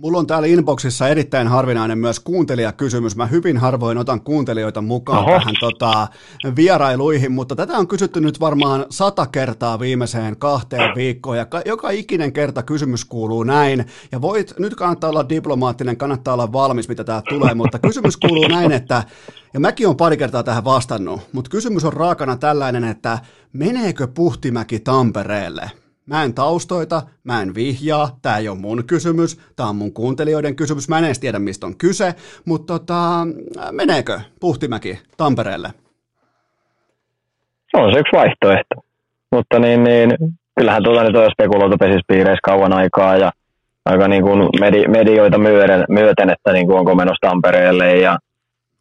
Mulla on täällä inboxissa erittäin harvinainen myös kuuntelijakysymys. Mä hyvin harvoin otan kuuntelijoita mukaan Oho. tähän tota, vierailuihin, mutta tätä on kysytty nyt varmaan sata kertaa viimeiseen kahteen viikkoon. Ja ka- joka ikinen kerta kysymys kuuluu näin. Ja voit, nyt kannattaa olla diplomaattinen, kannattaa olla valmis, mitä tää tulee, mutta kysymys kuuluu näin, että, ja mäkin on pari kertaa tähän vastannut, mutta kysymys on raakana tällainen, että meneekö Puhtimäki Tampereelle? Mä en taustoita, mä en vihjaa, tää ei ole mun kysymys, tää on mun kuuntelijoiden kysymys, mä en edes tiedä mistä on kyse, mutta tota, meneekö Puhtimäki Tampereelle? On se yksi vaihtoehto, mutta niin, niin kyllähän tuota nyt on spekuloitu pesispiireissä kauan aikaa ja aika niin kuin medi, medioita myöten, myöten, että niin kuin onko menossa Tampereelle ja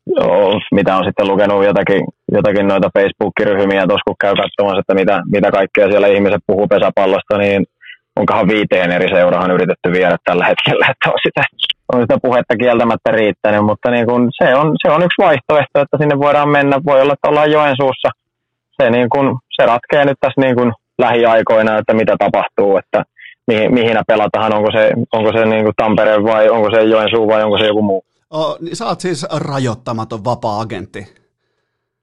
joo, mitä on sitten lukenut jotakin, jotakin noita Facebook-ryhmiä tuossa, kun käy katsomassa, että mitä, mitä kaikkea siellä ihmiset puhuu pesäpallosta, niin onkohan viiteen eri seurahan yritetty viedä tällä hetkellä, että on sitä, on sitä puhetta kieltämättä riittänyt, mutta niin kuin se, on, se on yksi vaihtoehto, että sinne voidaan mennä, voi olla, että ollaan Joensuussa, se, niin kuin, se ratkee nyt tässä niin kuin lähiaikoina, että mitä tapahtuu, että mihin, mihin pelataan, onko se, onko se niin Tampere vai onko se Joensuu vai onko se joku muu. Oh, niin sä oot siis rajoittamaton vapaa-agentti.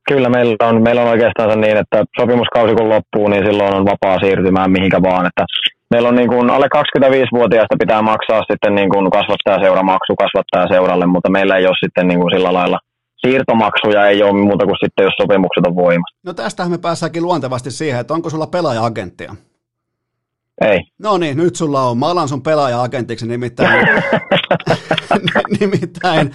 Kyllä meillä on, meillä on oikeastaan niin, että sopimuskausi kun loppuu, niin silloin on vapaa siirtymään mihinkä vaan. Että meillä on niin kuin alle 25-vuotiaista pitää maksaa sitten niin kuin kasvattajaseuramaksu kasvattajaseuralle, mutta meillä ei ole sitten niin kuin sillä lailla siirtomaksuja ei ole muuta kuin sitten, jos sopimukset on voimassa. No tästähän me päästäänkin luontevasti siihen, että onko sulla pelaaja-agenttia? Ei. No niin, nyt sulla on. Mä alan sun pelaaja-agentiksi nimittäin. nimittäin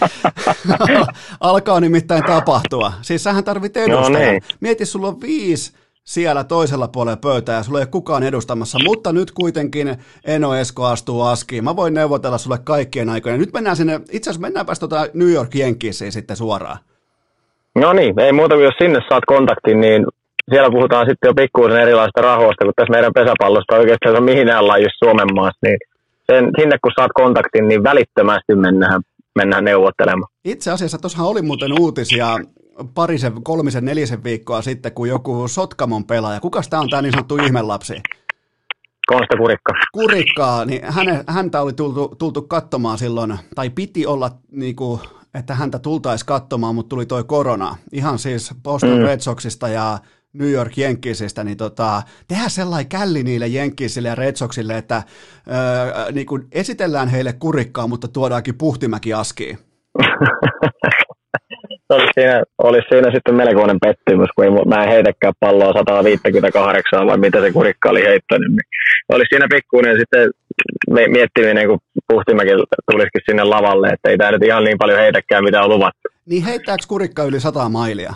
alkaa nimittäin tapahtua. Siis sähän tarvit edustajan. No niin. Mieti, sulla on viisi siellä toisella puolella pöytää ja sulla ei ole kukaan edustamassa, mutta nyt kuitenkin Eno Esko astuu askiin. Mä voin neuvotella sulle kaikkien aikojen. Nyt mennään sinne, itse asiassa mennäänpä tuota New York Yankeesiin sitten suoraan. No niin, ei muuta kuin jos sinne saat kontaktin, niin siellä puhutaan sitten jo pikkuisen erilaista rahoista, kun tässä meidän pesäpallosta oikeastaan on mihin lajissa Suomen maassa, niin sen, sinne kun saat kontaktin, niin välittömästi mennään, mennään neuvottelemaan. Itse asiassa tuossa oli muuten uutisia parisen, kolmisen, nelisen viikkoa sitten, kun joku Sotkamon pelaaja, kuka tämä on tämä niin sanottu ihmelapsi? Konsta Kurikka. Kurikkaa, niin häne, häntä oli tultu, tultu katsomaan silloin, tai piti olla niin kuin, että häntä tultaisi katsomaan, mutta tuli toi korona. Ihan siis Boston mm. Red Soxista ja New York Yankeesista, niin tota, tehdään sellainen källi niille Yankeesille ja Red Soxille, että öö, niin kuin esitellään heille kurikkaa, mutta tuodaankin puhtimäki askiin. olisi, siinä, olisi siinä sitten melkoinen pettymys, kun ei, mä en heitäkään palloa 158 vai mitä se kurikka oli heittänyt. Niin olisi siinä pikkuinen sitten miettiminen, kun Puhtimäki tulisikin sinne lavalle, että ei tämä nyt ihan niin paljon heitäkään, mitä on luvattu. Niin heittääkö kurikka yli 100 mailia?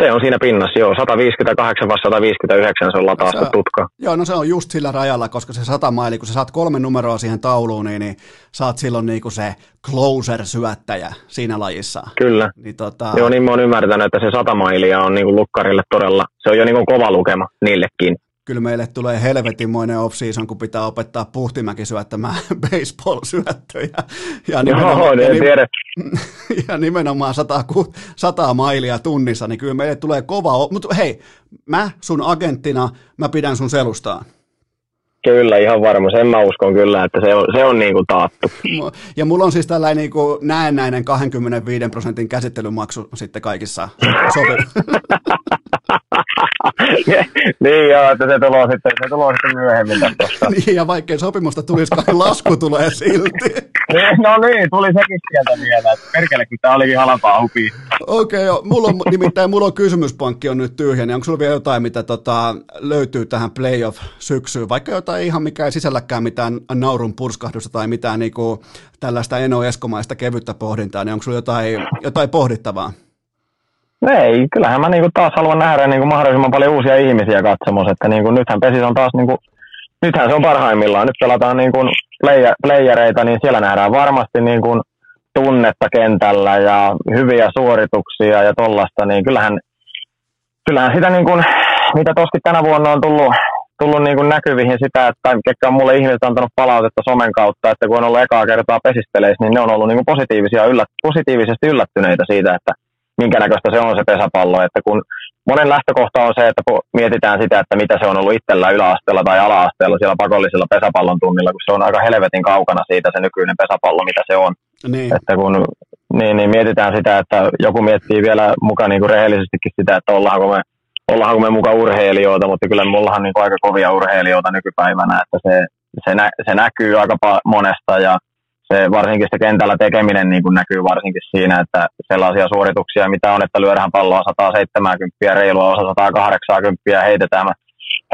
Se on siinä pinnassa, joo. 158 vai 159 se on lataa tutka. Joo, no se on just sillä rajalla, koska se 100 maili, kun sä saat kolme numeroa siihen tauluun, niin, niin saat silloin niinku se closer-syöttäjä siinä lajissa. Kyllä. Niin, tota... Joo, niin mä oon ymmärtänyt, että se 100 mailia on niinku lukkarille todella, se on jo niinku kova lukema niillekin kyllä meille tulee helvetinmoinen off-season, kun pitää opettaa Puhtimäki syöttämään baseball-syöttöjä. Ja nimenomaan, Joo, ja, tiedä. ja nimenomaan 100, 100 mailia tunnissa, niin kyllä meille tulee kova, mutta hei, mä sun agenttina, mä pidän sun selustaan. Kyllä, ihan varma. Sen mä uskon kyllä, että se on, se on niin kuin taattu. Ja mulla on siis tällainen niin kuin näennäinen 25 prosentin käsittelymaksu sitten kaikissa sopimuksissa. niin joo, että se tulee sitten, se tulee sitten myöhemmin tästä. niin, ja vaikkei sopimusta tulisikaan, lasku tulee silti. no niin, tuli sekin sieltä vielä. Perkele, kun tämä olikin halpaa hupi. Okei, okay, mulla on, nimittäin mulla on kysymyspankki on nyt tyhjä, niin onko sulla vielä jotain, mitä tota, löytyy tähän playoff-syksyyn, vaikka jotain ihan mikä ei sisälläkään mitään naurun purskahdusta tai mitään niin kuin, tällaista Eno Eskomaista kevyttä pohdintaa, niin onko sulla jotain, jotain pohdittavaa? Ei, kyllähän mä niinku taas haluan nähdä niinku mahdollisimman paljon uusia ihmisiä katsomassa, että niinku nythän Pesis on taas, niinku, nythän se on parhaimmillaan, nyt pelataan niinku player, playereita, niin siellä nähdään varmasti niinku tunnetta kentällä ja hyviä suorituksia ja tollasta, niin kyllähän, kyllähän sitä niinku, mitä toskin tänä vuonna on tullut, tullut niin näkyvihin sitä, että ketkä on mulle ihmiset antanut palautetta somen kautta, että kun on ollut ekaa kertaa pesisteleissä, niin ne on ollut niin positiivisia, yllät, positiivisesti yllättyneitä siitä, että minkä näköistä se on se pesäpallo. Että kun monen lähtökohta on se, että mietitään sitä, että mitä se on ollut itsellä yläasteella tai alaasteella siellä pakollisella pesäpallon tunnilla, kun se on aika helvetin kaukana siitä se nykyinen pesäpallo, mitä se on. Niin. Että kun niin, niin mietitään sitä, että joku miettii vielä mukaan niin kuin rehellisestikin sitä, että ollaanko me, ollaanko me mukaan urheilijoita, mutta kyllä me ollaan niin kuin aika kovia urheilijoita nykypäivänä, että se, se, nä, se näkyy aika monesta ja se, varsinkin se kentällä tekeminen niin kuin näkyy varsinkin siinä, että sellaisia suorituksia, mitä on, että lyödään palloa 170 reilua osa 180 heitetään.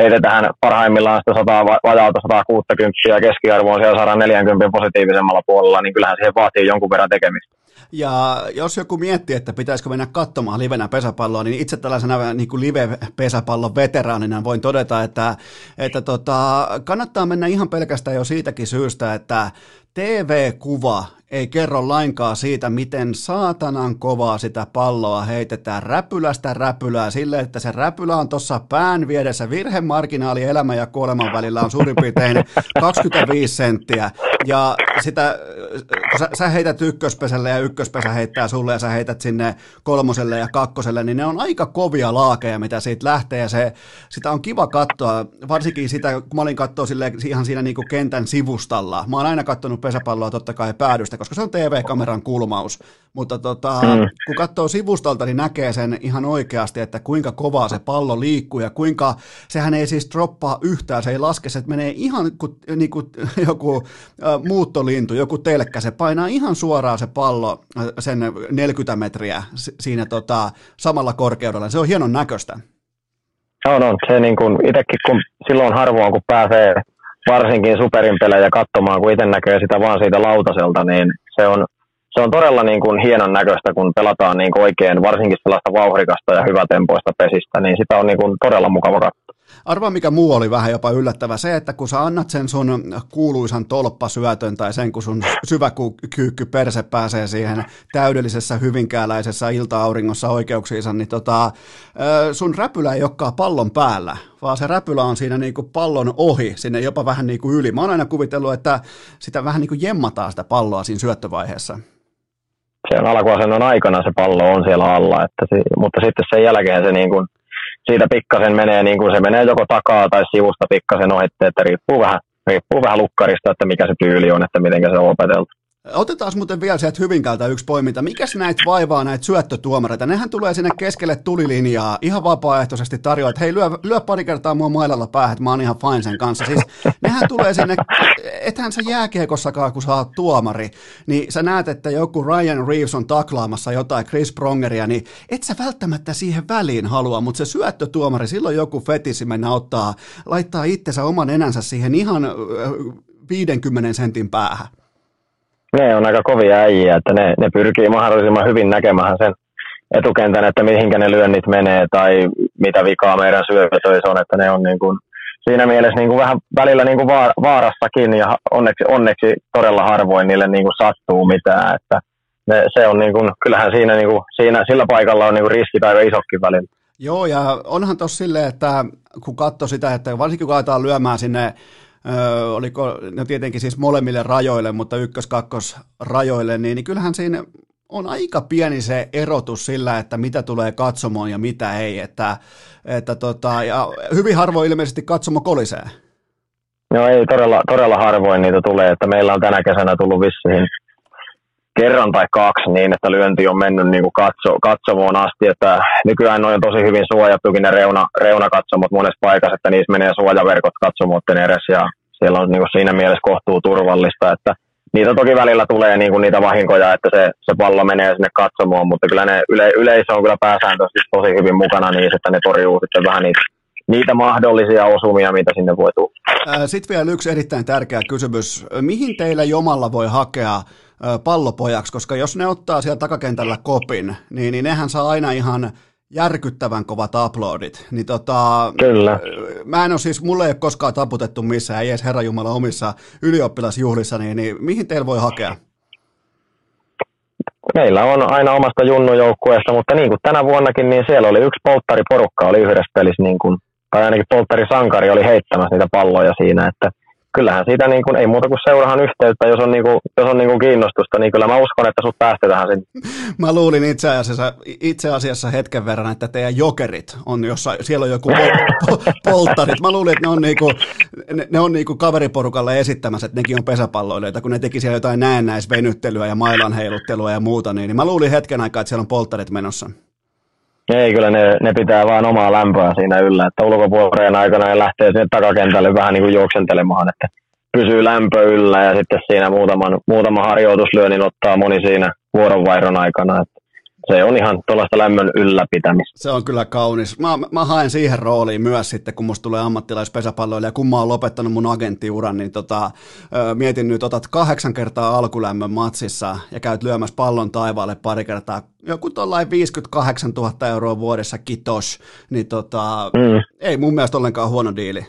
Heitetään parhaimmillaan sitä 100, vajaalta 160 ja keskiarvo on siellä 140 positiivisemmalla puolella, niin kyllähän siihen vaatii jonkun verran tekemistä. Ja jos joku miettii, että pitäisikö mennä katsomaan livenä pesäpalloa, niin itse tällaisena niin kuin live-pesäpallon veteraanina voin todeta, että, että tota, kannattaa mennä ihan pelkästään jo siitäkin syystä, että TV-kuva ei kerro lainkaan siitä, miten saatanan kovaa sitä palloa heitetään räpylästä räpylää sille, että se räpylä on tuossa pään viedessä. Virhemarginaali elämän ja kuoleman välillä on suurin piirtein 25 senttiä. Ja sitä, kun sä, sä heität ykköspesälle ja ykköspesä heittää sulle ja sä heität sinne kolmoselle ja kakkoselle, niin ne on aika kovia laakeja, mitä siitä lähtee. Ja se, sitä on kiva katsoa, varsinkin sitä, kun mä olin katsoa sille, ihan siinä niin kuin kentän sivustalla. Mä oon aina katsonut pesäpalloa totta kai päädystä, koska se on TV-kameran kulmaus. Mutta tota, mm. kun katsoo sivustalta, niin näkee sen ihan oikeasti, että kuinka kovaa se pallo liikkuu ja kuinka, sehän ei siis droppaa yhtään, se ei laske, se menee ihan kuin, niin kuin joku äh, muuttolintu, joku telkkä, se painaa ihan suoraan se pallo sen 40 metriä siinä tota, samalla korkeudella, se on hienon näköistä. On, on. Se niin kuin itsekin, kun silloin harvoin, kun pääsee varsinkin superin pelejä katsomaan, kun itse näkee sitä vaan siitä lautaselta, niin se on, se on todella niin kuin hienon näköistä, kun pelataan niin kuin oikein, varsinkin sellaista vauhrikasta ja hyvätempoista pesistä, niin sitä on niin kuin todella mukava katsoa. Arvaa, mikä muu oli vähän jopa yllättävä, se, että kun sä annat sen sun kuuluisan tolppasyötön tai sen, kun sun syväkyykky perse pääsee siihen täydellisessä hyvinkääläisessä ilta-auringossa oikeuksiinsa, niin tota, sun räpylä ei olekaan pallon päällä, vaan se räpylä on siinä niin kuin pallon ohi, sinne jopa vähän niin kuin yli. Mä oon aina kuvitellut, että sitä vähän niin kuin jemmataan sitä palloa siinä syöttövaiheessa se on alkuasennon aikana se pallo on siellä alla, että mutta sitten sen jälkeen se niin kuin siitä pikkasen menee, niin kuin se menee joko takaa tai sivusta pikkasen ohi, että riippuu vähän, riippuu vähän lukkarista, että mikä se tyyli on, että miten se on opeteltu. Otetaan muuten vielä sieltä Hyvinkäältä yksi poiminta. Mikäs näitä vaivaa näitä syöttötuomareita? Nehän tulee sinne keskelle tulilinjaa ihan vapaaehtoisesti tarjoaa, että hei lyö, lyö pari kertaa mua mailalla päähän, että mä oon ihan fine sen kanssa. Siis nehän tulee sinne, ethän sä jääkiekossakaan, kun sä oot tuomari, niin sä näet, että joku Ryan Reeves on taklaamassa jotain Chris Prongeria, niin et sä välttämättä siihen väliin halua, mutta se syöttötuomari, silloin joku fetisi mennä ottaa, laittaa itsensä oman enänsä siihen ihan 50 sentin päähän ne on aika kovia äijiä, että ne, ne pyrkii mahdollisimman hyvin näkemään sen etukentän, että mihinkä ne lyönnit menee tai mitä vikaa meidän syötöissä on, että ne on niin kuin, siinä mielessä niin kuin vähän välillä niin kuin vaarassakin ja onneksi, onneksi todella harvoin niille niin kuin sattuu mitään, että ne, se on niin kuin, kyllähän siinä, niin kuin, siinä sillä paikalla on niin kuin riskit aika isokkin välillä. Joo, ja onhan tuossa silleen, että kun katsoo sitä, että varsinkin kun aletaan lyömään sinne Oliko, no tietenkin siis molemmille rajoille, mutta ykkös-kakkos rajoille, niin, niin kyllähän siinä on aika pieni se erotus sillä, että mitä tulee katsomoon ja mitä ei, että, että tota, ja hyvin harvoin ilmeisesti katsomo kolisee. No ei, todella, todella harvoin niitä tulee, että meillä on tänä kesänä tullut vissiin kerran tai kaksi niin, että lyönti on mennyt niin kuin katso, katsomoon asti, että nykyään on tosi hyvin suojattukin ne reuna, reunakatsomot monessa paikassa, että niissä menee suojaverkot katsomoiden edes ja siellä on niin kuin siinä mielessä kohtuu turvallista, että niitä toki välillä tulee niin kuin niitä vahinkoja, että se, se pallo menee sinne katsomoon, mutta kyllä ne yle, yleisö on kyllä pääsääntöisesti tosi hyvin mukana niin, että ne torjuu sitten vähän niitä, niitä mahdollisia osumia, mitä sinne voi tulla. Sitten vielä yksi erittäin tärkeä kysymys. Mihin teillä jomalla voi hakea pallopojaksi, koska jos ne ottaa siellä takakentällä kopin, niin, niin nehän saa aina ihan järkyttävän kovat uploadit. Niin tota, Kyllä. Mä en ole siis, mulle ei ole koskaan taputettu missään, ei edes Herra Jumala omissa ylioppilasjuhlissa, niin, niin mihin teillä voi hakea? Meillä on aina omasta junnujoukkueesta, mutta niin kuin tänä vuonnakin, niin siellä oli yksi polttariporukka oli yhdessä pelissä, niin kuin, tai ainakin polttarisankari oli heittämässä niitä palloja siinä, että kyllähän siitä niin kuin, ei muuta kuin seurahan yhteyttä, jos on, niin kuin, jos on niin kuin kiinnostusta, niin kyllä mä uskon, että sut päästetään sinne. Mä luulin itse asiassa, itse asiassa hetken verran, että teidän jokerit on jossain, siellä on joku pol- polttarit. Mä luulin, että ne on, niinku, ne, ne on niinku kaveriporukalle esittämässä, että nekin on pesäpalloilijoita, kun ne teki siellä jotain näennäisvenyttelyä ja mailan heiluttelua ja muuta, niin, niin mä luulin hetken aikaa, että siellä on polttarit menossa. Ei, kyllä ne, ne pitää vaan omaa lämpöä siinä yllä, että ulkopuolella aikana ne lähtee sinne takakentälle vähän niin kuin juoksentelemaan, että pysyy lämpö yllä ja sitten siinä muutaman, muutaman harjoituslyönnin ottaa moni siinä vuoronvaihdon aikana. Että se on ihan tuollaista lämmön ylläpitämistä. Se on kyllä kaunis. Mä, mä haen siihen rooliin myös sitten, kun musta tulee ammattilaispesäpalloilija, kun mä oon lopettanut mun agenttiuran, niin tota, mietin nyt, otat kahdeksan kertaa alkulämmön matsissa ja käyt lyömässä pallon taivaalle pari kertaa, joku tuollain 58 000 euroa vuodessa, kitos, niin tota, mm. ei mun mielestä ollenkaan huono diili.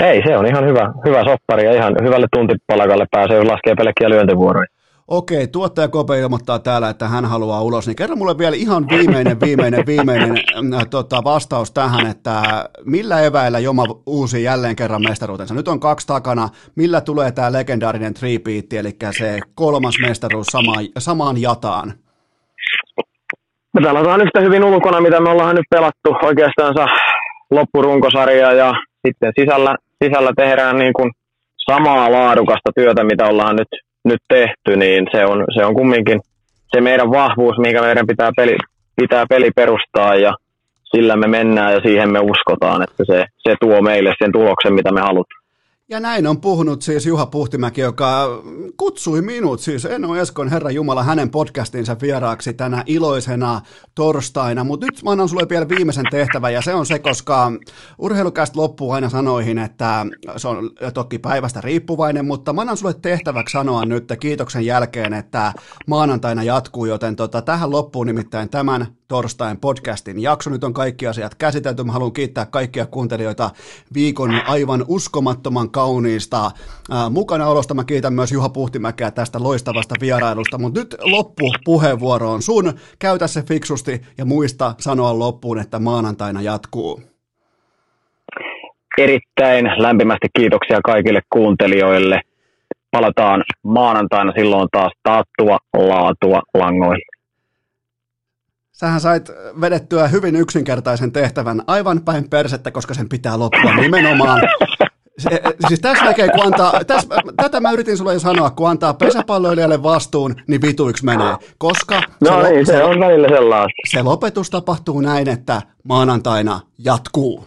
Ei, se on ihan hyvä, hyvä soppari ja ihan hyvälle tuntipalakalle pääsee, jos laskee pelkkiä lyöntivuoroja. Okei, tuottaja Kope ilmoittaa täällä, että hän haluaa ulos, niin kerro mulle vielä ihan viimeinen, viimeinen, viimeinen äh, tota, vastaus tähän, että millä eväillä Joma uusi jälleen kerran mestaruutensa? Nyt on kaksi takana, millä tulee tämä legendaarinen three eli se kolmas mestaruus samaan, samaan jataan? Me pelataan yhtä hyvin ulkona, mitä me ollaan nyt pelattu oikeastaan loppurunkosarja ja sitten sisällä, sisällä tehdään niin kuin samaa laadukasta työtä, mitä ollaan nyt nyt tehty, niin se on, se on kumminkin se meidän vahvuus, mikä meidän pitää peli, pitää peli perustaa ja sillä me mennään ja siihen me uskotaan, että se, se tuo meille sen tuloksen, mitä me halutaan. Ja näin on puhunut siis Juha Puhtimäki, joka kutsui minut, siis Eno Eskon Herra Jumala, hänen podcastinsa vieraaksi tänä iloisena torstaina. Mutta nyt mä annan sulle vielä viimeisen tehtävän, ja se on se, koska urheilukästä loppuu aina sanoihin, että se on toki päivästä riippuvainen, mutta mä annan sulle tehtäväksi sanoa nyt kiitoksen jälkeen, että maanantaina jatkuu, joten tota, tähän loppuu nimittäin tämän torstain podcastin jakso. Nyt on kaikki asiat käsitelty. Mä haluan kiittää kaikkia kuuntelijoita viikon aivan uskomattoman kauniista ää, mukanaolosta. Mä kiitän myös Juha Puhtimäkeä tästä loistavasta vierailusta, mutta nyt loppu puheenvuoro on sun. Käytä se fiksusti ja muista sanoa loppuun, että maanantaina jatkuu. Erittäin lämpimästi kiitoksia kaikille kuuntelijoille. Palataan maanantaina silloin taas taattua laatua langoille. Sähän sait vedettyä hyvin yksinkertaisen tehtävän aivan päin persettä, koska sen pitää loppua nimenomaan. Se, siis tässä näkee, kun antaa, tässä, tätä mä yritin sulle jo sanoa, kun antaa pesäpalloilijalle vastuun, niin vituiksi menee. Koska no se, niin, se, se on välillä sellaista. Se lopetus tapahtuu näin, että maanantaina jatkuu.